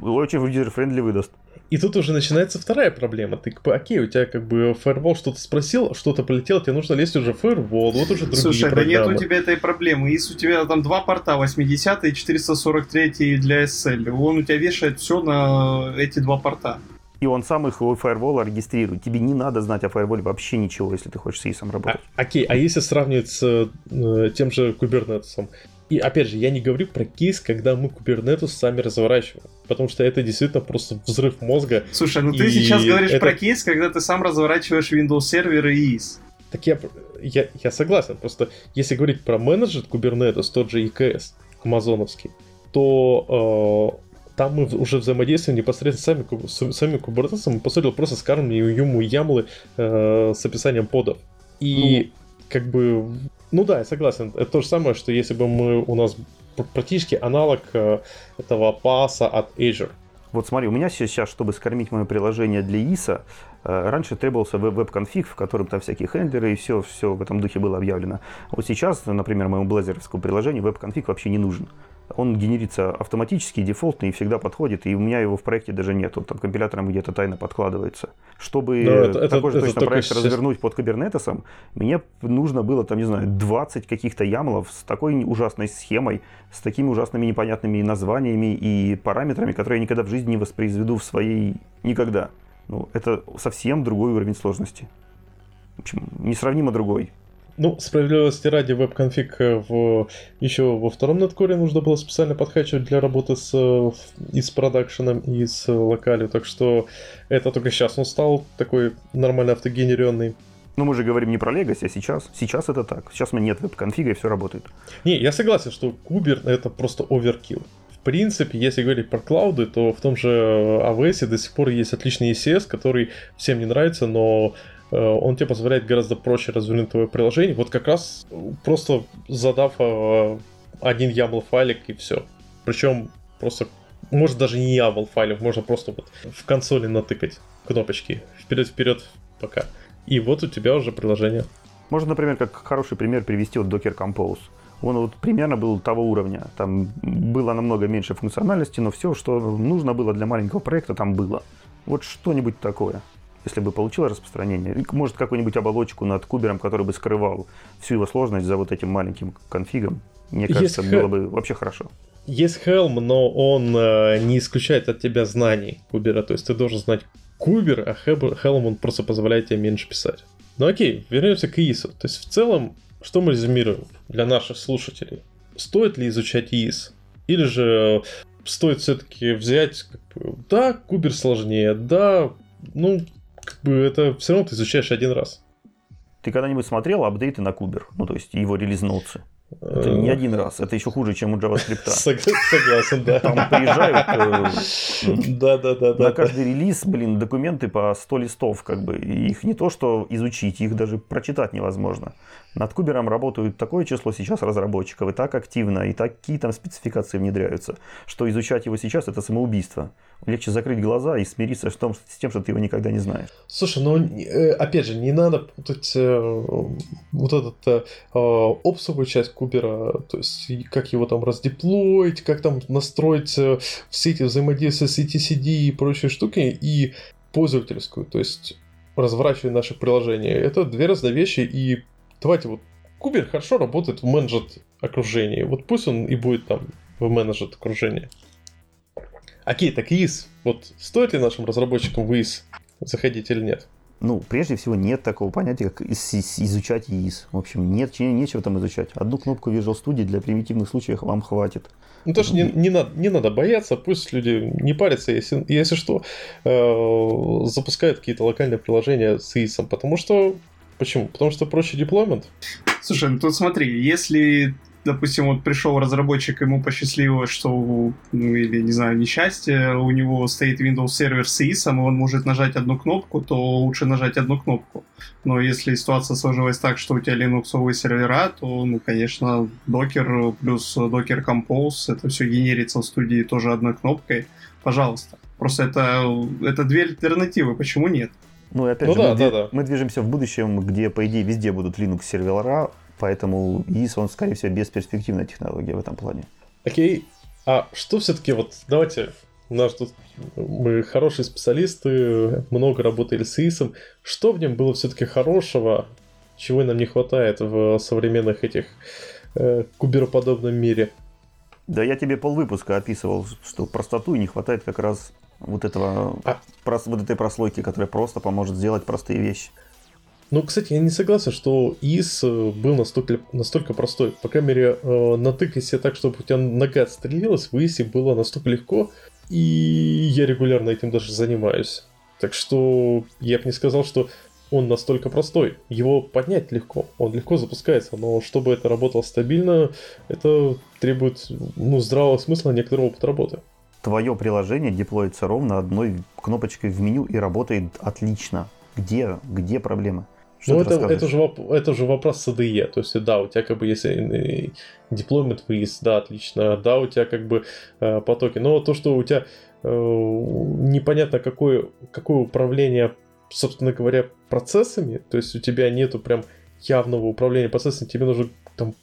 Speaker 3: очень user-friendly выдаст.
Speaker 1: И тут уже начинается вторая проблема. Ты как бы, окей, у тебя как бы фаервол что-то спросил, что-то полетело, тебе нужно лезть уже в фаервол, вот уже другие
Speaker 2: Слушай,
Speaker 1: программы.
Speaker 2: да нет у тебя этой проблемы. Если у тебя там два порта, 80 и 443 для SSL, он у тебя вешает все на эти два порта.
Speaker 3: И он сам их у фаервола регистрирует. Тебе не надо знать о фаерволе вообще ничего, если ты хочешь с ИСом работать.
Speaker 1: А, окей, а если сравнивать с э, тем же Kubernetes? И опять же, я не говорю про кейс, когда мы Kubernetes сами разворачиваем, потому что это действительно просто взрыв мозга.
Speaker 2: Слушай, ну ты сейчас говоришь это... про кейс, когда ты сам разворачиваешь Windows сервер и IS.
Speaker 1: Так я, я, я согласен, просто если говорить про менеджер Kubernetes, тот же EKS, амазоновский, то э, там мы уже взаимодействуем непосредственно сами, с самим Kubernetes, мы по сути просто скармливаем ему ямлы э, с описанием подов. И ну, как бы ну да, я согласен. Это то же самое, что если бы мы у нас практически аналог э, этого паса от Azure.
Speaker 3: Вот смотри, у меня сейчас, чтобы скормить мое приложение для ISA, э, раньше требовался веб-конфиг, в котором там всякие хендлеры и все, все в этом духе было объявлено. Вот сейчас, например, моему блазеровскому приложению веб-конфиг вообще не нужен он генерится автоматически, дефолтный и всегда подходит, и у меня его в проекте даже нет, он там компилятором где-то тайно подкладывается. Чтобы это, такой это, же точно проект сейчас... развернуть под кубернетесом, мне нужно было, там, не знаю, 20 каких-то ямлов с такой ужасной схемой, с такими ужасными непонятными названиями и параметрами, которые я никогда в жизни не воспроизведу в своей... никогда. Ну, это совсем другой уровень сложности. В общем, несравнимо другой.
Speaker 1: Ну, справедливости ради, веб-конфиг э, в, еще во втором неткоре нужно было специально подкачивать для работы с, э, и с продакшеном, и с локалью, так что это только сейчас он стал такой нормально автогенеренный.
Speaker 3: Ну, мы же говорим не про Legacy, а сейчас. Сейчас это так. Сейчас у меня нет веб-конфига, и все работает.
Speaker 1: Не, я согласен, что кубер это просто оверкил. В принципе, если говорить про клауды, то в том же AWS до сих пор есть отличный ECS, который всем не нравится, но Э, он тебе позволяет гораздо проще развернуть твое приложение. Вот как раз просто задав э, один YAML файлик и все. Причем просто, может даже не YAML файлик, можно просто вот в консоли натыкать кнопочки вперед-вперед пока. И вот у тебя уже приложение.
Speaker 3: Можно, например, как хороший пример привести вот Docker Compose. Он вот примерно был того уровня. Там было намного меньше функциональности, но все, что нужно было для маленького проекта, там было. Вот что-нибудь такое если бы получил распространение, может какую-нибудь оболочку над кубером, который бы скрывал всю его сложность за вот этим маленьким конфигом. Мне кажется, Есть было бы вообще хорошо.
Speaker 1: Есть Helm, но он э, не исключает от тебя знаний кубера. То есть ты должен знать кубер, а Helm он просто позволяет тебе меньше писать. Ну окей, вернемся к ISO. То есть в целом, что мы резюмируем для наших слушателей? Стоит ли изучать IS? Или же стоит все-таки взять, как бы, да, кубер сложнее, да, ну, как бы это все равно ты изучаешь один раз.
Speaker 3: Ты когда-нибудь смотрел апдейты на Кубер? Ну, то есть его релиз-ноутсы? Это не один раз, это еще хуже, чем у JavaScript.
Speaker 1: Согласен, да.
Speaker 3: Там приезжают
Speaker 1: да, да, да,
Speaker 3: на каждый релиз, блин, документы по 100 листов, как бы. Их не то, что изучить, их даже прочитать невозможно. Над Кубером работают такое число сейчас разработчиков, и так активно, и такие там спецификации внедряются, что изучать его сейчас это самоубийство. Легче закрыть глаза и смириться с, том, с тем, что ты его никогда не знаешь.
Speaker 1: Слушай, ну э, опять же, не надо путать э, вот этот э, опсовую часть Кубера, то есть как его там раздеплоить, как там настроить э, все эти взаимодействия с ETCD и прочие штуки, и пользовательскую, то есть разворачивание наших приложений. Это две разные вещи, и давайте вот Кубер хорошо работает в менеджет окружении. Вот пусть он и будет там в менеджет окружении. Окей, так ИИС. Вот стоит ли нашим разработчикам в ИИС заходить или нет?
Speaker 3: Ну, прежде всего, нет такого понятия, как изучать ИИС. В общем, нет, нечего там изучать. Одну кнопку Visual Studio для примитивных случаев вам хватит.
Speaker 1: Ну, тоже не, не, надо, не надо бояться, пусть люди не парятся, если, если что, э, запускают какие-то локальные приложения с ИИСом, потому что Почему? Потому что проще деплоймент?
Speaker 2: Слушай, ну тут смотри, если допустим, вот пришел разработчик, ему посчастливилось, что, ну, или, не знаю, несчастье, у него стоит Windows сервер с ISO, и он может нажать одну кнопку, то лучше нажать одну кнопку. Но если ситуация сложилась так, что у тебя линуксовые сервера, то, ну, конечно, Docker плюс Docker Compose, это все генерится в студии тоже одной кнопкой. Пожалуйста. Просто это, это две альтернативы, почему нет?
Speaker 3: Ну и опять ну, же, да, мы, да, да. мы движемся в будущем, где, по идее, везде будут Linux сервера, поэтому ИИС, он, скорее всего, бесперспективная технология в этом плане.
Speaker 1: Окей, а что все-таки, вот давайте, у нас тут мы хорошие специалисты, много работали с ИИСом, что в нем было все-таки хорошего, чего нам не хватает в современных этих э, кубероподобном мире?
Speaker 3: Да я тебе полвыпуска описывал, что простоту и не хватает как раз вот, этого, а... прос, вот этой прослойки, которая просто поможет сделать простые вещи.
Speaker 1: Ну, кстати, я не согласен, что ИС э, был настолько, настолько простой. По крайней мере, э, натыкай себе так, чтобы у тебя нога отстрелилась, в ИСе было настолько легко, и я регулярно этим даже занимаюсь. Так что я бы не сказал, что он настолько простой. Его поднять легко, он легко запускается, но чтобы это работало стабильно, это требует ну, здравого смысла некоторого опыта работы
Speaker 3: твое приложение деплоится ровно одной кнопочкой в меню и работает отлично. Где, где проблема?
Speaker 1: Что ну, это, это, же, это же вопрос с ADE. То есть, да, у тебя как бы если деплоймент выезд, да, отлично. Да, у тебя как бы э, потоки. Но то, что у тебя э, непонятно какое, какое управление, собственно говоря, процессами, то есть у тебя нету прям явного управления процессами, тебе нужно там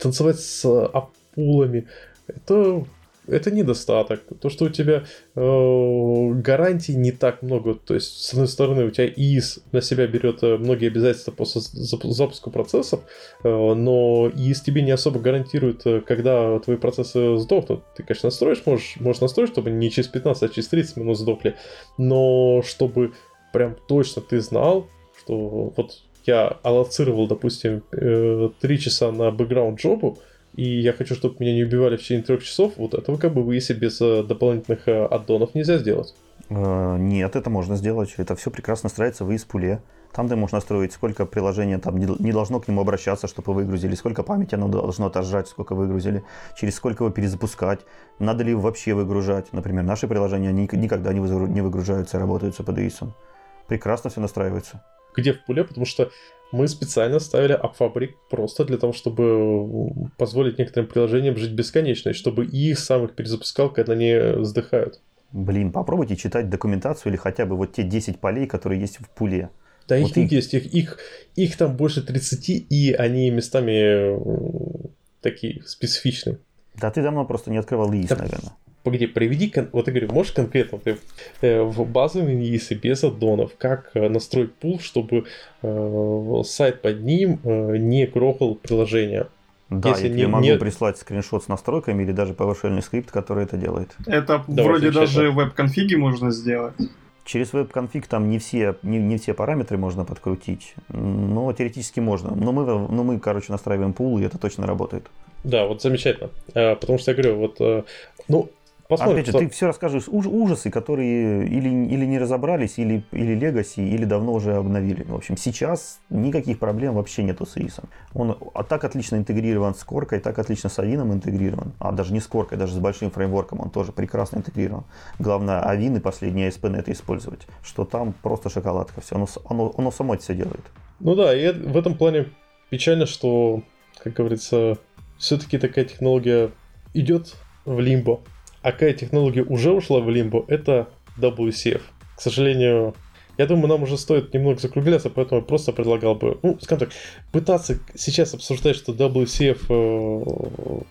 Speaker 1: танцевать с апулами. Это это недостаток. То, что у тебя э, гарантий не так много. То есть, с одной стороны, у тебя ИИС на себя берет э, многие обязательства по запуску процессов, э, но ИИС тебе не особо гарантирует, э, когда твои процессы сдохнут. Ты, конечно, настроишь, можешь, можешь настроить, чтобы не через 15, а через 30 минут сдохли. Но чтобы прям точно ты знал, что вот я аллоцировал, допустим, 3 часа на бэкграунд джобу, и я хочу, чтобы меня не убивали в течение трех часов, вот этого как бы вы, если без э, дополнительных э, аддонов нельзя сделать.
Speaker 3: Э, нет, это можно сделать. Это все прекрасно строится в ES-пуле. Там ты можешь настроить, сколько приложения там не должно к нему обращаться, чтобы выгрузили, сколько памяти оно должно отожрать, сколько выгрузили, через сколько его перезапускать, надо ли вообще выгружать. Например, наши приложения никогда не выгружаются и работают с APDIS. Прекрасно все настраивается.
Speaker 1: Где в пуле? Потому что мы специально ставили AppFabric просто для того, чтобы позволить некоторым приложениям жить бесконечно, и чтобы их самых перезапускал, когда они вздыхают.
Speaker 3: Блин, попробуйте читать документацию или хотя бы вот те 10 полей, которые есть в пуле.
Speaker 1: Да, вот их, их есть, их, их, их там больше 30, и они местами такие специфичные.
Speaker 3: Да ты давно просто не открывал ИИС, да, наверное.
Speaker 1: Погоди, приведи, вот ты говоришь, можешь конкретно ты э, в базовом ИИСе без аддонов, как э, настроить пул, чтобы э, сайт под ним э, не крохал приложение?
Speaker 3: Да, Если я не, могу не... прислать скриншот с настройками или даже PowerShell скрипт, который это делает.
Speaker 2: Это Давай, вроде даже веб-конфиги можно сделать.
Speaker 3: Через веб-конфиг там не все, не, не все параметры можно подкрутить, но теоретически можно. Но мы, но мы, короче, настраиваем пул, и это точно работает.
Speaker 1: Да, вот замечательно. Потому что я говорю, вот, ну, посмотрим.
Speaker 3: Опять же,
Speaker 1: что-
Speaker 3: ты все расскажешь уж- ужасы, которые или, или не разобрались, или, или Legacy, или давно уже обновили. В общем, сейчас никаких проблем вообще нету с ИИСом. Он а так отлично интегрирован с Коркой, так отлично с Авином интегрирован. А даже не с Коркой, даже с большим фреймворком он тоже прекрасно интегрирован. Главное, Авин и последние ASP.NET использовать. Что там просто шоколадка. Все, оно, оно, оно само это все делает.
Speaker 1: Ну да, и в этом плане печально, что, как говорится, все-таки такая технология идет в лимбо. А какая технология уже ушла в лимбо, это WCF. К сожалению, я думаю, нам уже стоит немного закругляться, поэтому я просто предлагал бы, ну, скажем так, пытаться сейчас обсуждать, что WCF э,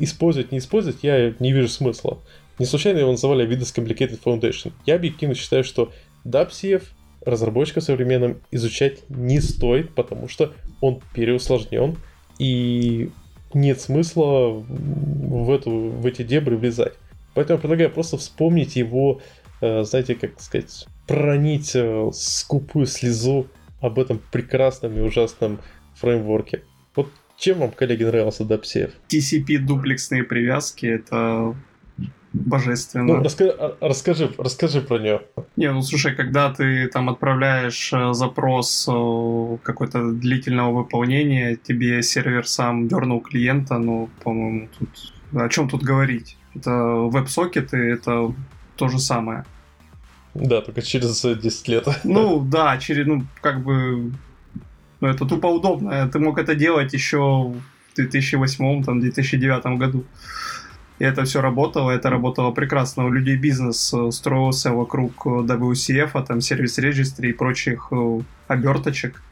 Speaker 1: использовать, не использовать, я не вижу смысла. Не случайно его называли Windows Complicated Foundation. Я объективно считаю, что WCF разработчикам современным изучать не стоит, потому что он переусложнен, и нет смысла в, эту, в эти дебри влезать. Поэтому я предлагаю просто вспомнить его, э, знаете, как сказать, проронить э, скупую слезу об этом прекрасном и ужасном фреймворке. Вот чем вам, коллеги, нравился DAPSF?
Speaker 2: TCP дуплексные привязки, это божественно.
Speaker 1: Ну, раска- а- расскажи, расскажи про нее.
Speaker 2: Не, ну слушай, когда ты там отправляешь э, запрос э, какой-то длительного выполнения, тебе сервер сам дернул клиента, ну, по-моему, тут... О чем тут говорить? Это веб-сокеты, это то же самое.
Speaker 1: Да, только через э, 10 лет.
Speaker 2: Ну, да, через, ну, как бы... Ну, это тупо удобно. Ты мог это делать еще в 2008, там, 2009 году. И это все работало, это работало прекрасно. У людей бизнес э, строился вокруг э, WCF, а там сервис регистри и прочих э, оберточек.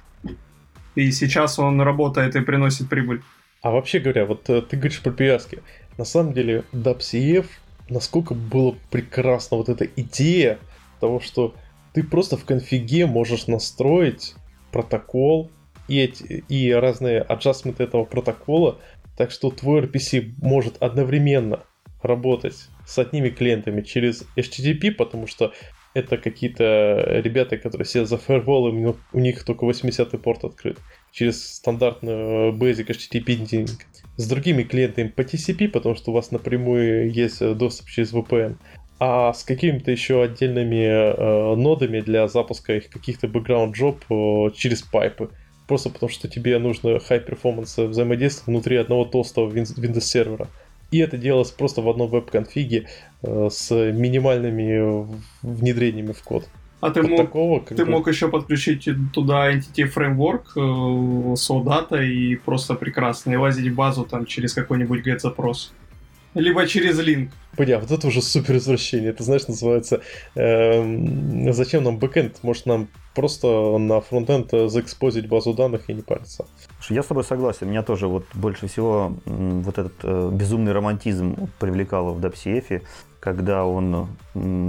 Speaker 2: И сейчас он работает и приносит прибыль.
Speaker 1: А вообще говоря, вот ты говоришь про привязки. На самом деле, DAPCF, насколько было прекрасна вот эта идея того, что ты просто в конфиге можешь настроить протокол и, эти, и разные аджастменты этого протокола, так что твой RPC может одновременно работать с одними клиентами через HTTP, потому что это какие-то ребята, которые сидят за фаерволом, них- у них только 80-й порт открыт. Через стандартную Basic HTTP динг. С другими клиентами по TCP, потому что у вас напрямую есть э, доступ через VPN. А с какими-то еще отдельными э, нодами для запуска их каких-то background job э, через пайпы. Просто потому что тебе нужно high performance взаимодействие внутри одного толстого Win- Windows сервера. И это делалось просто в одном веб-конфиге э, с минимальными внедрениями в код.
Speaker 2: А ты
Speaker 1: Вот
Speaker 2: мог,
Speaker 1: такого,
Speaker 2: ты
Speaker 1: бы-
Speaker 2: мог еще подключить туда Entity Framework, э, Soldata и просто прекрасно, и лазить в базу там через какой-нибудь GET-запрос. Либо через линк.
Speaker 1: Бля, вот это уже супер извращение. Это, знаешь, называется эм, зачем нам бэкэнд? Может, нам просто на фронтенд э, заэкспозить базу данных и не париться.
Speaker 3: Я с тобой согласен. Меня тоже вот больше всего вот этот э, безумный романтизм привлекал в DAPCF, когда он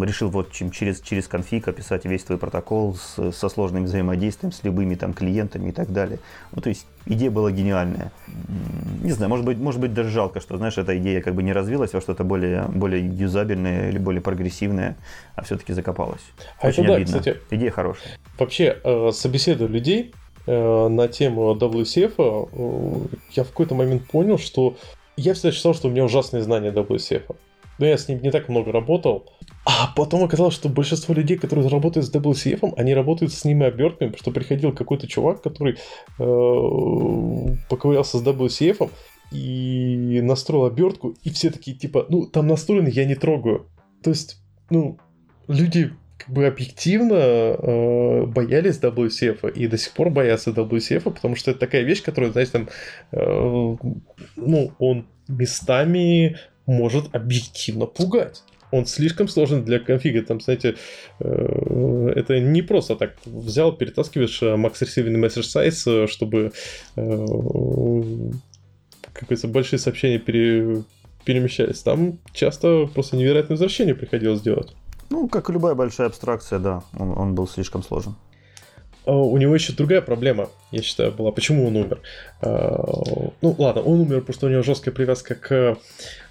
Speaker 3: решил вот чем через, через конфиг описать весь твой протокол с- со сложным взаимодействием с любыми там клиентами и так далее. Ну, то есть идея была гениальная. Не знаю, может быть, может быть даже жалко, что, знаешь, эта идея как бы не развилась во что-то более, более юзабельное или более прогрессивное, а все-таки закопалась.
Speaker 1: А
Speaker 3: Очень
Speaker 1: это да,
Speaker 3: обидно.
Speaker 1: кстати,
Speaker 3: Идея хорошая.
Speaker 1: вообще, э, собеседуя людей э, на тему WCF, э, я в какой-то момент понял, что я всегда считал, что у меня ужасные знания WCF. Но я с ним не так много работал. А потом оказалось, что большинство людей, которые работают с WCF, они работают с ними обертками, потому что приходил какой-то чувак, который э, поковырялся с WCF и настроил обертку, и все такие типа, ну, там настроено, я не трогаю. То есть, ну, люди как бы объективно э, боялись WCF и до сих пор боятся WCF, потому что это такая вещь, которая, знаете, там, э, ну, он местами может объективно пугать. Он слишком сложный для конфига. Там, знаете, э, это не просто так взял, перетаскиваешь э, max receiving message size, э, чтобы как говорится, большие сообщения пере- перемещались. Там часто просто невероятное возвращение приходилось делать.
Speaker 3: Ну, как и любая большая абстракция, да, он, он был слишком сложен.
Speaker 1: А У него еще другая проблема, я считаю, была. Почему он умер? А, Ну, ладно, он умер, потому что у него жесткая привязка к,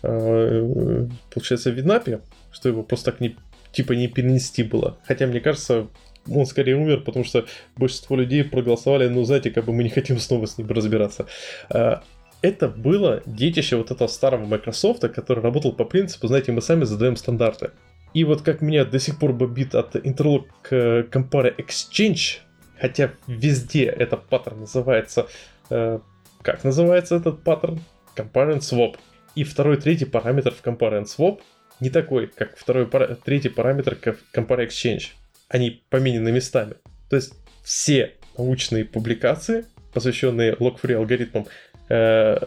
Speaker 1: э, получается, Винапе, что его просто так не, типа не перенести было. Хотя, мне кажется, он скорее умер, потому что большинство людей проголосовали, ну, знаете, как бы мы не хотим снова с ним разбираться. А, это было детище вот этого старого Microsoft, который работал по принципу, знаете, мы сами задаем стандарты. И вот как меня до сих пор бомбит от Interlock Compare Exchange, хотя везде этот паттерн называется... Э, как называется этот паттерн? Compare and Swap. И второй, третий параметр в Compare and Swap не такой, как второй, третий параметр Compare Exchange. Они поменены местами. То есть все научные публикации, посвященные log-free алгоритмам, э,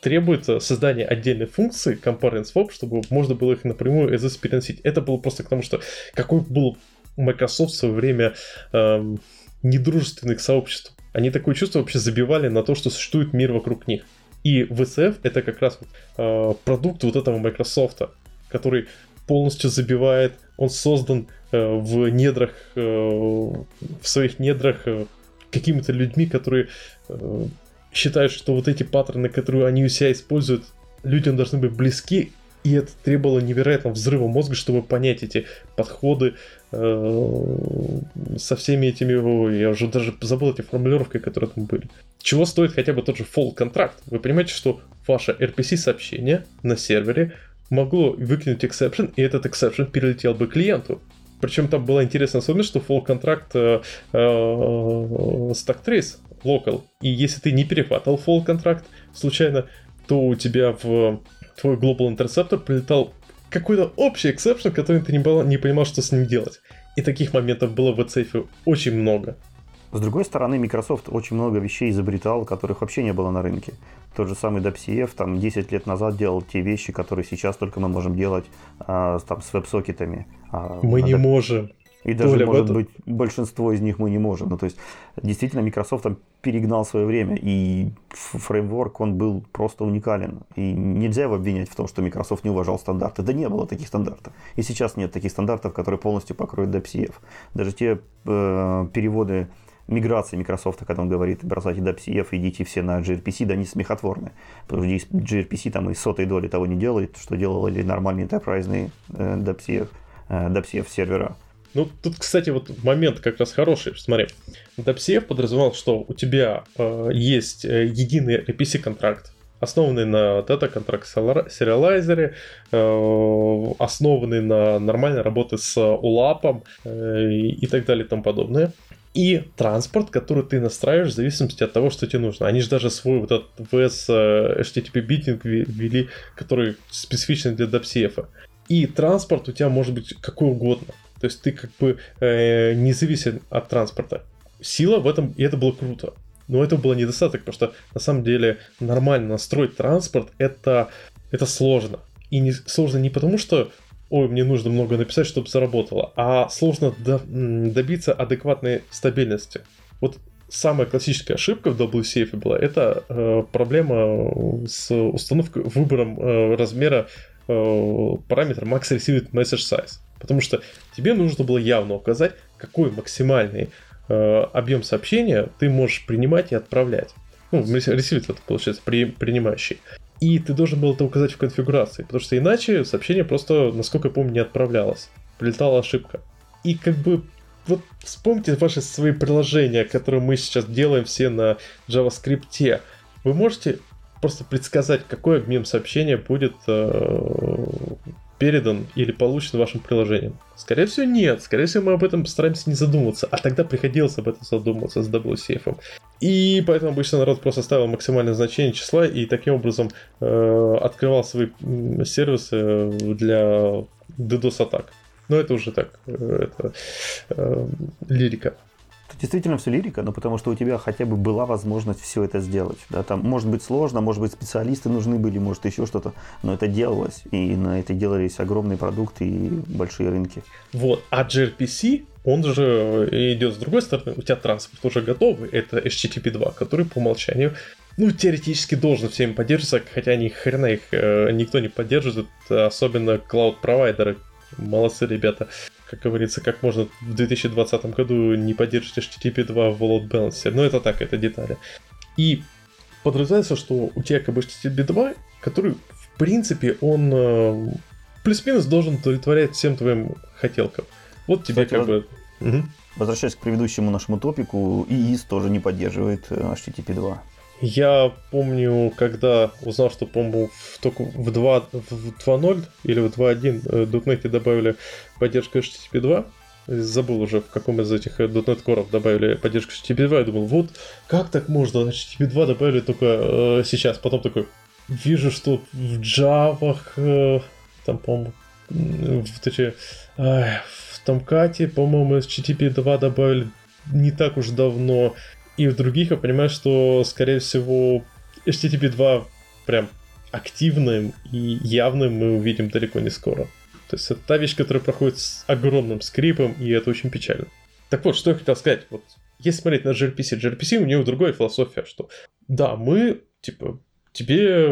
Speaker 1: требуется создание отдельной функции compare swap, чтобы можно было их напрямую as переносить. Это было просто к тому, что какой был Microsoft в свое время эм, недружественных сообществ. Они такое чувство вообще забивали на то, что существует мир вокруг них. И VCF это как раз э, продукт вот этого Microsoft, который полностью забивает, он создан э, в недрах, э, в своих недрах э, какими-то людьми, которые э, считают, что вот эти паттерны, которые они у себя используют, людям должны быть близки, и это требовало невероятного взрыва мозга, чтобы понять эти подходы э, со всеми этими... О, я уже даже забыл эти формулировки, которые там были. Чего стоит хотя бы тот же фолл контракт? Вы понимаете, что ваше RPC-сообщение на сервере могло выкинуть exception, и этот exception перелетел бы клиенту. Причем там была интересная особенность, что fault contract э, э, stack trace local. И если ты не перехватывал fault contract случайно, то у тебя в твой Global Interceptor прилетал какой-то общий exception, который ты не, был, не понимал, что с ним делать. И таких моментов было в AdSafe очень много.
Speaker 3: С другой стороны, Microsoft очень много вещей изобретал, которых вообще не было на рынке. Тот же самый WebCF там 10 лет назад делал те вещи, которые сейчас только мы можем делать а, там, с веб-сокетами.
Speaker 1: А, мы не можем.
Speaker 3: И даже, Доля может быть, большинство из них мы не можем. Ну, то есть, действительно, Microsoft там перегнал свое время, и фреймворк, он был просто уникален. И нельзя его обвинять в том, что Microsoft не уважал стандарты. Да не было таких стандартов. И сейчас нет таких стандартов, которые полностью покроют DPCF. Даже те э, переводы миграции Microsoft, когда он говорит, бросайте DPCF, идите все на gRPC, да они смехотворны. Потому что gRPC там и сотой доли того не делает, что делали нормальные enterprise э, DPCF, э, DPCF сервера.
Speaker 1: Ну, тут, кстати, вот момент как раз хороший. Смотри, DPCF подразумевал, что у тебя э, есть э, единый RPC-контракт, основанный на дата-контракт сериалайзере, э, основанный на нормальной работе с ULAP э, и так далее и тому подобное. И транспорт, который ты настраиваешь в зависимости от того, что тебе нужно. Они же даже свой вот этот VS э, HTTP битинг ввели, который специфичный для DPCF. И транспорт у тебя может быть какой угодно. То есть ты как бы э, не зависим от транспорта. Сила в этом, и это было круто. Но это было недостаток, потому что на самом деле нормально настроить транспорт это, это сложно. И не, сложно не потому, что ой, мне нужно много написать, чтобы заработало, а сложно до, добиться адекватной стабильности. Вот самая классическая ошибка в WCF была, это э, проблема с установкой, выбором э, размера э, параметра Max Received Message Size. Потому что тебе нужно было явно указать, какой максимальный э, объем сообщения ты можешь принимать и отправлять. Ну, ресивер это получается при, принимающий. И ты должен был это указать в конфигурации, потому что иначе сообщение просто, насколько я помню, не отправлялось. Прилетала ошибка. И как бы вот вспомните ваши свои приложения, которые мы сейчас делаем все на JavaScript. Вы можете просто предсказать, какой объем сообщения будет э, передан или получен вашим приложением? Скорее всего, нет. Скорее всего, мы об этом стараемся не задумываться. А тогда приходилось об этом задумываться с WCF. И поэтому обычно народ просто ставил максимальное значение числа и таким образом э, открывал свои сервисы для DDoS-атак. Но это уже так, э, это э, лирика
Speaker 3: действительно все лирика, но потому что у тебя хотя бы была возможность все это сделать. Да, там, может быть, сложно, может быть, специалисты нужны были, может, еще что-то, но это делалось, и на это делались огромные продукты и большие рынки.
Speaker 1: Вот, а gRPC, он же идет с другой стороны, у тебя транспорт уже готовый, это HTTP 2, который по умолчанию ну, теоретически должен всеми поддерживаться, хотя ни хрена их э, никто не поддерживает, особенно клауд-провайдеры. Молодцы, ребята как говорится, как можно в 2020 году не поддерживать HTTP 2 в Load Balancer. Но это так, это детали. И подразумевается, что у тебя как бы HTTP 2, который, в принципе, он э, плюс-минус должен удовлетворять всем твоим хотелкам. Вот тебе Кстати, как воз... бы...
Speaker 3: Угу. Возвращаясь к предыдущему нашему топику, ИИС тоже не поддерживает HTTP э, 2.
Speaker 1: Я помню, когда узнал, что, по-моему, только в 2, в 2.0 или в 2.1 э, .NET добавили поддержку HTTP 2, забыл уже, в каком из этих .NET Core добавили поддержку HTTP 2, я думал, вот как так можно, HTTP 2 добавили только э, сейчас, потом такой, вижу, что в Java, э, там, по-моему, в, точнее, э, в Tomcat, по-моему, HTTP 2 добавили не так уж давно, и в других я понимаю, что, скорее всего, HTTP 2 прям активным и явным мы увидим далеко не скоро. То есть это та вещь, которая проходит с огромным скрипом, и это очень печально. Так вот, что я хотел сказать. Вот, если смотреть на gRPC, gRPC у него другая философия, что да, мы, типа, тебе,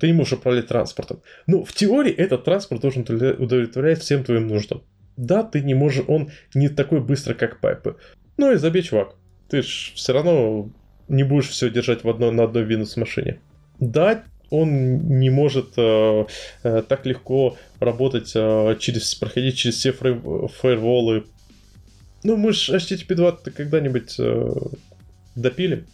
Speaker 1: ты не можешь управлять транспортом. Но в теории этот транспорт должен удовлетворять всем твоим нуждам. Да, ты не можешь, он не такой быстро, как пайпы. Ну и забей, чувак, ты ж все равно не будешь все держать в одной, на одной Windows машине. Да, он не может э, э, так легко работать, э, через, проходить через все фрей, фаерволы. Ну, мы же HTTP 2 когда-нибудь э, допилим.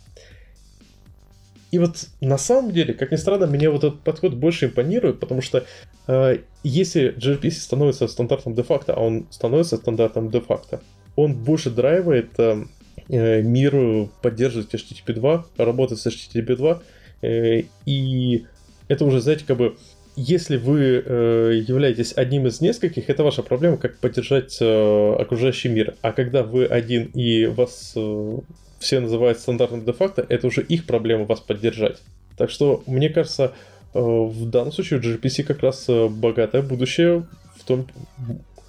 Speaker 1: И вот на самом деле, как ни странно, мне вот этот подход больше импонирует, потому что э, если gRPC становится стандартом де-факто, а он становится стандартом де-факто, он больше драйвает э, мир поддерживать HTTP 2, работать с HTTP 2. Э, и это уже, знаете, как бы если вы э, являетесь одним из нескольких, это ваша проблема, как поддержать э, окружающий мир. А когда вы один и вас э, все называют стандартным де-факто, это уже их проблема вас поддержать. Так что, мне кажется, э, в данном случае у gRPC как раз э, богатое будущее в том,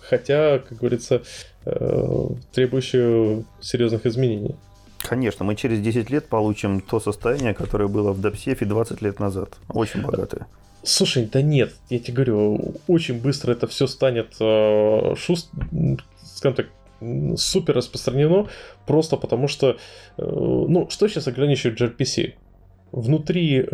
Speaker 1: хотя, как говорится, Э, требующую серьезных изменений.
Speaker 3: Конечно, мы через 10 лет получим то состояние, которое было в Дапсефе 20 лет назад. Очень богатое.
Speaker 1: Слушай, да нет, я тебе говорю, очень быстро это все станет э, шуст, скажем так, супер распространено, просто потому что, э, ну, что сейчас ограничивает gRPC? внутри э,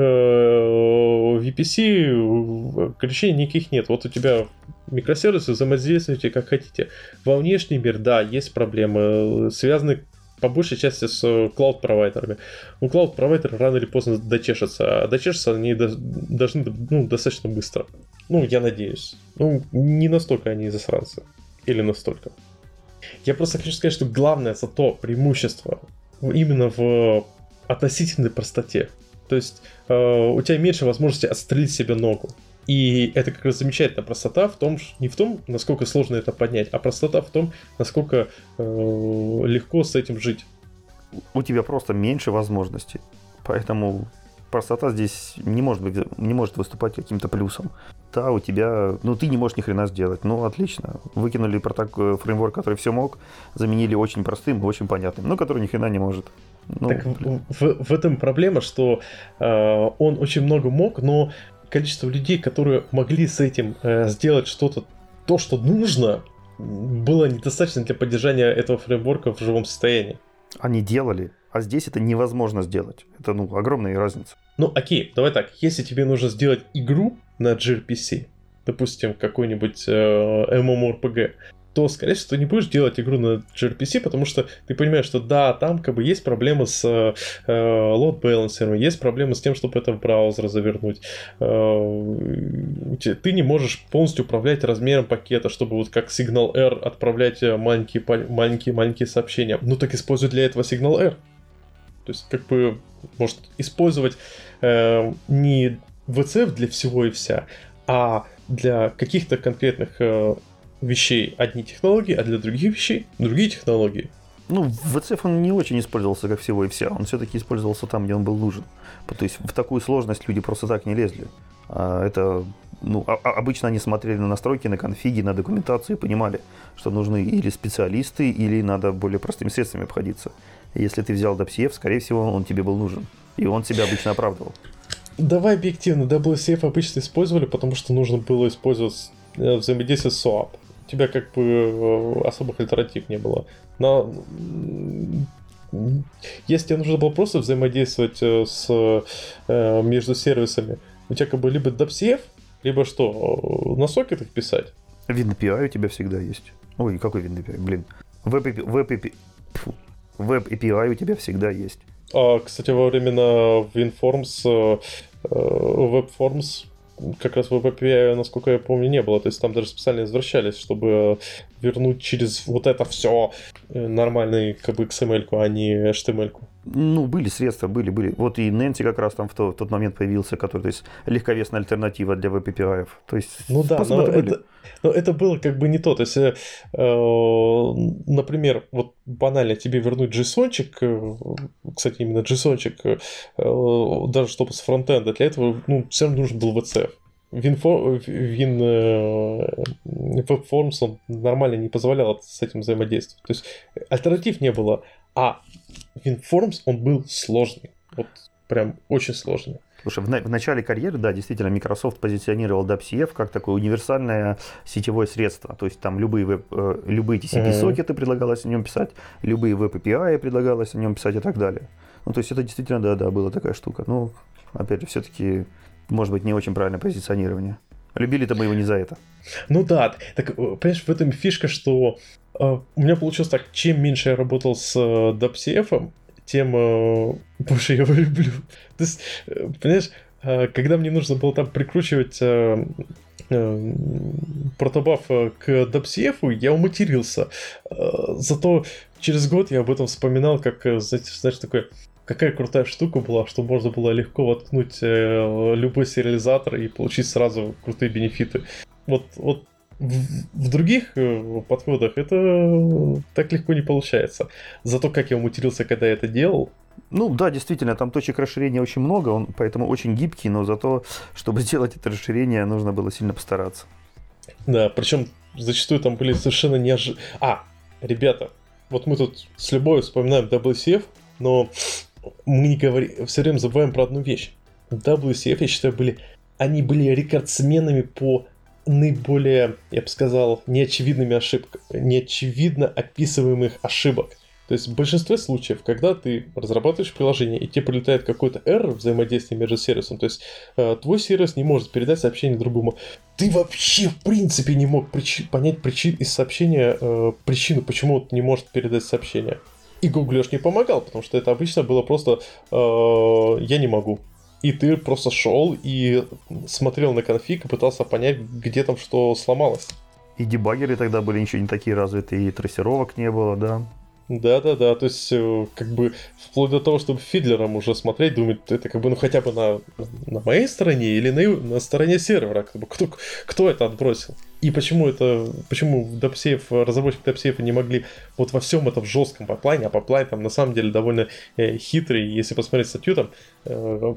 Speaker 1: VPC ограничений никаких нет. Вот у тебя микросервисы взаимодействуйте как хотите. Во внешний мир, да, есть проблемы, связаны по большей части с клауд-провайдерами. У клауд-провайдера рано или поздно дочешется, а дочешется они должны ну, достаточно быстро. Ну, я надеюсь. Ну, не настолько они засранцы. Или настолько. Я просто хочу сказать, что главное за то преимущество именно в относительной простоте. То есть э, у тебя меньше возможности отстрелить себе ногу. И это как раз замечательная простота в том, не в том, насколько сложно это поднять, а простота в том, насколько э, легко с этим жить.
Speaker 3: У тебя просто меньше возможностей. Поэтому простота здесь не может, быть, не может выступать каким-то плюсом. Да, у тебя, ну ты не можешь ни хрена сделать. Ну, отлично. Выкинули проток, фреймворк, который все мог, заменили очень простым и очень понятным, но который ни хрена не может.
Speaker 1: Ну, так в, в этом проблема, что э, он очень много мог, но количество людей, которые могли с этим э, сделать что-то, то, что нужно, было недостаточно для поддержания этого фреймворка в живом состоянии.
Speaker 3: Они делали, а здесь это невозможно сделать. Это, ну, огромная разница.
Speaker 1: Ну, окей, давай так. Если тебе нужно сделать игру на gRPC, допустим, какой-нибудь э, MMORPG, то, скорее всего, ты не будешь делать игру на gRPC, потому что ты понимаешь, что да, там как бы есть проблемы с э, load balancer, есть проблемы с тем, чтобы это в браузер завернуть. Э, ты не можешь полностью управлять размером пакета, чтобы вот как Signal R отправлять маленькие, маленькие, маленькие сообщения. Ну так используй для этого Signal R. То есть, как бы, может использовать э, не VCF для всего и вся, а для каких-то конкретных э, вещей одни технологии, а для других вещей другие технологии.
Speaker 3: Ну, VCF он не очень использовался как всего и вся. Он все-таки использовался там, где он был нужен. То есть в такую сложность люди просто так не лезли. А это, ну, а, а обычно они смотрели на настройки, на конфиги, на документацию и понимали, что нужны или специалисты, или надо более простыми средствами обходиться. Если ты взял DAPCF, скорее всего, он тебе был нужен. И он тебя обычно оправдывал.
Speaker 1: Давай объективно, WCF обычно использовали, потому что нужно было использовать э, взаимодействие с SOAP тебя как бы э, особых альтернатив не было. Но если тебе нужно было просто взаимодействовать э, с, э, между сервисами, у тебя как бы либо DAPCF, либо что, на сокетах писать?
Speaker 3: WinAPI у тебя всегда есть. Ой, какой WinAPI, блин. Web, Web, Web API у тебя всегда есть.
Speaker 1: А, кстати, во времена WinForms, WebForms как раз в API, насколько я помню, не было. То есть там даже специально извращались, чтобы вернуть через вот это все нормальный как бы XML, а не HTML. -ку.
Speaker 3: Ну, были средства, были, были. Вот и Нэнси как раз там в, то, в тот момент появился, который, то есть, легковесная альтернатива для VPPI. То есть,
Speaker 1: ну да, но это, но это было как бы не то. То есть, э, э, например, вот банально тебе вернуть JSON, э, кстати, именно JSON, э, даже чтобы с фронтенда, для этого ну, все равно нужен был VCF. WinForms, Win, э, он нормально не позволял с этим взаимодействовать. То есть альтернатив не было. А WinForms, он был сложный. Вот прям очень сложный.
Speaker 3: Слушай, в, на- в начале карьеры, да, действительно, Microsoft позиционировал DAPCF как такое универсальное сетевое средство. То есть там любые, веб, э, любые TCP-сокеты mm-hmm. предлагалось на нем писать, любые веб-API предлагалось на нем писать и так далее. Ну, то есть это действительно, да, да, была такая штука. Ну, опять же, все-таки, может быть, не очень правильное позиционирование. Любили-то мы его не за это.
Speaker 1: Ну да, так, понимаешь, в этом фишка, что Uh, у меня получилось так, чем меньше я работал с э, DAPCF, тем uh, больше я его люблю. То есть, э, понимаешь, когда мне нужно было там прикручивать протобаф к DAPCF, я уматерился. Зато через год я об этом вспоминал, как, знаешь, такой какая крутая штука была, что можно было легко воткнуть любой сериализатор и получить сразу крутые бенефиты. Вот, вот в, других э, подходах это так легко не получается. Зато как я умутерился, когда я это делал,
Speaker 3: ну да, действительно, там точек расширения очень много, он поэтому очень гибкий, но зато, чтобы сделать это расширение, нужно было сильно постараться.
Speaker 1: Да, причем зачастую там были совершенно неожиданные... А, ребята, вот мы тут с любовью вспоминаем WCF, но мы не говорим, все время забываем про одну вещь. WCF, я считаю, были, они были рекордсменами по наиболее, я бы сказал, неочевидными ошибками, неочевидно описываемых ошибок. То есть в большинстве случаев, когда ты разрабатываешь приложение и тебе прилетает какой-то error взаимодействия между сервисом, то есть э, твой сервис не может передать сообщение другому, ты вообще в принципе не мог причи- понять причин из сообщения э, причину, почему он не может передать сообщение. И Google не помогал, потому что это обычно было просто э, я не могу и ты просто шел и смотрел на конфиг и пытался понять, где там что сломалось.
Speaker 3: И дебаггеры тогда были еще не такие развитые, и трассировок не было, да.
Speaker 1: Да-да-да, то есть э, как бы вплоть до того, чтобы Fiddler ом уже смотреть, думать, это как бы ну хотя бы на, на моей стороне или на, на стороне сервера, как бы, кто, кто это отбросил. И почему это, почему DAPSafe, разработчики DAPSafe не могли вот во всем этом жестком пайплайне, а пайплайн там на самом деле довольно э, хитрый, если посмотреть статью, там э,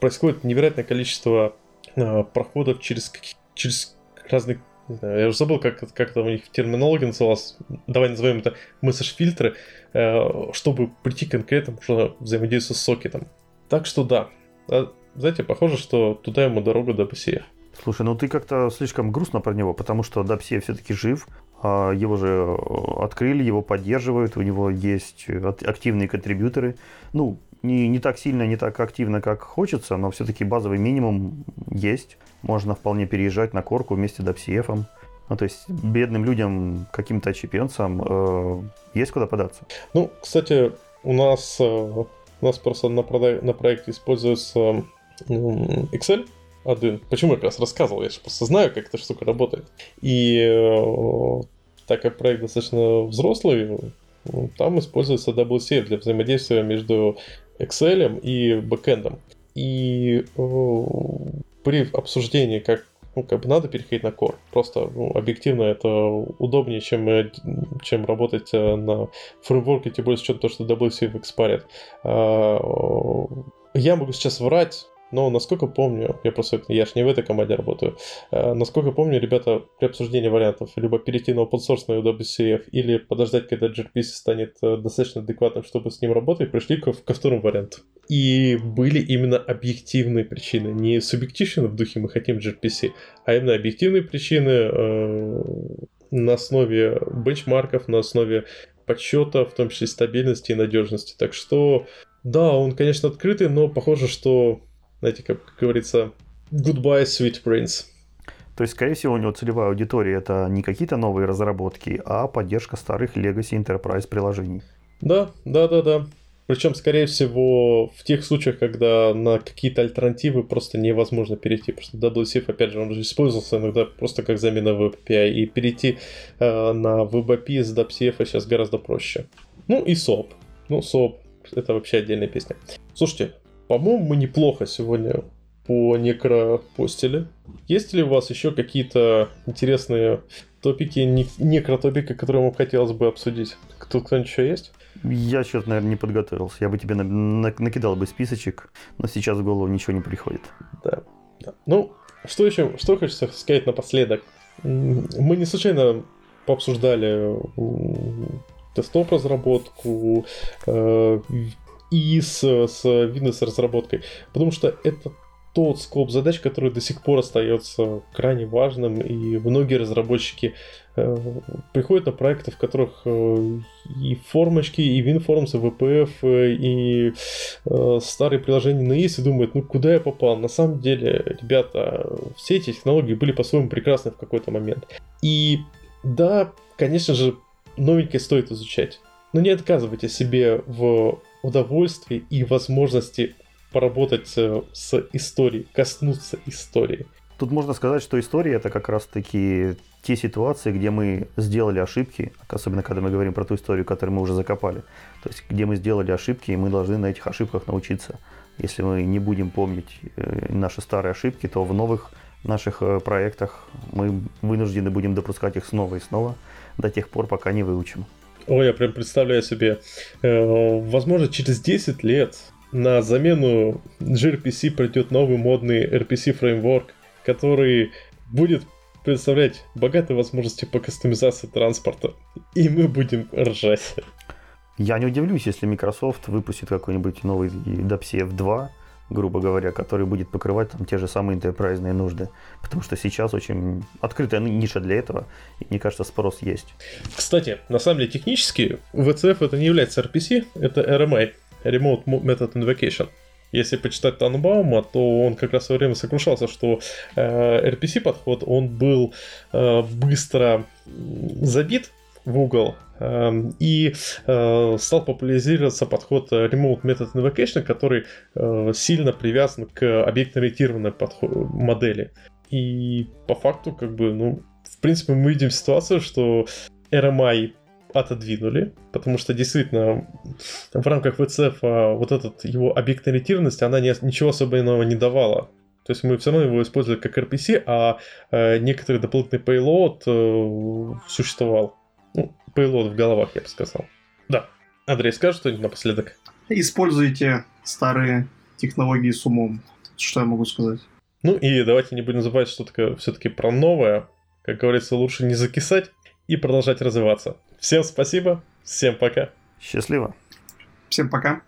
Speaker 1: происходит невероятное количество э, проходов через, через разных не знаю, я уже забыл, как, как это у них в терминологии называлось, давай назовем это месседж-фильтры, э, чтобы прийти к конкретному уже взаимодействию с сокетом. Так что да, а, знаете, похоже, что туда ему дорога до BCF.
Speaker 3: Слушай, ну ты как-то слишком грустно про него, потому что Дапсия все-таки жив, а его же э, открыли, его поддерживают, у него есть активные контрибьюторы. Ну, не, не так сильно, не так активно, как хочется, но все-таки базовый минимум есть. Можно вполне переезжать на корку вместе с DAPCF. Ну, то есть бедным людям, каким-то чемпионцам э, есть куда податься.
Speaker 1: Ну, кстати, у нас, э, у нас просто на, на проекте используется э, Excel один. Почему я как раз рассказывал? Я же просто знаю, как эта штука работает. И э, так как проект достаточно взрослый, там используется WCF для взаимодействия между Excel и бэкэндом. И э, при обсуждении, как ну, как бы надо переходить на Core. Просто ну, объективно это удобнее, чем, э, чем работать э, на фреймворке, тем более с учетом того, что WCF экспарит. А, я могу сейчас врать, но, насколько помню, я просто, я же не в этой команде работаю, э, насколько помню, ребята при обсуждении вариантов либо перейти на open source на WCF, или подождать, когда gRPC станет э, достаточно адекватным, чтобы с ним работать, пришли ко, ко второму варианту. И были именно объективные причины, не субъективные в духе мы хотим gRPC, а именно объективные причины э, на основе бенчмарков, на основе подсчета, в том числе стабильности и надежности. Так что, да, он, конечно, открытый, но похоже, что знаете, как говорится, goodbye, sweet prince.
Speaker 3: То есть, скорее всего, у него целевая аудитория это не какие-то новые разработки, а поддержка старых Legacy Enterprise приложений.
Speaker 1: Да, да, да, да. Причем, скорее всего, в тех случаях, когда на какие-то альтернативы просто невозможно перейти. Потому что WCF, опять же, он же использовался иногда просто как замена WebAPI. И перейти э, на WebAPI с WCF сейчас гораздо проще. Ну и SOAP. Ну, SOAP это вообще отдельная песня. Слушайте, по-моему, мы неплохо сегодня по некропостили. Есть ли у вас еще какие-то интересные топики, некротопики, которые вам хотелось бы обсудить? Кто кто-нибудь еще есть?
Speaker 3: Я сейчас, наверное, не подготовился. Я бы тебе на- на- накидал бы списочек, но сейчас в голову ничего не приходит.
Speaker 1: Да. да. Ну, что еще, что хочется сказать напоследок? Мы не случайно пообсуждали десктоп разработку э, и с, с Windows разработкой, потому что это тот скоп задач, который до сих пор остается крайне важным, и многие разработчики э, приходят на проекты, в которых э, и формочки, и WinForms, и VPF, э, и э, старые приложения на есть и думают, ну куда я попал? На самом деле, ребята, все эти технологии были по-своему прекрасны в какой-то момент. И да, конечно же, новенькое стоит изучать. Но не отказывайте себе в удовольствии и возможности поработать э, с историей, коснуться истории.
Speaker 3: Тут можно сказать, что история это как раз-таки те ситуации, где мы сделали ошибки, особенно когда мы говорим про ту историю, которую мы уже закопали. То есть, где мы сделали ошибки, и мы должны на этих ошибках научиться. Если мы не будем помнить э, наши старые ошибки, то в новых наших э, проектах мы вынуждены будем допускать их снова и снова до тех пор, пока не выучим.
Speaker 1: Ой, я прям представляю себе, э, возможно, через 10 лет на замену gRPC придет новый модный RPC фреймворк, который будет представлять богатые возможности по кастомизации транспорта. И мы будем ржать.
Speaker 3: Я не удивлюсь, если Microsoft выпустит какой-нибудь новый DAPSF 2, грубо говоря, который будет покрывать там те же самые enterprise нужды. Потому что сейчас очень открытая ниша для этого, и мне кажется, спрос есть.
Speaker 1: Кстати, на самом деле технически VCF это не является RPC, это RMI, Remote Method Invocation. Если почитать Танбаума, то он как раз в свое время сокрушался, что э, RPC подход, он был э, быстро забит в угол, и э, стал популяризироваться подход Remote Method Invocation, который э, сильно привязан к объектно-ориентированной модели. И по факту, как бы, ну, в принципе, мы видим ситуацию, что RMI отодвинули, потому что действительно в рамках VCF а, вот этот его объектно-ориентированность, она не, ничего особенного не давала. То есть мы все равно его использовали как RPC, а э, некоторый дополнительный payload э, существовал. Ну, payload в головах, я бы сказал. Да. Андрей, скажешь что-нибудь напоследок?
Speaker 2: Используйте старые технологии с умом. Что я могу сказать?
Speaker 1: Ну и давайте не будем забывать, что такое все-таки про новое. Как говорится, лучше не закисать и продолжать развиваться. Всем спасибо, всем пока.
Speaker 3: Счастливо.
Speaker 2: Всем пока.